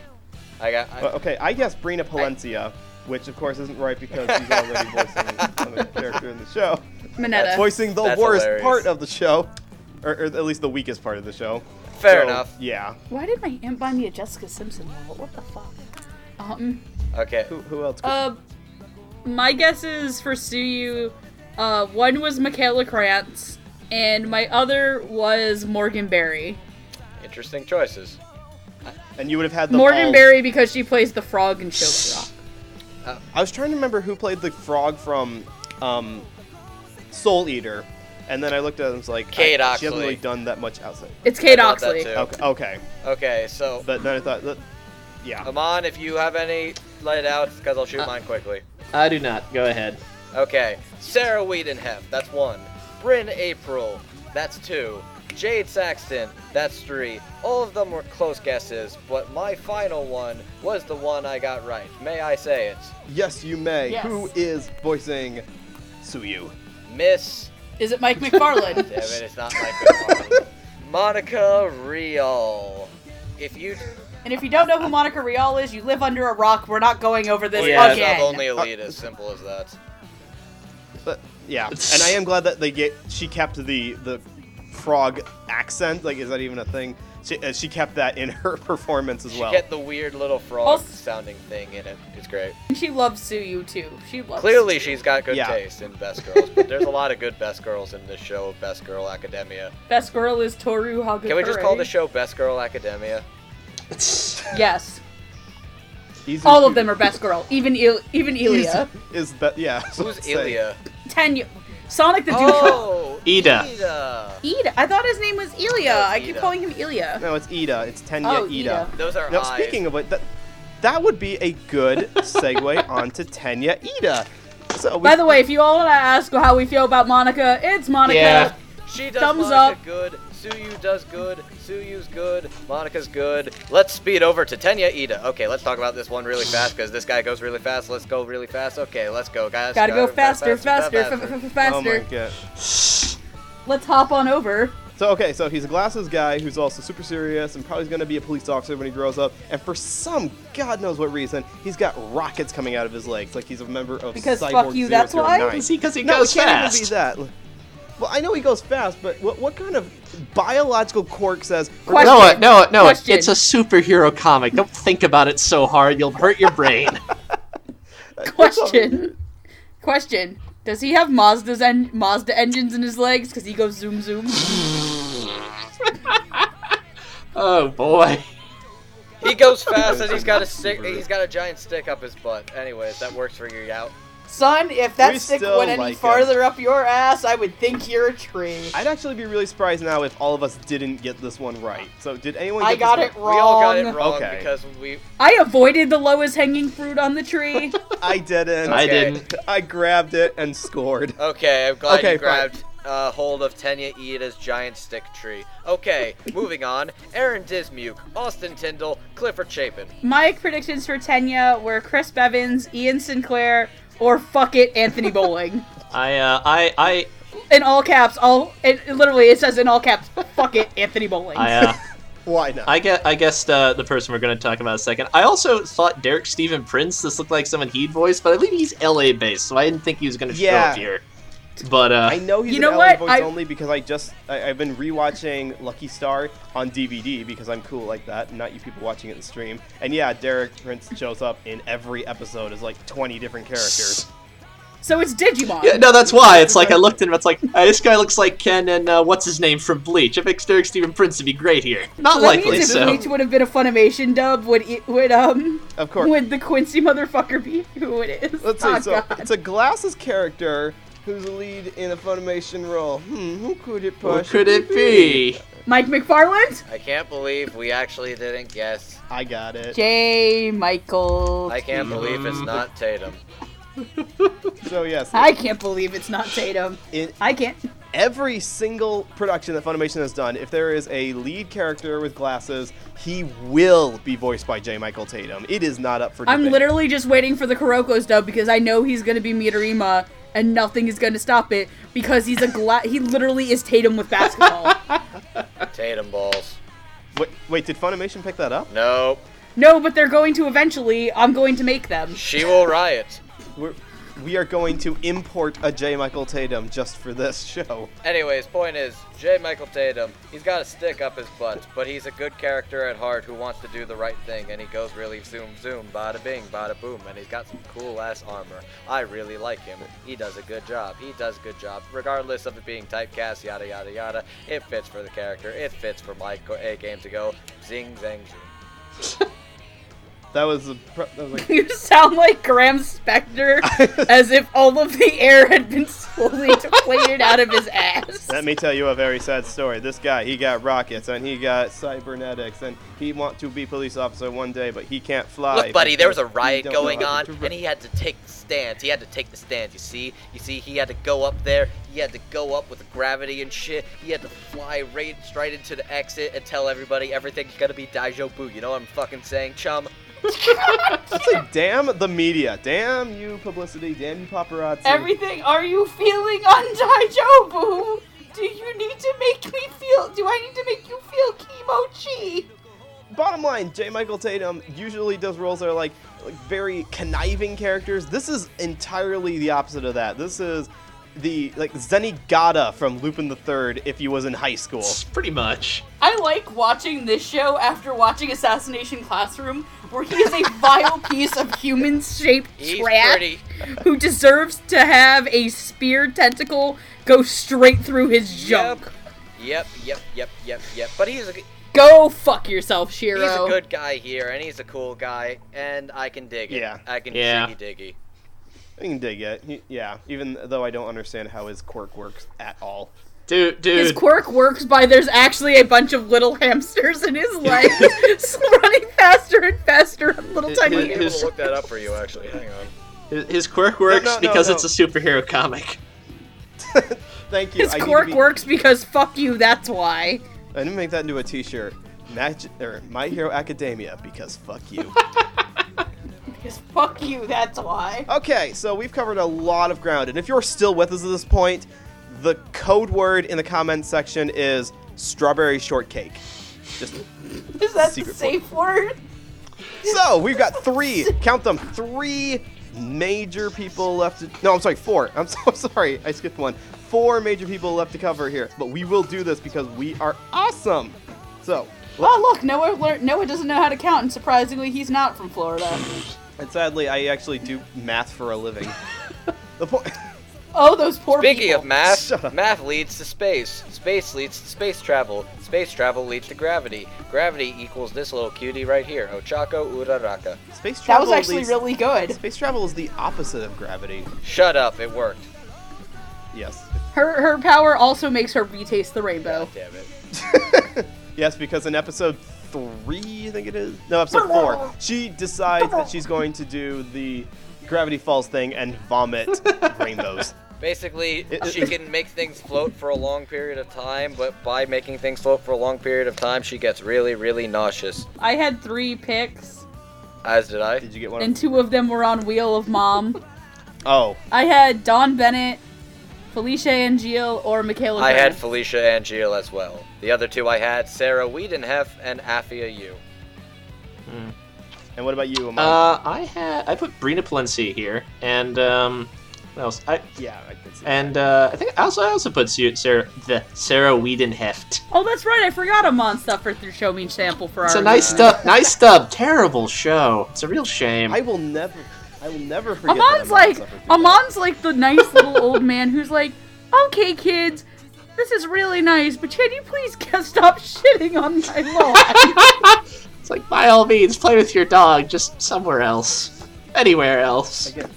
I got. I, Well, okay, I guess Brina Palencia, which of course isn't right because she's already voicing another character in the show. Minetta. Voicing the worst hilarious. part of the show, or, or at least the weakest part of the show. Fair So, enough. Yeah. Why did my aunt buy me a Jessica Simpson wallet? What the fuck? Um. Okay. Who, who else? Could, Uh, my guesses for Tsuyu, uh, one was Michaela Krantz, and my other was Morgan Berry. Interesting choices. and you would have had them Morgan all- Berry because she plays the frog in Shogun Rock. I was trying to remember who played the frog from um, Soul Eater, and then I looked at it and was like, Kate I, she hasn't Oxley. really done that much outside. It's Kate I thought that Oxley. too. Okay, okay, Okay, so but then I thought, that, yeah, Amon, if you have any laid out, because I'll shoot Uh, mine quickly. I do not. Go ahead. Okay, Sarah Wiedenheft, that's one. Bryn April, that's two. Jade Saxton, that's three. All of them were close guesses, but my final one was the one I got right. May I say it? yes, you may. Yes. Who is voicing Tsuyu? Miss. Is it Mike McFarland? Damn it, it's not Mike McFarland. Monica Rial. If you and if you don't know who Monica Rial is, you live under a rock. We're not going over this Yeah, again. sub only elite, as simple as that. But yeah, and I am glad that they get she kept the the frog accent. Like, is that even a thing? She, uh, she kept that in her performance as She well. get the weird little frog Also- sounding thing in it. It's great. And she loves Tsuyu too. She loves. Clearly, Tsuyu. she's got good Yeah. taste in Best Girls, but there's a lot of good Best Girls in this show, Best Girl Academia. best girl is Toru Hagakure. Can we just call the show Best Girl Academia? Yes, Izuku all of them are best girl. Even Il- even Ilya. is, is be- yeah. I was Who's about to. Ilya? Tenya. Sonic the Dude. Oh, Iida. Iida. Iida. I thought his name was Ilya. No, I keep Iida. calling him Ilya. No, it's Iida. It's Tenya Oh, Iida. Iida. Those are Now, eyes. speaking of it, that, that would be a good segue onto Tenya Iida. So we, By the way, if you all want to ask how we feel about Monica, it's Monica. Yeah. She does Thumbs Monica up. good. Tsuyu does good. Tsuyu's good. Monica's good. Let's speed over to Tenya Iida. Okay, let's talk about this one really fast because this guy goes really fast. Let's go really fast. Okay, let's go, guys. Gotta go Go faster, faster, Oh faster. god. Let's hop on over. So okay, so he's a glasses guy who's also super serious and probably going to be a police officer when he grows up. And for some god knows what reason, he's got rockets coming out of his legs, like he's a member of Because Cyborg fuck you, that's why? 009. See, because he No, goes it can't fast. even be that. Well, I know he goes fast, but what, what kind of biological quirk says? Question. No, no, no. Question. It's a superhero comic. Don't think about it so hard. You'll hurt your brain. Question. Question. Does he have Mazda's en- Mazda engines in his legs? Because he goes zoom zoom. oh boy. He goes fast and he's got a stick. He's got a giant stick up his butt. Anyways, that works for you out. Son, if that We stick went any like him. farther up your ass, I would think you're a tree. I'd actually be really surprised now if all of us didn't get this one right. So did anyone? I got this it one? wrong. We all got it wrong Okay. because we. I avoided the lowest hanging fruit on the tree. I didn't. I didn't. I grabbed it and scored. Okay, I'm glad Okay, you fine. grabbed uh, hold of Tenya Iida's giant stick tree. Okay, moving on. Aaron Dismuke, Austin Tyndall, Clifford Chapin. My predictions for Tenya were Chris Bevins, Ian Sinclair, or fuck it, Anthony Bowling. I, uh, I, I, in all caps, all it, literally it says in all caps, fuck it, Anthony Bowling. I, uh, Why not? I guess, I guessed uh, the person we're going to talk about a second. I also thought Derek Stephen Prince. This looked like someone he'd voice, but I believe he's LA based, so I didn't think he was going to show Yeah. up here. But uh, I know he's You an know LA what? voice I- only because I just I, I've been rewatching Lucky Star on DVD because I'm cool like that, not you people watching it in stream. And yeah, Derek Prince shows up in every episode as like 20 different characters. so it's Digimon. Yeah, no, that's why. It's like I looked at him. It's like uh, this guy looks like Ken and uh, what's his name from Bleach. I think Derek Stephen Prince would be great here. Not so that likely. means if So Bleach would have been a Funimation dub, would it, would um Of course. would the Quincy motherfucker be who it is? Let's see. oh, so God. it's a glasses character who's the lead in a Funimation role. Hmm, who could it what possibly could it be? Mike McFarland, I can't believe we actually didn't guess. I got it. J. Michael. I can't believe it's not Tatum. So yes, I can't believe it's not Tatum. in I can't. every single production that Funimation has done, if there is a lead character with glasses, he will be voiced by J. Michael Tatum. It is not up for debate. I'm literally just waiting for the Kuroko's dub because I know he's gonna be Midorima and nothing is gonna stop it because he's a gla- he literally is Tatum with basketball. Tatum balls. Wait, wait, did Funimation pick that up? Nope. no, but they're going to eventually. I'm going to make them. She will riot. We're, we are going to import a J. Michael Tatum just for this show. Anyways, point is, J. Michael Tatum, he's got a stick up his butt, but he's a good character at heart who wants to do the right thing, and he goes really zoom zoom, bada bing, bada boom, and he's got some cool ass armor. I really like him. He does a good job. He does a good job, regardless of it being typecast, yada yada yada. It fits for the character. It fits for my A game to go. Zing zang zoom. That was a. Pro- that was like, You sound like Graham Spector, as if all of the air had been slowly deflated out of his ass. let me tell you a very sad story. This guy, he got rockets and he got cybernetics and he want to be police officer one day, but he can't fly. Look, buddy, there was a riot going on, to and he had to take the stands. He had to take the stands. You see, you see, he had to go up there. He had to go up with the gravity and shit. He had to fly right straight into the exit and tell everybody everything's gonna be Daijo Bu. You know what I'm fucking saying, chum? It's like, damn the media, damn you publicity, damn you paparazzi. Everything. Are you feeling undaijobu? Do you need to make me feel? Do I need to make you feel kimochi? Bottom line, J. Michael Tatum usually does roles that are like, like very conniving characters. This is entirely the opposite of that. This is the like Zenigata from Lupin the Third if he was in high school. Pretty much. I like watching this show after watching Assassination Classroom, where he is a vile piece of human-shaped He's trash who deserves to have a spear tentacle go straight through his junk. Yep, yep, yep, yep, yep. But he's a Go fuck yourself, Shiro. he's a good guy here, and he's a cool guy, and I can dig it. Yeah. I can Yeah. diggy diggy. I can dig it. He- yeah, even though I don't understand how his quirk works at all. Dude, His quirk works by there's actually a bunch of little hamsters in his legs, running faster and faster on little His- tiny I'm his- able hamsters. look that up for you, actually. Hang on. His, his quirk works no, no, because no. it's a superhero comic. Thank you. His I need quirk be- works because fuck you, that's why. I need to make that into a T-shirt. Mag- or My Hero Academia because fuck you. Because fuck you, that's why. okay, so we've covered a lot of ground, and if you're still with us at this point, the code word in the comments section is strawberry shortcake. Just Is that the safe word? so we've got three. Count them. Three major people left. To, no, I'm sorry, four. I'm so sorry. I skipped one. Four major people left to cover here, but we will do this because we are awesome. So, Oh look, Noah learned, Noah doesn't know how to count, and surprisingly, he's not from Florida. and sadly, I actually do math for a living. the point. Oh, those poor Speaking people. of math, math leads to space. Space leads to space travel. Space travel leads to gravity. Gravity equals this little cutie right here, Ochako Uraraka. Space travel That travel was actually leads- really good. Space travel is the opposite of gravity. Shut up, it worked. Yes. Her her power also makes her retaste the rainbow. Damn it. Yes, because in episode three, I think it is. No, episode four, she decides that she's going to do the Gravity Falls thing and vomit rainbows. Basically, she can make things float for a long period of time, but by making things float for a long period of time, she gets really, really nauseous. I had three picks, As did I. Did you get one? and two of them were on Wheel of Mom. oh, I had Dawn Bennett, Felecia Angelle, or Michaela. I had Bennett. Felecia Angelle as well. The other two I had Sarah Wiedenheft and Apphia Yu. and what about you, Amon? Uh, I had I put Brina Palencia here, and um, what else? I yeah, I could see. and uh, I think I also I also put Su- Sarah the Sarah Wiedenheft. Oh, that's right. I forgot Amon suffered through Show Me Sample for It's our. a nice review. stub, nice stub. Terrible show. It's a real shame. I will never, I will never forget. that Amon's like suffered. Amon's like the nice little old man who's like, okay, kids, this is really nice, but can you please stop shitting on my lawn? It's like by all means, play with your dog, just somewhere else, anywhere else. Again.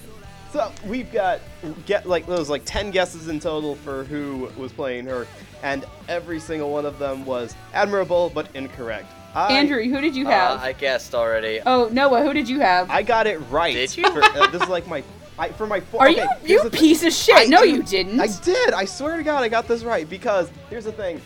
So we've got get like those like ten guesses in total for who was playing her, and every single one of them was admirable but incorrect. I, Andrew, who did you Uh, have? I guessed already. oh, Noah, who did you have? I got it right. Did you? For, uh, this is like my, I, for my. Four, Are okay, you here's you the thing. piece of shit? I no, did- you didn't. I did. I swear to God, I got this right because here's the thing: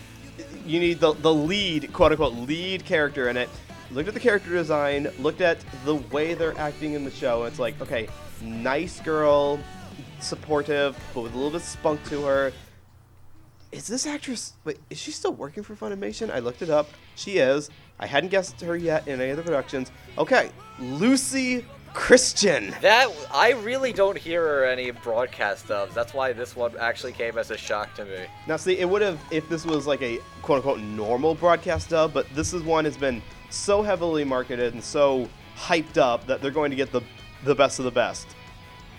you need the the lead, quote unquote, lead character in it. Looked at the character design, looked at the way they're acting in the show. And it's like, okay, nice girl, supportive, but with a little bit of spunk to her. Is this actress? Wait, is she still working for Funimation? I looked it up. She is. I hadn't guessed her yet in any of the productions. Okay, Lucy Christian. That I really don't hear her any broadcast dubs. That's why this one actually came as a shock to me. Now, see, it would have if this was like a quote unquote normal broadcast dub, but this is one has been so heavily marketed and so hyped up that they're going to get the the best of the best.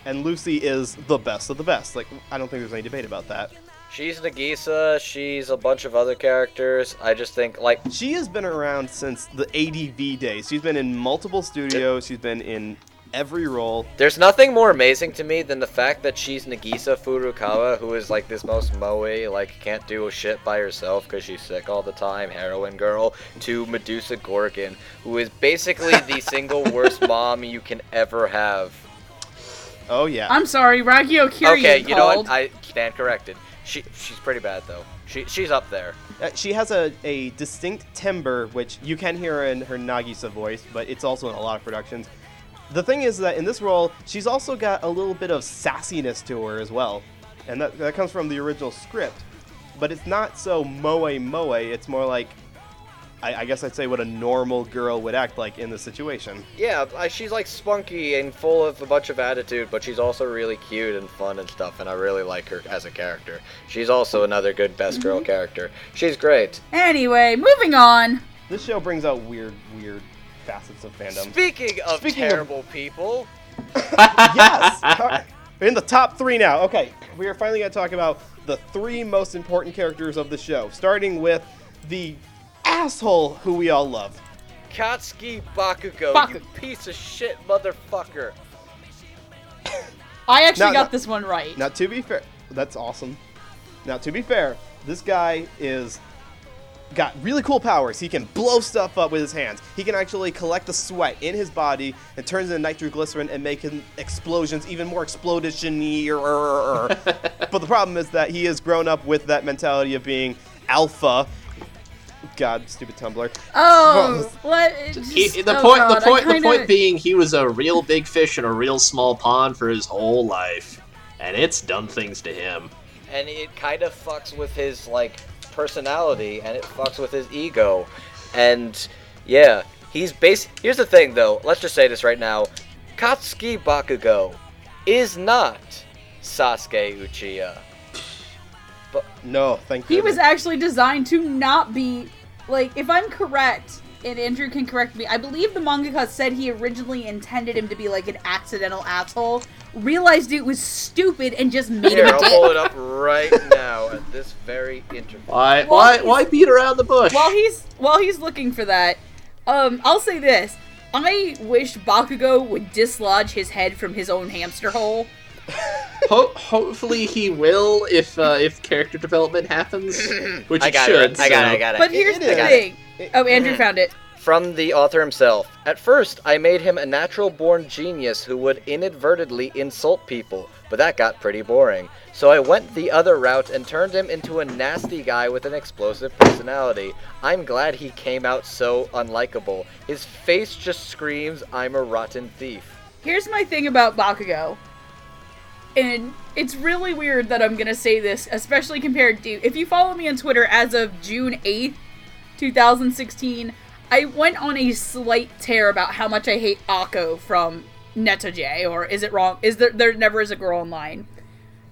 And Lucy is the best of the best. Like, I don't think there's any debate about that. She's Nagisa. She's a bunch of other characters. I just think like She has been around since the ADV days. She's been in multiple studios. She's been in every role. There's nothing more amazing to me than the fact that she's Nagisa Furukawa, who is like this most moe, like can't do a shit by herself because she's sick all the time, heroin girl, to Medusa Gorgon, who is basically the single worst mom you can ever have. Oh yeah. I'm sorry, Ragyo Kiryu okay, you know what? I stand corrected. She she's pretty bad though. She she's up there. Uh, she has a, a distinct timbre, which you can hear in her Nagisa voice, but it's also in a lot of productions. The thing is that in this role, she's also got a little bit of sassiness to her as well. And that, that comes from the original script. But it's not so moe moe, it's more like, I, I guess I'd say what a normal girl would act like in the situation. Yeah, I, she's like spunky and full of a bunch of attitude, but she's also really cute and fun and stuff, and I really like her as a character. She's also another good best girl mm-hmm. character. She's great. Anyway, moving on. This show brings out weird, weird facets of fandom. Speaking of Speaking of- terrible people, yes! Tar- We're in the top three now. Okay, we are finally going to talk about the three most important characters of the show, starting with the asshole who we all love. Katsuki Bakugo, Baku- you piece of shit motherfucker. I actually No, got no. this one right. Now, to be fair, that's awesome. Now, to be fair, this guy is got really cool powers. He can blow stuff up with his hands. He can actually collect the sweat in his body and turns it into nitroglycerin and make explosions even more explodation But the problem is that he has grown up with that mentality of being alpha. God, stupid Tumblr. Oh, what? He, the oh point, God, the point, kinda... the point being, he was a real big fish in a real small pond for his whole life, and it's done things to him. And it kind of fucks with his like personality, and it fucks with his ego, and yeah, he's base. Here's the thing, though. Let's just say this right now: Katsuki Bakugo is not Sasuke Uchiha. But no, thank you. He was actually designed to not be like. If I'm correct, and Andrew can correct me, I believe the mangaka said he originally intended him to be like an accidental asshole, realized it was stupid, and just made Here, him. I'll pull it up right now at this very interview. Why? why? Why beat around the bush? While he's while he's looking for that, um, I'll say this: I wish Bakugo would dislodge his head from his own hamster hole Ho- hopefully he will if uh, if character development happens, which I got should. it. I got it. I got it. But here's It the is. thing. Oh, Andrew found it. From the author himself. At first, I made him a natural born genius who would inadvertently insult people, but that got pretty boring. So I went the other route and turned him into a nasty guy with an explosive personality. I'm glad he came out so unlikable. His face just screams, I'm a rotten thief. Here's my thing about Bakugo. And it's really weird that I'm gonna say this, especially compared to if you follow me on Twitter as of June 8th, 2016, I went on a slight tear about how much I hate Akko from Netoge, or is it wrong? Is there there never is a girl online?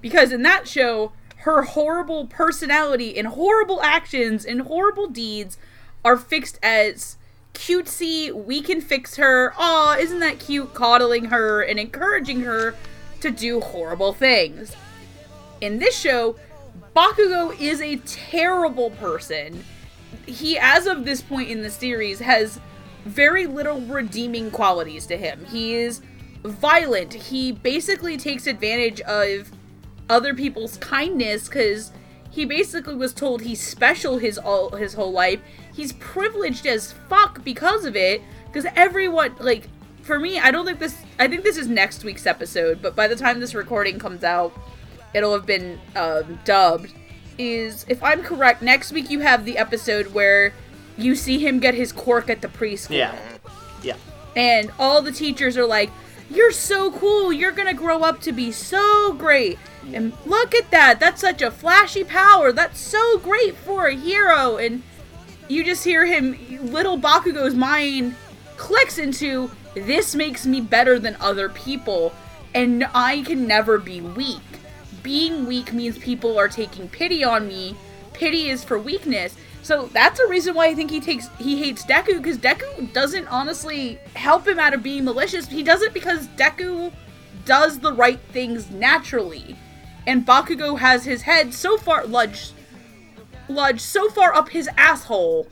Because in that show, her horrible personality and horrible actions and horrible deeds are fixed as cutesy, we can fix her, aw, isn't that cute, coddling her and encouraging her to do horrible things. In this show, Bakugo is a terrible person. He, as of this point in the series, has very little redeeming qualities to him. He is violent. He basically takes advantage of other people's kindness because he basically was told he's special his all his whole life. He's privileged as fuck because of it. Because everyone like for me, I don't think this. I think this is next week's episode, but by the time this recording comes out, it'll have been um, dubbed. Is if I'm correct, next week you have the episode where you see him get his quirk at the preschool. Yeah. Yeah. And all the teachers are like, "You're so cool. You're gonna grow up to be so great." And look at that. That's such a flashy power. That's so great for a hero. And you just hear him, little Bakugo's mind clicks into this makes me better than other people, and I can never be weak. Being weak means people are taking pity on me. Pity is for weakness. So that's a reason why I think he takes he hates Deku because Deku doesn't honestly help him out of being malicious. He does it because Deku does the right things naturally. And Bakugo has his head so far lodged lodged so far up his asshole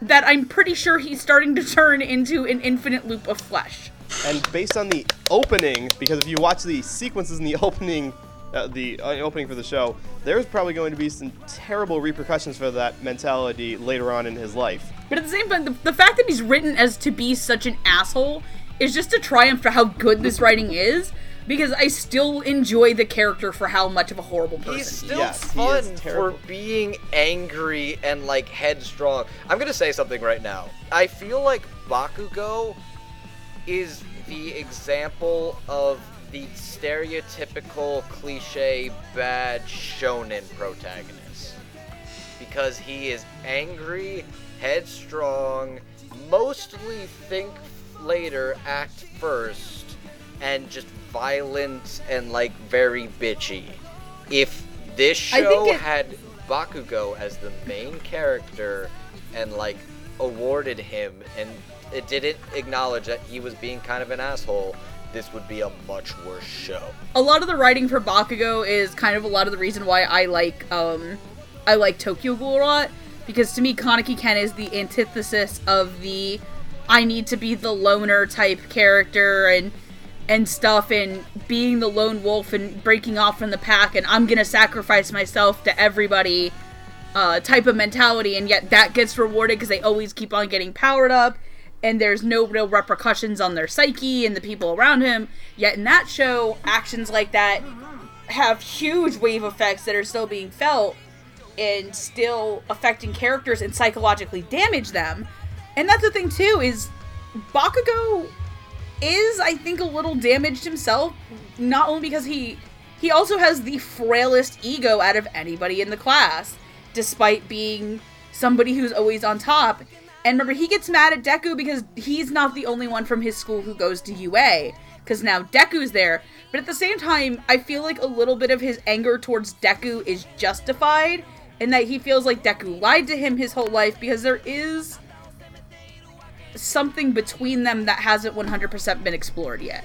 that I'm pretty sure he's starting to turn into an infinite loop of flesh. And based on the opening, because if you watch the sequences in the opening, uh, the uh, opening for the show, there's probably going to be some terrible repercussions for that mentality later on in his life. But at the same time, the, the fact that he's written as to be such an asshole is just a triumph for how good this writing is. Because I still enjoy the character for how much of a horrible person He's he still Yes, he fun is for being angry and like headstrong. I'm gonna say something right now. I feel like Bakugo is the example of the stereotypical cliche bad shonen protagonist. Because he is angry, headstrong, mostly think later, act first, and just violent and like very bitchy. If this show it- had Bakugo as the main character and like awarded him and it didn't acknowledge that he was being kind of an asshole, this would be a much worse show. a lot of the writing for Bakugo is kind of a lot of the reason why I like um I like Tokyo Ghoul a lot because to me Kaneki Ken is the antithesis of the I need to be the loner type character and and stuff and being the lone wolf and breaking off from the pack and I'm to sacrifice myself to everybody uh, type of mentality, and yet that gets rewarded because they always keep on getting powered up, and there's no real repercussions on their psyche and the people around him. Yet in that show, actions like that have huge wave effects that are still being felt and still affecting characters and psychologically damage them. And that's the thing too is Bakugo is I think a little damaged himself not only because he he also has the frailest ego out of anybody in the class despite being somebody who's always on top. And remember he gets mad at Deku because he's not the only one from his school who goes to UA because now Deku's there. But at the same time, I feel like a little bit of his anger towards Deku is justified in that he feels like Deku lied to him his whole life because there is something between them that hasn't 100% been explored yet.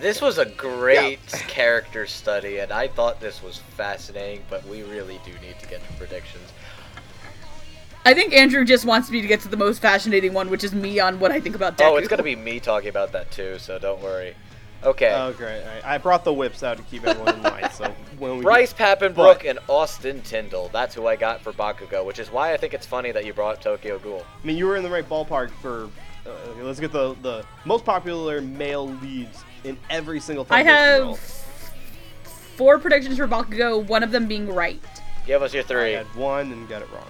This was a great character study, and I thought this was fascinating, but we really do need to get to predictions. I think Andrew just wants me to get to the most fascinating one, which is me on what I think about Deku. Oh, it's gonna be me talking about that too, so don't worry. Okay. Oh, great. I, I brought the whips out to keep everyone in line. So when we Bryce Papenbrook and Austin Tyndall. That's who I got for Bakugo, which is why I think it's funny that you brought Tokyo Ghoul. I mean, you were in the right ballpark for. Uh, okay, let's get the the most popular male leads in every single. I Funimation role. have four predictions for Bakugo, one of them being right. Give us your three. I had one and got it wrong.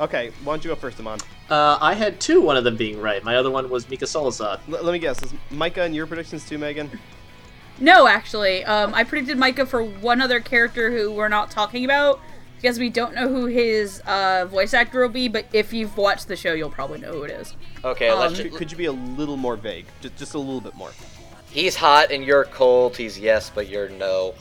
Okay, why don't you go first, Amon? Uh, I had two, one of them being right. My other one was Micah Solusod. L- let me guess. Is Micah and your predictions too, Megan? No, actually, um, I predicted Micah for one other character who we're not talking about because we don't know who his uh, voice actor will be. But if you've watched the show, you'll probably know who it is. Okay, let's. Um, ju- Could, could you be a little more vague? Just just a little bit more. he's hot and you're cold. He's yes, but you're no.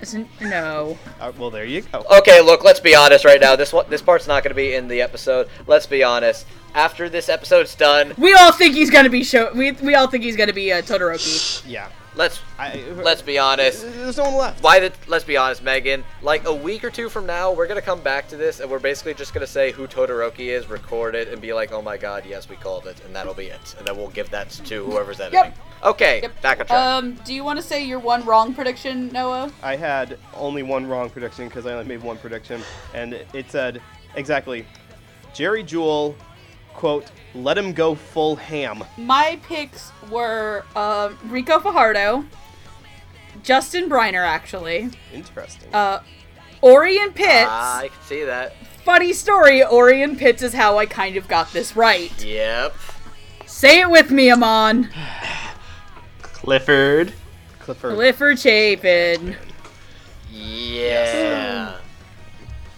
Isn't no. Uh, well, there you go. Okay, look, let's be honest right now. This one, this part's not going to be in the episode. Let's be honest. After this episode's done, We all think he's gonna be show. We we all think he's gonna be uh, Todoroki. Yeah. Let's I, let's be honest. There's no one left. Why did? Let's be honest, Megan. Like a week or two from now, we're gonna come back to this, and we're basically just gonna say who Todoroki is, record it, and be like, "Oh my God, yes, we called it," and that'll be it. And then we'll give that to whoever's editing. Yep. Okay, Yep. back on track. Um, do you want to say your one wrong prediction, Noah? I had only one wrong prediction because I only made one prediction, and it said exactly Jerry Jewell, quote, let him go full ham. My picks were um, Ricco Fajardo, Justin Briner, actually, Interesting. uh, Orion Pitts. Ah, I can see that. Funny story, Orion Pitts is how I kind of got this right. Yep. Say it with me, Amon. Clifford. Clifford. Clifford Chapin. Yeah.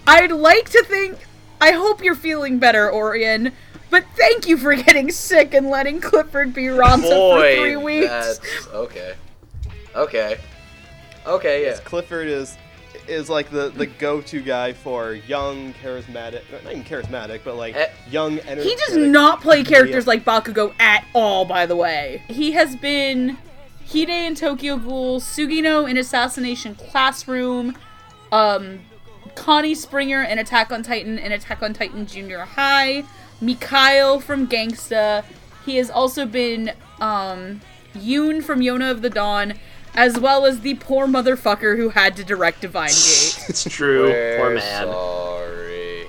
I'd like to think. I hope you're feeling better, Orion. But thank you for getting sick and letting Clifford be Ronsa for three weeks. that's okay. Okay. Okay. Yeah. Clifford is is like the, the go-to guy for young, charismatic, not even charismatic, but like Eh. young, energetic. He does not play characters like Bakugo at all, by the way. He has been Hide in Tokyo Ghoul, Sugino in Assassination Classroom, um, Connie Springer in Attack on Titan and Attack on Titan Junior High, Mikhail from Gangsta. He has also been um, Yoon from Yona of the Dawn, as well as the poor motherfucker who had to direct Divine Gate. It's true. Poor We're man. Sorry.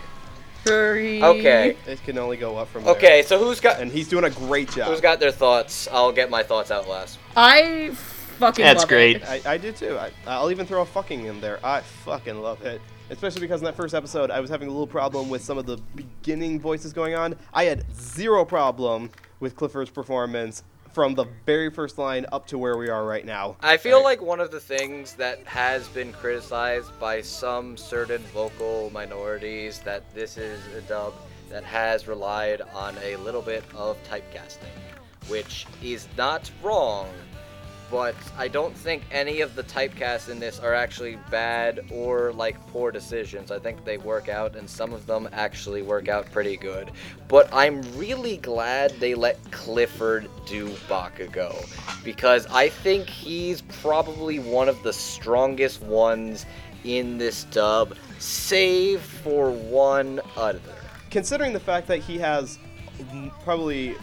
Hurry. Okay. It can only go up from there. Okay. So who's got And he's doing a great job. who's got their thoughts? I'll get my thoughts out last. I fucking That's love great. It. I, I do too. I, I'll even throw a fucking in there. I fucking love it. Especially because in that first episode, I was having a little problem with some of the beginning voices going on. I had zero problem with Clifford's performance from the very first line up to where we are right now. I feel Right. like one of the things that has been criticized by some certain vocal minorities that this is a dub that has relied on a little bit of typecasting, which is not wrong, but I don't think any of the typecasts in this are actually bad or like poor decisions. I think they work out, and some of them actually work out pretty good. But I'm really glad they let Clifford do Bakugo because I think he's probably one of the strongest ones in this dub, save for one other. Considering the fact that he has probably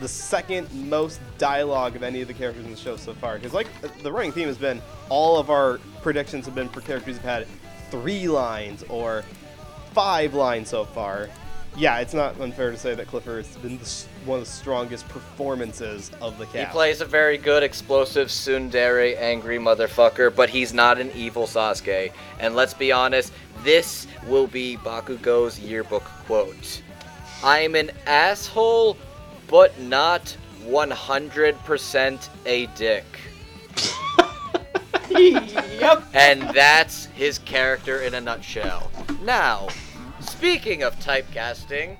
the second most dialogue of any of the characters in the show so far. Because, like, the running theme has been all of our predictions have been for characters who've had three lines or five lines so far. Yeah, it's not unfair to say that Clifford has been the, one of the strongest performances of the cast. He plays a very good, explosive, tsundere, angry motherfucker, but he's not an evil Sasuke. And let's be honest, this will be Bakugo's yearbook quote. I'm an asshole, but not 100% a dick. yep. And that's his character in a nutshell. Now, speaking of typecasting,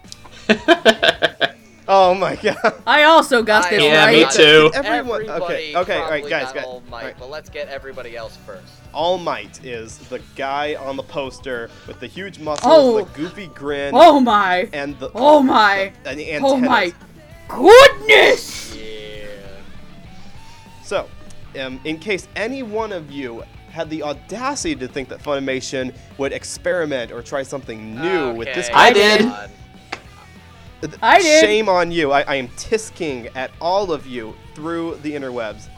Oh my god. I also got I this Yeah, right. me too. Everyone, everybody okay, okay, all right, guys, got guys. All Might, all right. but let's get everybody else first. All Might is the guy on the poster with the huge muscles, Oh. the goofy grin, Oh my. and the Oh my. and the Oh my antennas. Goodness! Yeah. So, um, in case any one of you had the audacity to think that Funimation would experiment or try something new with this I did. I did. Shame on you. I, I am tisking at all of you through the interwebs.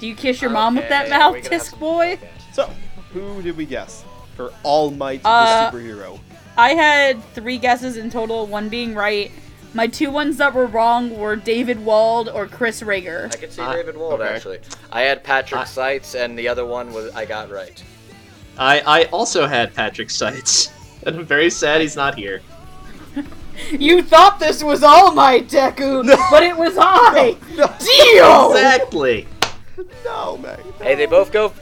Do you kiss your mom with that mouth, we're gonna have Tisk boy? So, who did we guess for All Might Uh, the superhero? I had three guesses in total, one being right. My two ones that were wrong were David Wald or Chris Rager. I could see Uh, David Wald okay. actually. I had Patrick I- Seitz, and the other one was I got right. I, I also had Patrick Seitz, and I'm very sad he's not here. You thought this was all my Deku, but it was I! No, Dio! Exactly. no, man. Hey, they both go.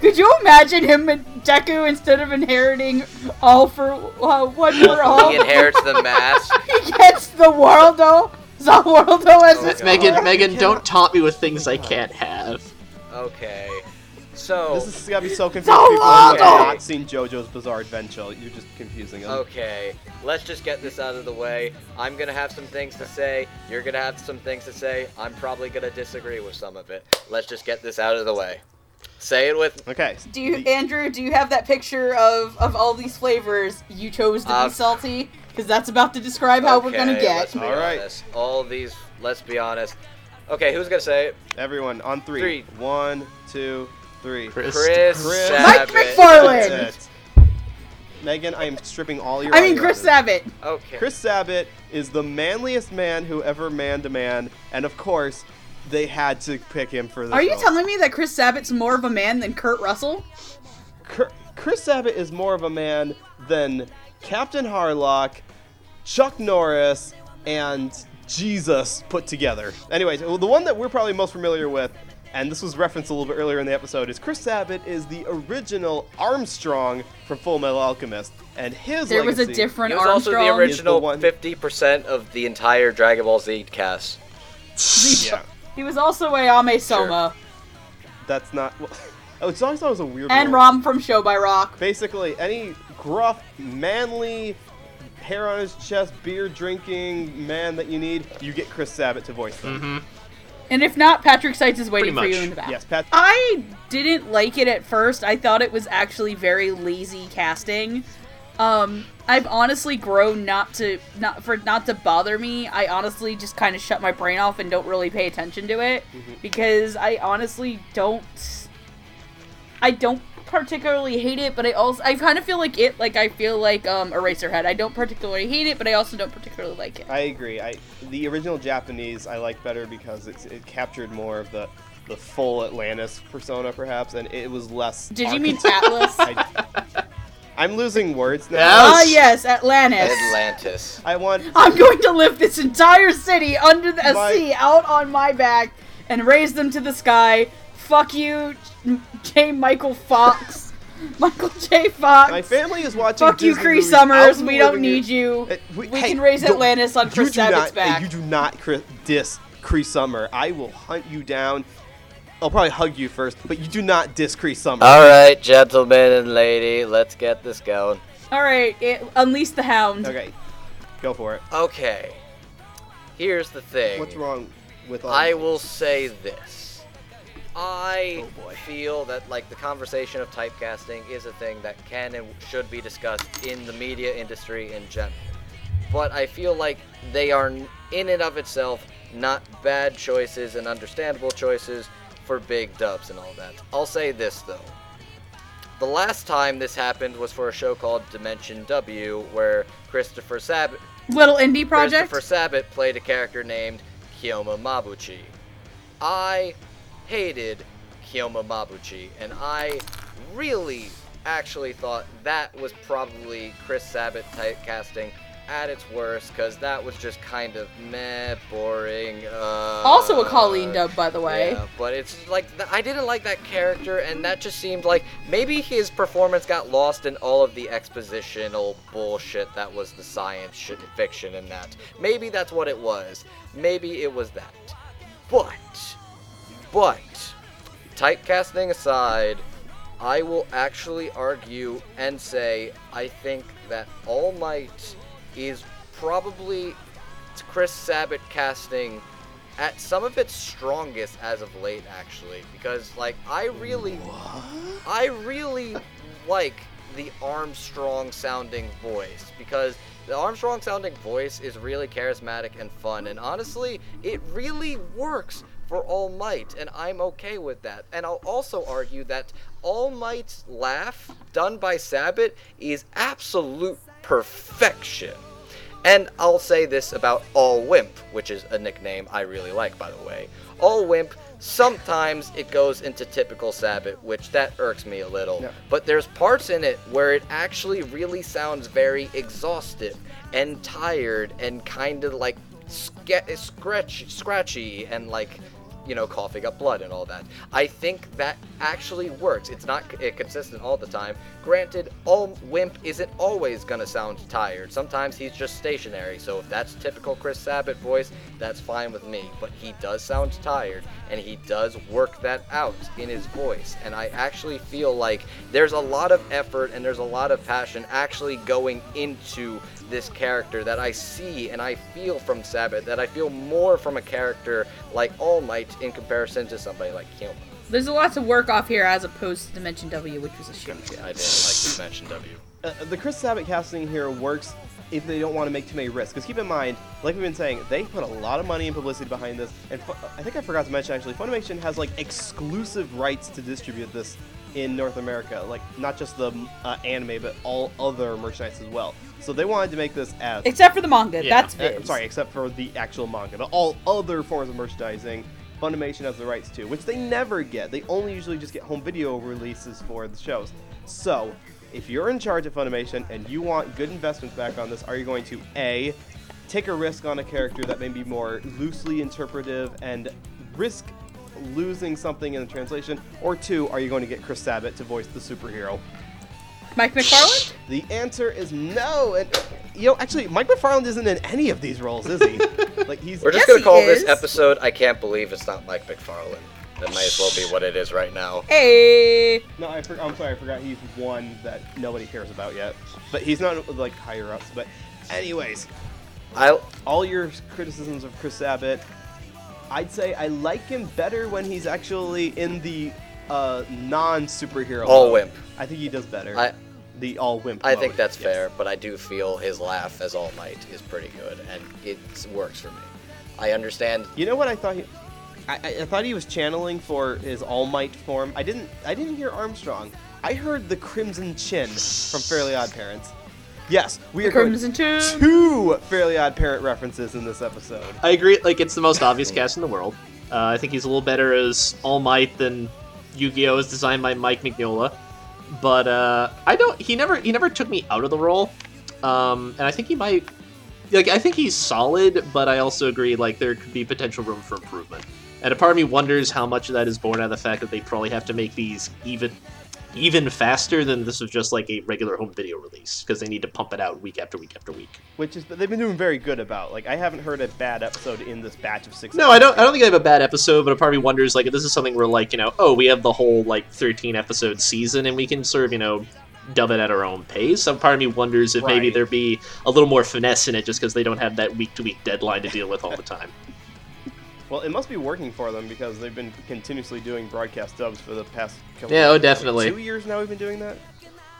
Could you imagine him and Deku instead of inheriting all for uh, one for all? He inherits the mask. he gets the Worldo. Worldo as Oh, his God. Megan, Megan, don't taunt me with things I can't have. Okay. So. This is gonna be so confusing. So People who have not seen JoJo's Bizarre Adventure. You're just confusing them. Okay, let's just get this out of the way. I'm gonna have some things to say. You're gonna have some things to say. I'm probably gonna disagree with some of it. Let's just get this out of the way. Say it with. Okay. Do you, Andrew? Do you have that picture of of all these flavors you chose to Uh, be salty? Because that's about to describe how we're gonna get. Let's be All right. honest. All these. Let's be honest. Okay, who's gonna say it? Everyone on three. Three. One, two, three. Chris. Chris. Chris. Mike Sabat. McFarland! That's it. Megan, I am stripping all your. I mean, Chris out of this. Sabat. Okay. Chris Sabat is the manliest man who ever man to man, and of course, they had to pick him for this. Are you role. telling me that Chris Sabat's more of a man than Kurt Russell? Cur- Chris Sabat is more of a man than Captain Harlock, Chuck Norris, and Jesus put together. Anyways, well, the one that we're probably most familiar with, and this was referenced a little bit earlier in the episode, is Chris Sabat is the original Armstrong from Full Metal Alchemist, and his There was a legacy- different He was also the original 50% of the entire Dragon Ball Z cast. Yeah, He was also Ayame Soma that's not. Well, oh, it's always thought was a weird. and role. Rom from Show by Rock. basically any gruff, manly, hair on his chest, beer drinking man that you need, you get Chris Sabat to voice them. Mm-hmm. And if not, Patrick Seitz is waiting for you in the back. Yes, Pat. I didn't like it at first. I thought it was actually very lazy casting. Um, I've honestly grown not to not for not to bother me. I honestly just kind of shut my brain off and don't really pay attention to it because I honestly don't. I don't particularly hate it, but I also I kind of feel like it. Like I feel like um Eraserhead. I don't particularly hate it, but I also don't particularly like it. I agree. I the original Japanese I like better because it's, it captured more of the the full Atlantis persona, perhaps, and it was less. Did you mean Atlas? I, I'm losing words now. Yeah. Ah, yes, Atlantis. Atlantis. I want. I'm going to lift this entire city under the My- sea out on my back and raise them to the sky. Fuck you, J. Michael Fox. Michael J. Fox. My family is watching. Fuck you, Disney Cree movies Summers. out We don't the need living you. Uh, We hey, can raise don't- Atlantis on you Chris do Sabat's not, back. You do not cri- diss Cree Summer. I will hunt you down. I'll probably hug you first, but you do not diss Cree Summer. All right, gentlemen and lady, let's get this going. All right, it, unleash the hound. okay, go for it. Okay. Here's the thing. What's wrong with all I will say this. I Oh, feel that like the conversation of typecasting is a thing that can and should be discussed in the media industry in general. But I feel like they are in and of itself not bad choices and understandable choices for big dubs and all that. I'll say this though. The last time this happened was for a show called Dimension W, where Christopher Sabat Little indie project. Christopher Sabat played a character named Kyoma Mabuchi. I hated Kyoma Mabuchi, and I really actually thought that was probably Chris Sabat typecasting at its worst, because that was just kind of meh, boring. Uh, Also a Colleen dub, by the way. Yeah, but it's like th- I didn't like that character, and that just seemed like maybe his performance got lost in all of the expositional bullshit that was the science fiction in that. Maybe that's what it was. Maybe it was that. But, but, typecasting aside, I will actually argue and say I think that All Might is probably Chris Sabat casting at some of its strongest as of late actually because like I really I really like the Armstrong sounding voice because the Armstrong sounding voice is really charismatic and fun and honestly it really works for All Might and I'm okay with that. And I'll also argue that All Might's laugh done by Sabat is absolute perfection. And I'll say this about All Wimp, which is a nickname I really like, by the way. All Wimp, sometimes it goes into typical Sabat, which that irks me a little. Yeah. But there's parts in it where it actually really sounds very exhausted and tired and kind of like ske- scratchy, scratchy and like you know, coughing up blood and all that. I think that actually works. It's not uh, consistent all the time. Granted, all Wimp isn't always gonna sound tired. Sometimes he's just stationary. So if that's typical Chris Sabat voice, that's fine with me. But he does sound tired, and he does work that out in his voice. And I actually feel like there's a lot of effort and there's a lot of passion actually going into this character that I see and I feel from Sabat, that I feel more from a character like All Might in comparison to somebody like Kyoma. There's a lot to work off here as opposed to Dimension W, which was a shit. I didn't like Dimension W. Uh, the Chris Sabat casting here works if they don't want to make too many risks. Because keep in mind, like we've been saying, they put a lot of money and publicity behind this. And Fu- I think I forgot to mention actually, Funimation has like exclusive rights to distribute this in North America. Like not just the uh, anime, but all other merchandise as well. So they wanted to make this as Except for the manga, Yeah. that's uh, I'm sorry, except for the actual manga. But all other forms of merchandising, Funimation has the rights to, which they never get. They only usually just get home video releases for the shows. So, if you're in charge of Funimation and you want good investments back on this, are you going to A, take a risk on a character that may be more loosely interpretive and risk losing something in the translation, or two, are you going to get Chris Sabat to voice the superhero? Mike McFarland? The answer is no. And you know, actually, Mike McFarland isn't in any of these roles, is he? like he's We're just Yes, gonna call this episode I Can't Believe It's Not Mike McFarland." That might as well be what it is right now. Hey! no. I for, I'm sorry, I forgot he's one that nobody cares about yet. But he's not like higher ups. But anyways, I all your criticisms of Chris Sabat, I'd say I like him better when he's actually in the uh, non-superhero. All mode. Wimp. I think he does better. I the all wimp. I think that's yes. fair, but I do feel his laugh as All Might is pretty good, and it works for me. I understand. You know what I thought he, I, I I thought he was channeling for his All Might form. I didn't I didn't hear Armstrong. I heard the Crimson Chin from Fairly Odd Parents. Yes, we are going Crimson Tomb. two Fairly Odd Parent references in this episode. I agree. Like it's the most obvious cast in the world. Uh, I think he's a little better as All Might than Yu-Gi-Oh is designed by Mike Mignola. But uh, I don't. He never. He never took me out of the role. Um, and I think he might. Like I think he's solid, but I also agree like there could be potential room for improvement. And a part of me wonders how much of that is born out of the fact that they probably have to make these even even faster than this was just like a regular home video release because they need to pump it out week after week after week. Which is they've been doing very good about. Like I haven't heard a bad episode in this batch of six. No, I don't. I don't think I have a bad episode, but a part of me wonders like if this is something where like you know, oh, we have the whole like thirteen episode season, and we can sort of you know dub it at our own pace. Some part of me wonders if maybe Right. there be a little more finesse in it, just because they don't have that week to week deadline to deal with all the time. Well, it must be working for them because they've been continuously doing broadcast dubs for the past. Couple Yeah, oh, definitely. Two years now we've been doing that.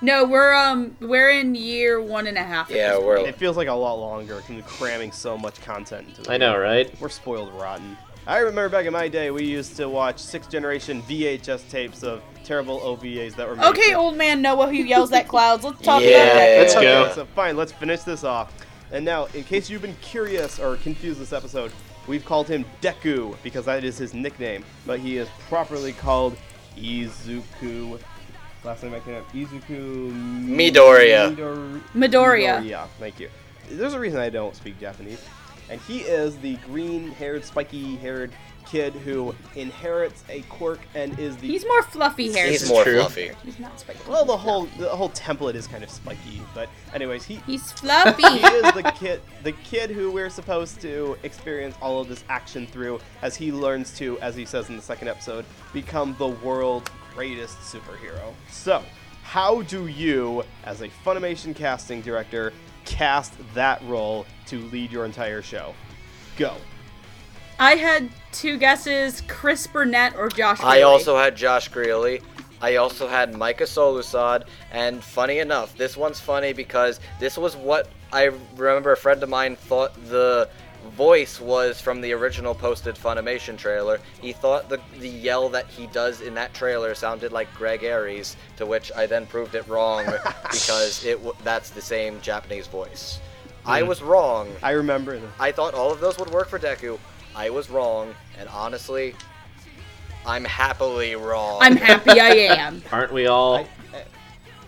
No, we're um we're in year one and a half. Yeah, we're- It feels like a lot longer, 'cause we're cramming so much content into it. I know, right? We're spoiled rotten. I remember back in my day, we used to watch sixth generation VHS tapes of terrible OVAs that were made. Okay, for- old man Noah who yells at clouds. Let's talk Yeah. about that. Yeah. Let's Okay, go. So fine, let's finish this off. And now, in case you've been curious or confused this episode, we've called him Deku because that is his nickname, but he is properly called Izuku. Last name I can have Izuku Midoriya. Midor- Midoriya. Midoriya. Thank you. There's a reason I don't speak Japanese, and he is the green-haired, spiky-haired kid who inherits a quirk and is the He's more fluffy hair. He's more true. fluffy. He's not spiky. well, the whole the whole template is kind of spiky, but anyways, he He's fluffy. he is the kid the kid who we're supposed to experience all of this action through as he learns to as he says in the second episode become the world's greatest superhero so how do you as a funimation casting director cast that role to lead your entire show go I had two guesses: Chris Burnett or Josh. Grelle. I also had Josh Grelle. I also had Micah Solusod, and funny enough, this one's funny because this was what I remember a friend of mine thought the voice was from the original posted Funimation trailer. He thought the the yell that he does in that trailer sounded like Greg Ayres, to which I then proved it wrong because it w- that's the same Japanese voice. I hmm. was wrong. i remember the- I thought all of those would work for Deku. I was wrong, and honestly, I'm happily wrong. I'm happy I am. Aren't we all? I,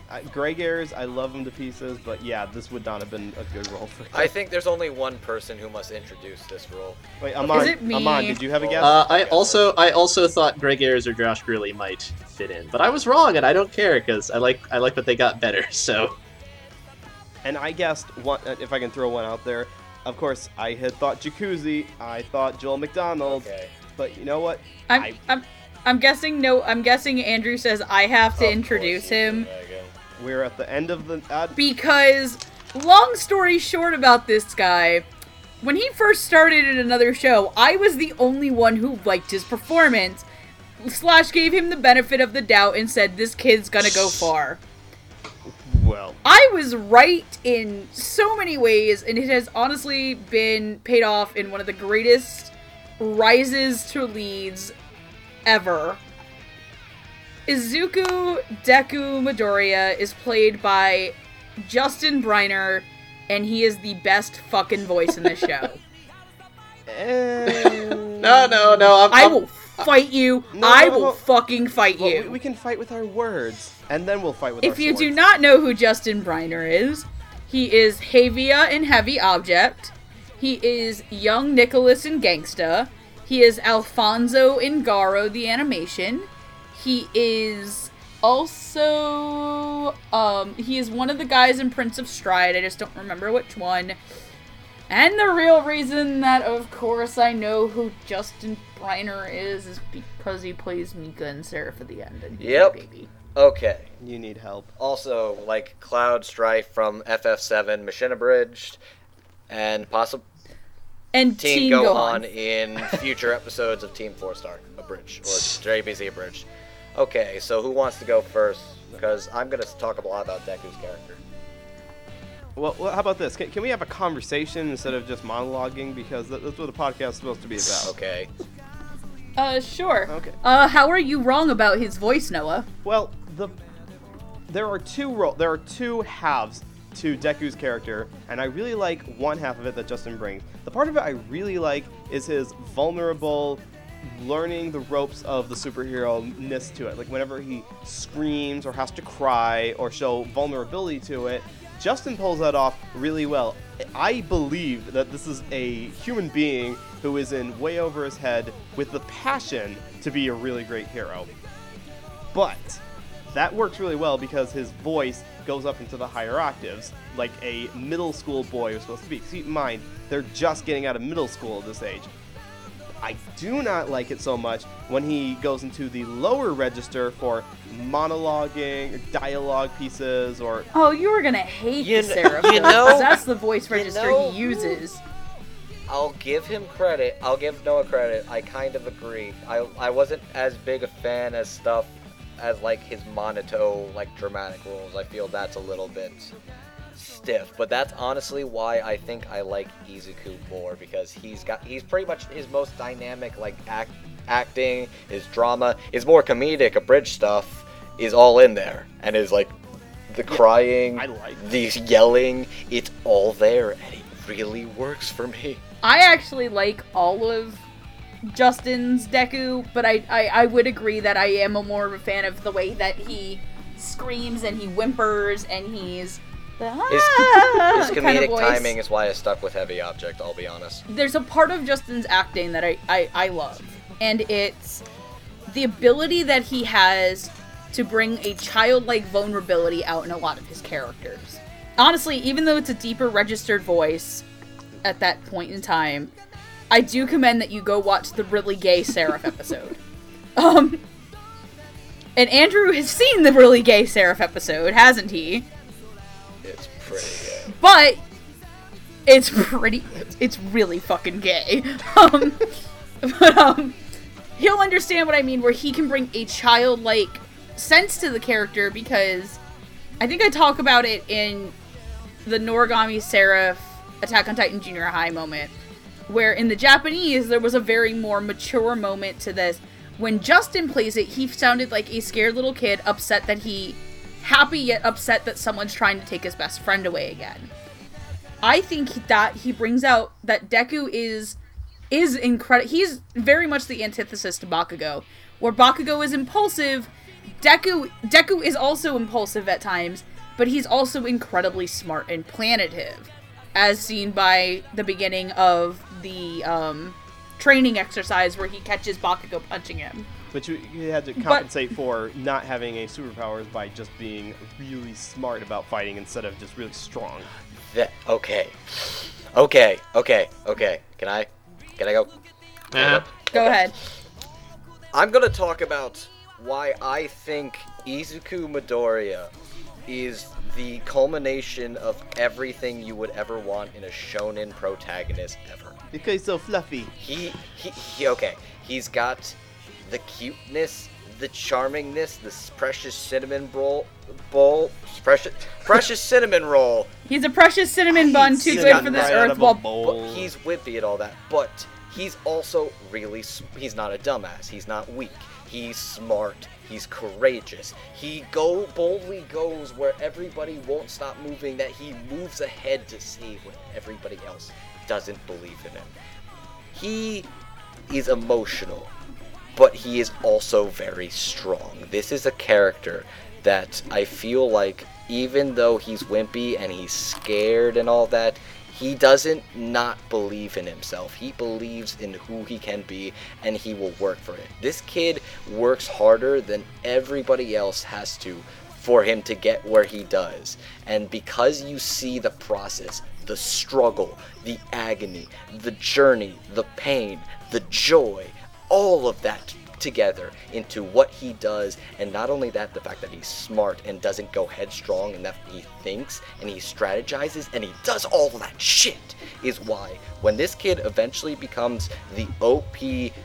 I, Greg Ayres, I love him to pieces, but yeah, this would not have been a good role for him. I think there's only one person who must introduce this role. Wait, Amon, Is it me? Amon, did you have a guess? Uh, I also I also thought Greg Ayres or Josh Grelle might fit in, but I was wrong, and I don't care because I like I like what they got better. So And I guessed one. uh, If I can throw one out there, of course, I had thought Jacuzzi. I thought Joel McDonald. Okay. But you know what? I'm, I- I'm, I'm guessing. No, I'm guessing. Andrew says I have to Of introduce course you him. We're at the end of the. Uh, because, long story short about this guy, when he first started in another show, I was the only one who liked his performance. Slash gave him the benefit of the doubt and said this kid's gonna go far. Well, I was right in so many ways, and it has honestly been paid off in one of the greatest rises to leads ever. Izuku Deku Midoriya is played by Justin Briner, and he is the best fucking voice in the show. eh, no, no, no. I'm, I I'm- will fight you. No, I no, will no. fucking fight well, you. we, we can fight with our words, and then we'll fight with. our If you do not know who Justin Briner is, he is Havia in Heavy Object. He is young Nicholas in Gangsta. He is Alfonso in Garo the animation. He is also um he is one of the guys in Prince of Stride. I just don't remember which one. And the real reason that of course I know who Justin Briner is is because he plays Mika and Seraph of the End and Yep. baby. Okay. you need help. Also, like Cloud Strife from FF7 Machinabridged, and possible And Team Teen Gohan, Gohan. in future episodes of Team Four Star Abridged or DBZ Abridged. Okay, so who wants to go first? Because I'm gonna talk a lot about Deku's character. Well, well, how about this? Can, can we have a conversation instead of just monologuing? Because that's what the podcast is supposed to be about. Okay. Uh, sure. Okay. Uh, how are you wrong about his voice, Noah? Well, the there are two there are two halves to Deku's character, and I really like one half of it that Justin brings. The part of it I really like is his vulnerable learning the ropes of the superhero-ness to it. Like whenever he screams or has to cry or show vulnerability to it, Justin pulls that off really well. I believe that this is a human being who is in way over his head with the passion to be a really great hero. But that works really well because his voice goes up into the higher octaves, like a middle school boy is supposed to be. Keep in mind, they're just getting out of middle school at this age. I do not like it so much when he goes into the lower register for monologuing, or dialogue pieces, or Oh, you were gonna hate You the kn- Seraph. you know- that's the voice you register know- he uses. I'll give him credit. I'll give Noah credit. I kind of agree. I I wasn't as big a fan as stuff as like his monotone like dramatic roles. I feel that's a little bit stiff, but that's honestly why I think I like Izuku more because he's got he's pretty much his most dynamic like act acting, his drama, his more comedic abridged stuff is all in there, and is like the crying, I like the yelling, it's all there, and it really works for me. I actually like all of Justin's Deku, but I, I, I would agree that I am a more of a fan of the way that he screams and he whimpers and he's the His, "Ah" his kind of comedic timing is why I stuck with Heavy Object. I'll be honest. There's a part of Justin's acting that I, I, I love, and it's the ability that he has to bring a childlike vulnerability out in a lot of his characters. Honestly, even though it's a deeper registered voice at that point in time, I do commend that you go watch the really gay Seraph episode. Um, and Andrew has seen the really gay Seraph episode, hasn't he? It's pretty good. but it's pretty it's, it's really fucking gay um but um he'll understand what i mean where he can bring a childlike sense to the character because i think i talk about it in the noragami seraph attack on titan junior high moment where in the japanese there was a very more mature moment to this when justin plays it he sounded like a scared little kid upset that he happy yet upset that someone's trying to take his best friend away again. I think that he brings out that Deku is is incredible. He's very much the antithesis to Bakugo, where Bakugo is impulsive. Deku Deku is also impulsive at times, but he's also incredibly smart and planative, as seen by the beginning of the um, training exercise where he catches Bakugo punching him. But you, you had to compensate for not having any superpowers by just being really smart about fighting instead of just really strong. That, okay. Okay, okay, okay. Can I? Can I go? Uh-huh. Go ahead. I'm gonna talk about why I think Izuku Midoriya is the culmination of everything you would ever want in a shonen protagonist ever. Because he's so fluffy. He, he, he okay. He's got the cuteness, the charmingness, this precious cinnamon roll, bowl, precious, precious cinnamon roll. He's a precious cinnamon bun, too He's good got for this right earth. of While bowl. But he's wimpy and all that, but he's also really he's not a dumbass. He's not weak. He's smart. He's courageous. He go boldly goes where everybody won't stop moving. That he moves ahead to save when everybody else doesn't believe in him. He is emotional, but he is also very strong. This is a character that I feel like even though he's wimpy and he's scared and all that, he doesn't not believe in himself. He believes in who he can be and he will work for it. This kid works harder than everybody else has to for him to get where he does. And because you see the process, the struggle, the agony, the journey, the pain, the joy, all of that together into what he does. And not only that the fact that he's smart and doesn't go headstrong and that he thinks and he strategizes and he does all that shit is why when this kid eventually becomes the OP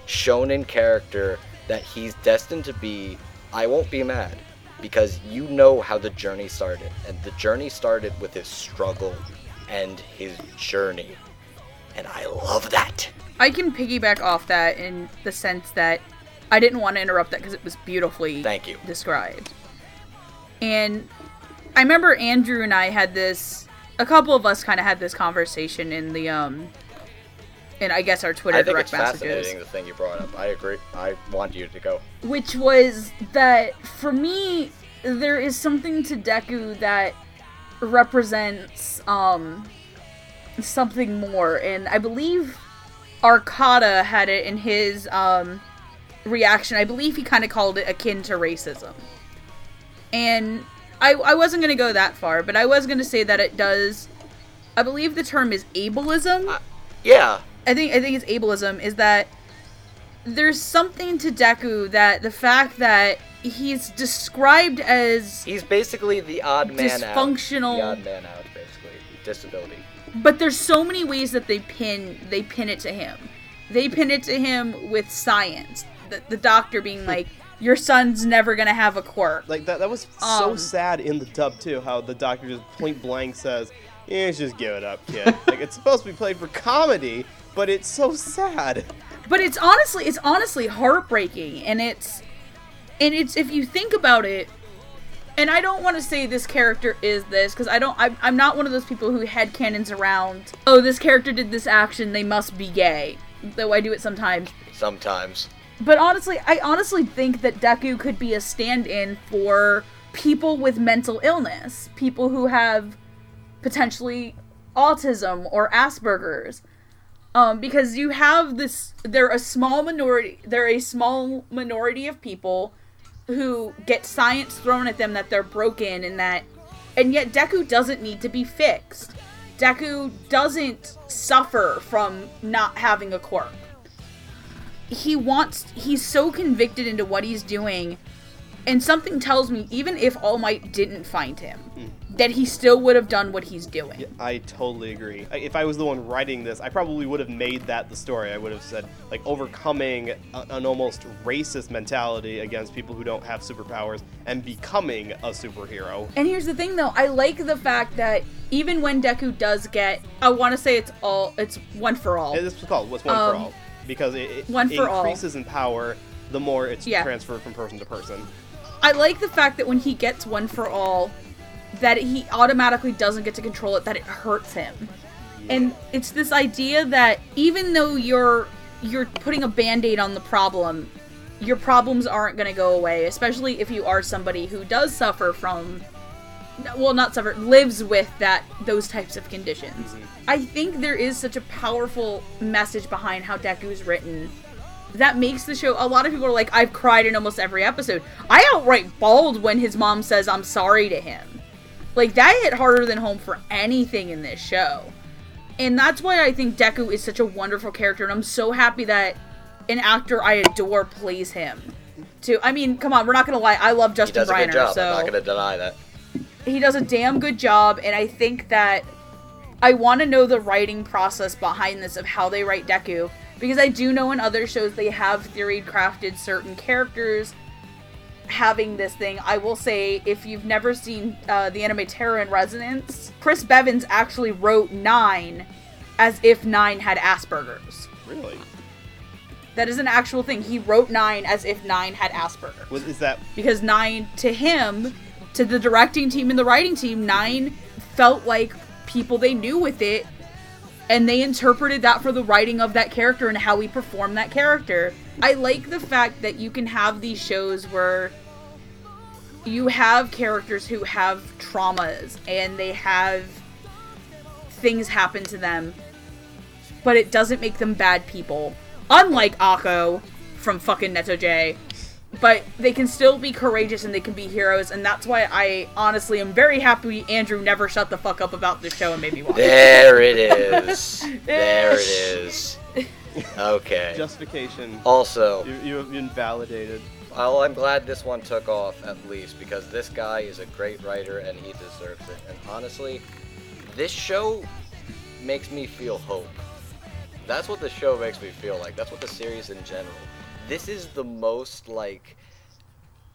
shonen character that he's destined to be I won't be mad because you know how the journey started. And the journey started with his struggle and his journey and I love that I can piggyback off that in the sense that I didn't want to interrupt that because it was beautifully Thank you. described. And I remember Andrew and I had this. A couple of us kind of had this conversation in the um, in I guess our Twitter I think direct it's fascinating the thing you brought up. I agree. I want you to go. which was that for me there is something to Deku that represents um something more, and I believe Arkada had it in his um reaction. I believe he kind of called it akin to racism. And I, I wasn't going to go that far, but I was going to say that it does. I believe the term is ableism. Yeah, I think I think it's ableism is that there's something to Deku that the fact that he's described as he's basically the odd man out. Dysfunctional. The odd man out, basically. Disability. but there's so many ways that they pin they pin it to him. They pin it to him with science. The, the doctor being like, your son's never gonna have a quirk. Like that that was so Um, sad in the dub too, how the doctor just point blank says, Yeah, just give it up, kid. like it's supposed to be played for comedy, but it's so sad. But it's honestly, it's honestly heartbreaking, and it's, and it's if you think about it, and I don't want to say this character is this because I don't, I'm, I'm not one of those people who head cannons around. Oh, this character did this action, they must be gay. Though I do it sometimes. Sometimes. But honestly, I honestly think that Deku could be a stand-in for people with mental illness, people who have potentially autism or Asperger's. Um, because you have this, they're a small minority. They're a small minority of people who get science thrown at them that they're broken and that, and yet Deku doesn't need to be fixed. Deku doesn't suffer from not having a quirk he wants he's so convicted into what he's doing and something tells me even if all might didn't find him that he still would have done what he's doing I totally agree. If I was the one writing this, I probably would have made that the story. I would have said, like, overcoming a, an almost racist mentality against people who don't have superpowers and becoming a superhero. and here's the thing though i like the fact that even when deku does get i want to say it's all it's one for all Yeah, This was called What's One for Um, All because it, it for All. increases in power the more it's Yeah. transferred from person to person. I like the fact that when he gets one for all, that he automatically doesn't get to control it, that it hurts him. And it's this idea that even though you're you're putting a band-aid on the problem, your problems aren't going to go away, especially if you are somebody who does suffer from well, not suffer, lives with that those types of conditions. Mm-hmm. I think there is such a powerful message behind how Deku's written that makes the show. A lot of people are like, I've cried in almost every episode. I outright bawled when his mom says I'm sorry to him. Like that hit harder than home for anything in this show. And that's why I think Deku is such a wonderful character, and I'm so happy that an actor I adore plays him. Too. I mean, come on, we're not gonna lie. I love He Justin does a Briner, good job. so I'm not to deny that. he does a damn good job and i think that i want to know the writing process behind this of how they write deku because i do know in other shows they have theory crafted certain characters having this thing. I will say if you've never seen uh, the anime terror in resonance chris bevins actually wrote nine as if nine had asperger's. Really? that is an actual thing. He wrote nine as if nine had asperger's. Was, is that? Because nine to him to the directing team and the writing team nine felt like people they knew with it and they interpreted that for the writing of that character and how we perform that character. I like the fact that you can have these shows where you have characters who have traumas and they have things happen to them but it doesn't make them bad people. Unlike Akko from fucking Netoge but they can still be courageous and they can be heroes and that's why i honestly am very happy andrew never shut the fuck up about this show and made me watch it There it is. there it is. Okay. justification? Also, You, you have been validated. well, I'm glad this one took off at least because this guy is a great writer and he deserves it. And honestly, this show makes me feel hope. That's what the show makes me feel like. That's what the series in general. This is the most like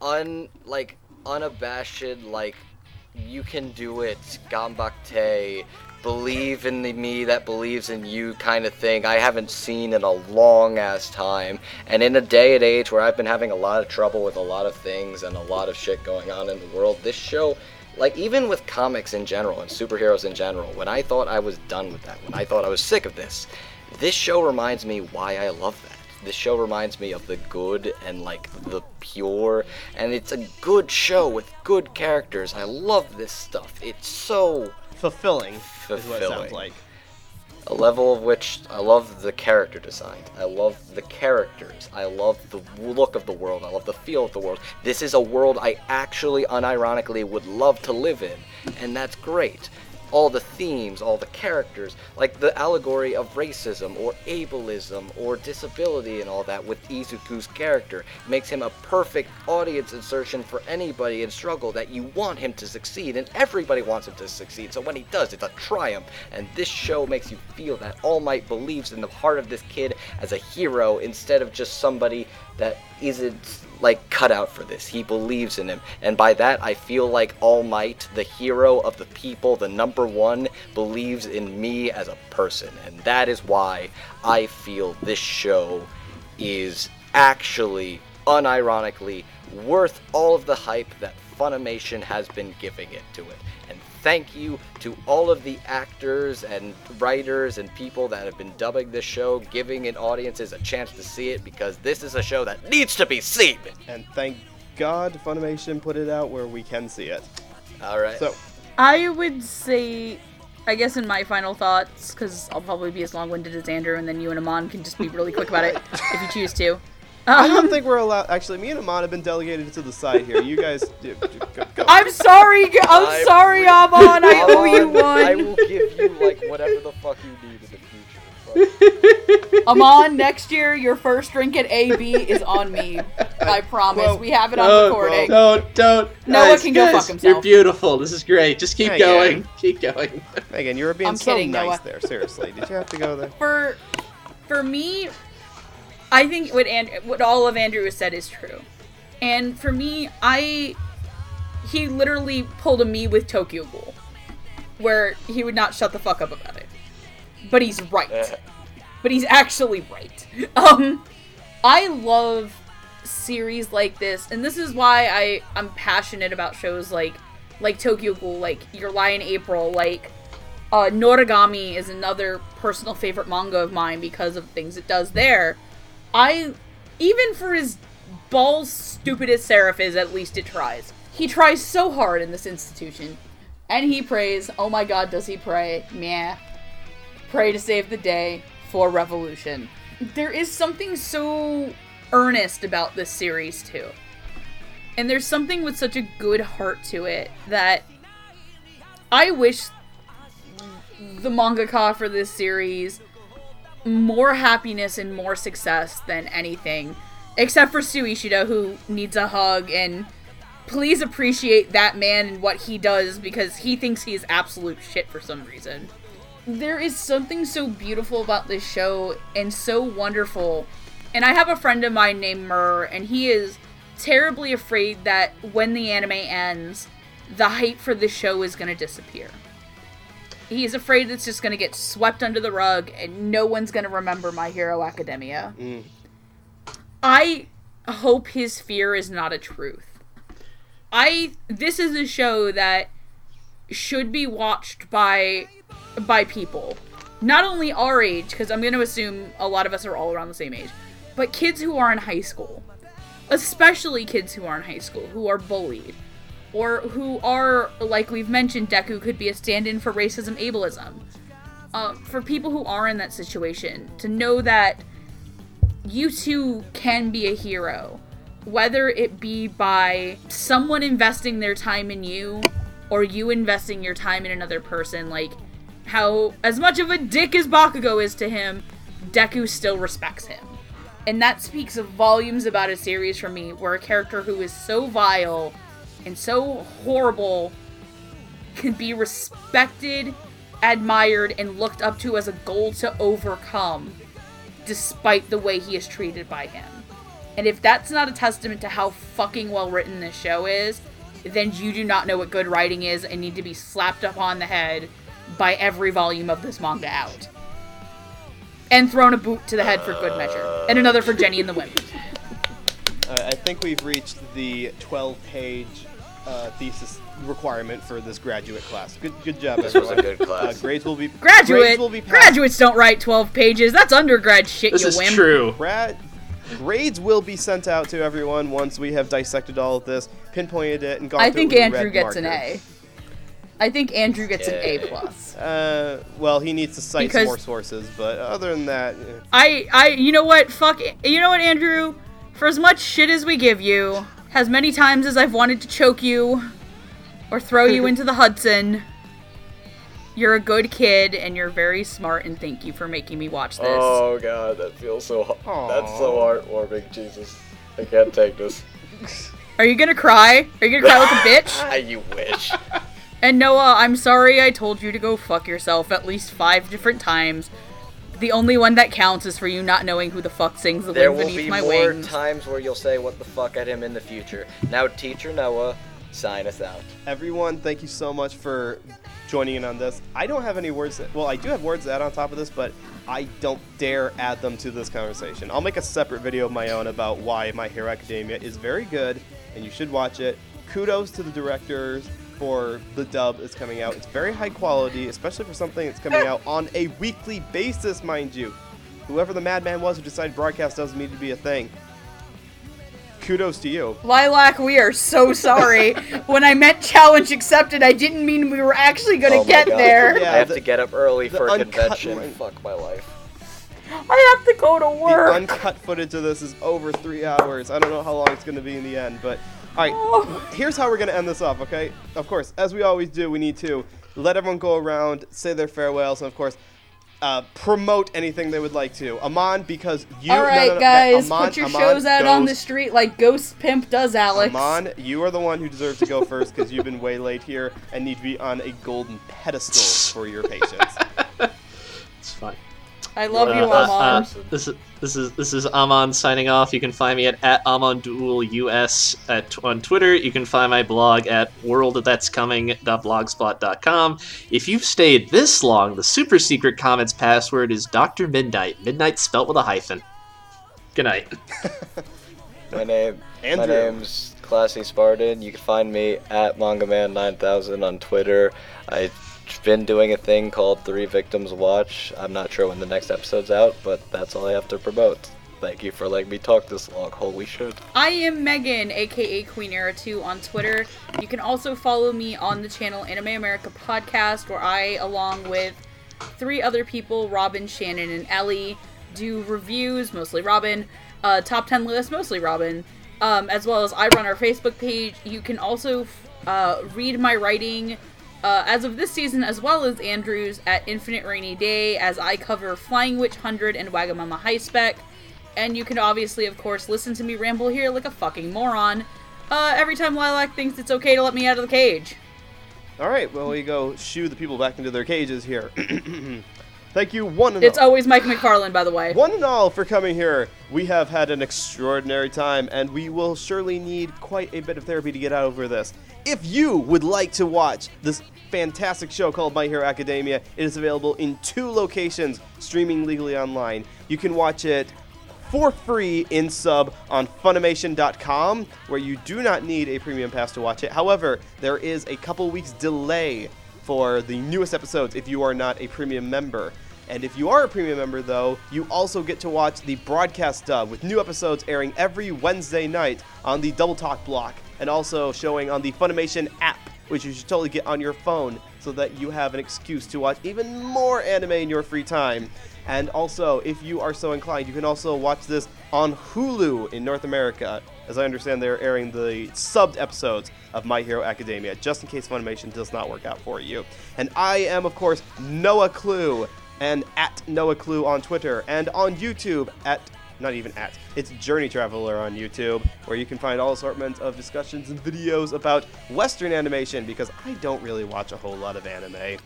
un like unabashed like you can do it gambakte believe in the me that believes in you kind of thing. I haven't seen in a long ass time. And in a day and age where i've been having a lot of trouble with a lot of things and a lot of shit going on in the world this show like even with comics in general and superheroes in general when i thought i was done with that when i thought i was sick of this this show reminds me why i love that this show reminds me of the good and like the pure and it's a good show with good characters i love this stuff it's so Fulfilling, is what it Fulfilling. sounds like. a level of which I love the character design. I love the characters. I love the look of the world. I love the feel of the world. This is a world I actually unironically would love to live in, and that's great. All the themes, all the characters, like the allegory of racism or ableism or disability and all that with Izuku's character makes him a perfect audience insertion for anybody in struggle that you want him to succeed and everybody wants him to succeed. So when he does, it's a triumph. And this show makes you feel that All Might believes in the heart of this kid as a hero instead of just somebody that isn't like cut out for this. He believes in him. And by that I feel like All Might, the hero of the people, the number one, believes in me as a person. And that is why I feel this show is actually unironically worth all of the hype that Funimation has been giving it to it. And thank you to all of the actors and writers and people that have been dubbing this show, giving an audiences a chance to see it because this is a show that needs to be seen. And thank God Funimation put it out where we can see it. All right. So, I would say, I guess in my final thoughts, because I'll probably be as long-winded as Andrew, and then you and Amon can just be really quick about it if you choose to. I don't Um, think we're allowed. Actually, me and Amon have been delegated to the side here. You guys, do, do, go, go. I'm sorry, g- I'm I sorry, will- Amon. I owe you Amon, I one. will give you like whatever the fuck you need in the future. Amon, next year your first drink at AB is on me. I promise. Well, we have it on Don't, recording. don't, don't. Noah Guys, can go guys, fuck himself. You're beautiful. This is great. Just keep Yeah, going. yeah. Keep going. Megan, you were being I'm so kidding, nice Noah. there. Seriously, did you have to go there? For for me, I think what what all of Andrew has said is true. And for me, I he literally pulled a me with Tokyo Ghoul, where he would not shut the fuck up about it. But he's right. but he's actually right. Um, I love series like this, and this is why I I'm passionate about shows like like Tokyo Ghoul, like Your Lie in April, like uh, Noragami is another personal favorite manga of mine because of things it does there. I even for his balls stupid as Seraph is, at least it tries. He tries so hard in this institution. And he prays, oh my god, does he pray? Meh. Pray to save the day for revolution. There is something so earnest about this series too. And there's something with such a good heart to it that I wish the mangaka for this series more happiness and more success than anything. Except for Sui Ishida, who needs a hug, and please appreciate that man and what he does because he thinks he is absolute shit for some reason. There is something so beautiful about this show and so wonderful. And I have a friend of mine named Murr, and he is terribly afraid that when the anime ends, the hype for this show is going to disappear. He's afraid it's just going to get swept under the rug and no one's going to remember My Hero Academia. Mm. I hope his fear is not a truth. I this is a show that should be watched by by people. Not only our age because I'm going to assume a lot of us are all around the same age, but kids who are in high school. Especially kids who are in high school who are bullied or who are like we've mentioned Deku could be a stand-in for racism ableism. Uh, for people who are in that situation to know that you too can be a hero, whether it be by someone investing their time in you or you investing your time in another person. Like, how, as much of a dick as Bakugo is to him, Deku still respects him. And that speaks volumes about a series for me where a character who is so vile and so horrible can be respected, admired, and looked up to as a goal to overcome despite the way he is treated by him. And if that's not a testament to how fucking well written this show is, then you do not know what good writing is and need to be slapped up on the head by every volume of this manga out. And thrown a boot to the head for good measure. And another for Jenny and the. Uh, I think we've reached the 12-page uh, thesis requirement for this graduate class. Good, good job, This was a good class. Uh, grades will be Graduate! Grades will be passed. Graduates don't write 12 pages. That's undergrad shit, This you is wimp. true. Grad grades will be sent out to everyone once we have dissected all of this, pinpointed it, and gone I through it think with a Andrew red gets an. A. I think Andrew gets an A plus. Uh, well, he needs to cite Because- some more sources, but other than that, eh. I, I, you know what? Fuck. You know what, Andrew? For as much shit as we give you, as many times as I've wanted to choke you or throw you into the Hudson, you're a good kid and you're very smart. And thank you for making me watch this. Oh god, that feels so. Aw. That's so heartwarming. Jesus, I can't take this. Are you gonna cry? Are you gonna cry like a bitch? You wish. And Noah, I'm sorry I told you to go fuck yourself at least five different times. The only one that counts is for you not knowing who the fuck sings the There wind will beneath be my more wings. times where you'll say what the fuck at him in the future. Now, teacher Noah, sign us out. Everyone, thank you so much for joining in on this. I don't have any words. That, well, I do have words to add on top of this, but I don't dare add them to this conversation. I'll make a separate video of my own about why My Hero Academia is very good and you should watch it. Kudos to the directors for the dub is coming out. It's very high quality, especially for something that's coming out on a weekly basis, mind you. Whoever the madman was who decided broadcast doesn't need to be a thing. Kudos to you. Lilac, we are so sorry. when I meant challenge accepted, I didn't mean we were actually gonna Oh get God. there. Yeah, I have the- to get up early for a convention. one. Fuck my life. I have to go to work. The work. uncut footage of this is over three hours. I don't know how long it's going to be in the end, but all right. Oh. Here's how we're going to end this off, okay? Of course, as we always do, we need to let everyone go around, say their farewells, and of course, uh, promote anything they would like to. Amon, because you. All no, right, no, no, guys, Amon- put your Amon shows out on the street like Ghost Pimp does, Alex. Amon, you are the one who deserves to go first because you've been way late here and need to be on a golden pedestal for your patience. It's fine. I love Uh, you, uh, Amon. uh, this is this is this is Amon signing off. You can find me at, at AmonDuelUS at on Twitter. You can find my blog at worldthat'scoming.blogspot.com. If you've stayed this long, the super secret comments password is Doctor Midnight. Midnight spelt with a hyphen. Good night. My name, my Andrew. name's Classy Spartan. You can find me at MangaMan9000 on Twitter. I've been doing a thing called Three Victims Watch. I'm not sure when the next episode's out, but that's all I have to promote. Thank you for letting me talk this long. Holy shit. I am Megan, aka Queen Era 2 on Twitter. You can also follow me on the channel Anime America Podcast, where I, along with three other people, Robin, Shannon, and Ellie, do reviews, mostly Robin, uh, top 10 list, mostly Robin, um, as well as I run our Facebook page. You can also uh, read my writing uh, as of this season, as well as Andrew's at Infinite Rainy Day, as I cover Flying Witch 100 and Wagamama High Spec. And you can obviously, of course, listen to me ramble here like a fucking moron uh, every time Lilac thinks it's okay to let me out of the cage. All right, well, we go shoo the people back into their cages here. Thank you, one and all It's all. always Mike McFarland, by the way. One and all for coming here. We have had an extraordinary time, and we will surely need quite a bit of therapy to get out over this. If you would like to watch this fantastic show called My Hero Academia, it is available in two locations, streaming legally online. You can watch it for free in sub on Funimation.com, where you do not need a premium pass to watch it. However, there is a couple weeks delay for the newest episodes if you are not a premium member. And if you are a premium member, though, you also get to watch the broadcast dub with new episodes airing every Wednesday night on the Double Talk block and also showing on the Funimation app, which you should totally get on your phone so that you have an excuse to watch even more anime in your free time. And also, if you are so inclined, you can also watch this on Hulu in North America. As I understand, they're airing the subbed episodes of My Hero Academia, just in case Funimation does not work out for you. And I am, of course, Noah Clue, and at Noah Clue on Twitter, and on YouTube at not even at, it's Journey Traveler on YouTube, where you can find all assortments of discussions and videos about Western animation, because I don't really watch a whole lot of anime.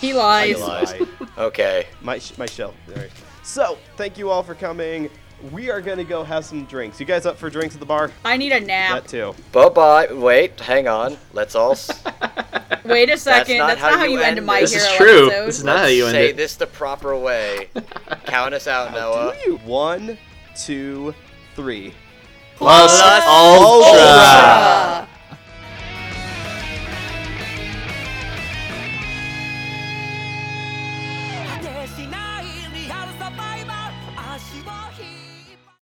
He lies. lies. Okay. my sh- my shell. All right. So thank you all for coming. We are gonna go have some drinks. You guys up for drinks at the bar? I need a nap. That too. Bye bye. Wait, hang on. Let's all s- Wait a second. not That's how not how you you end a end My this. This is true. episode. This is not how you end it. say it. this the proper way. Count us out, Noah. Do you? One, two, three. Plus Plus Ultra. Ultra.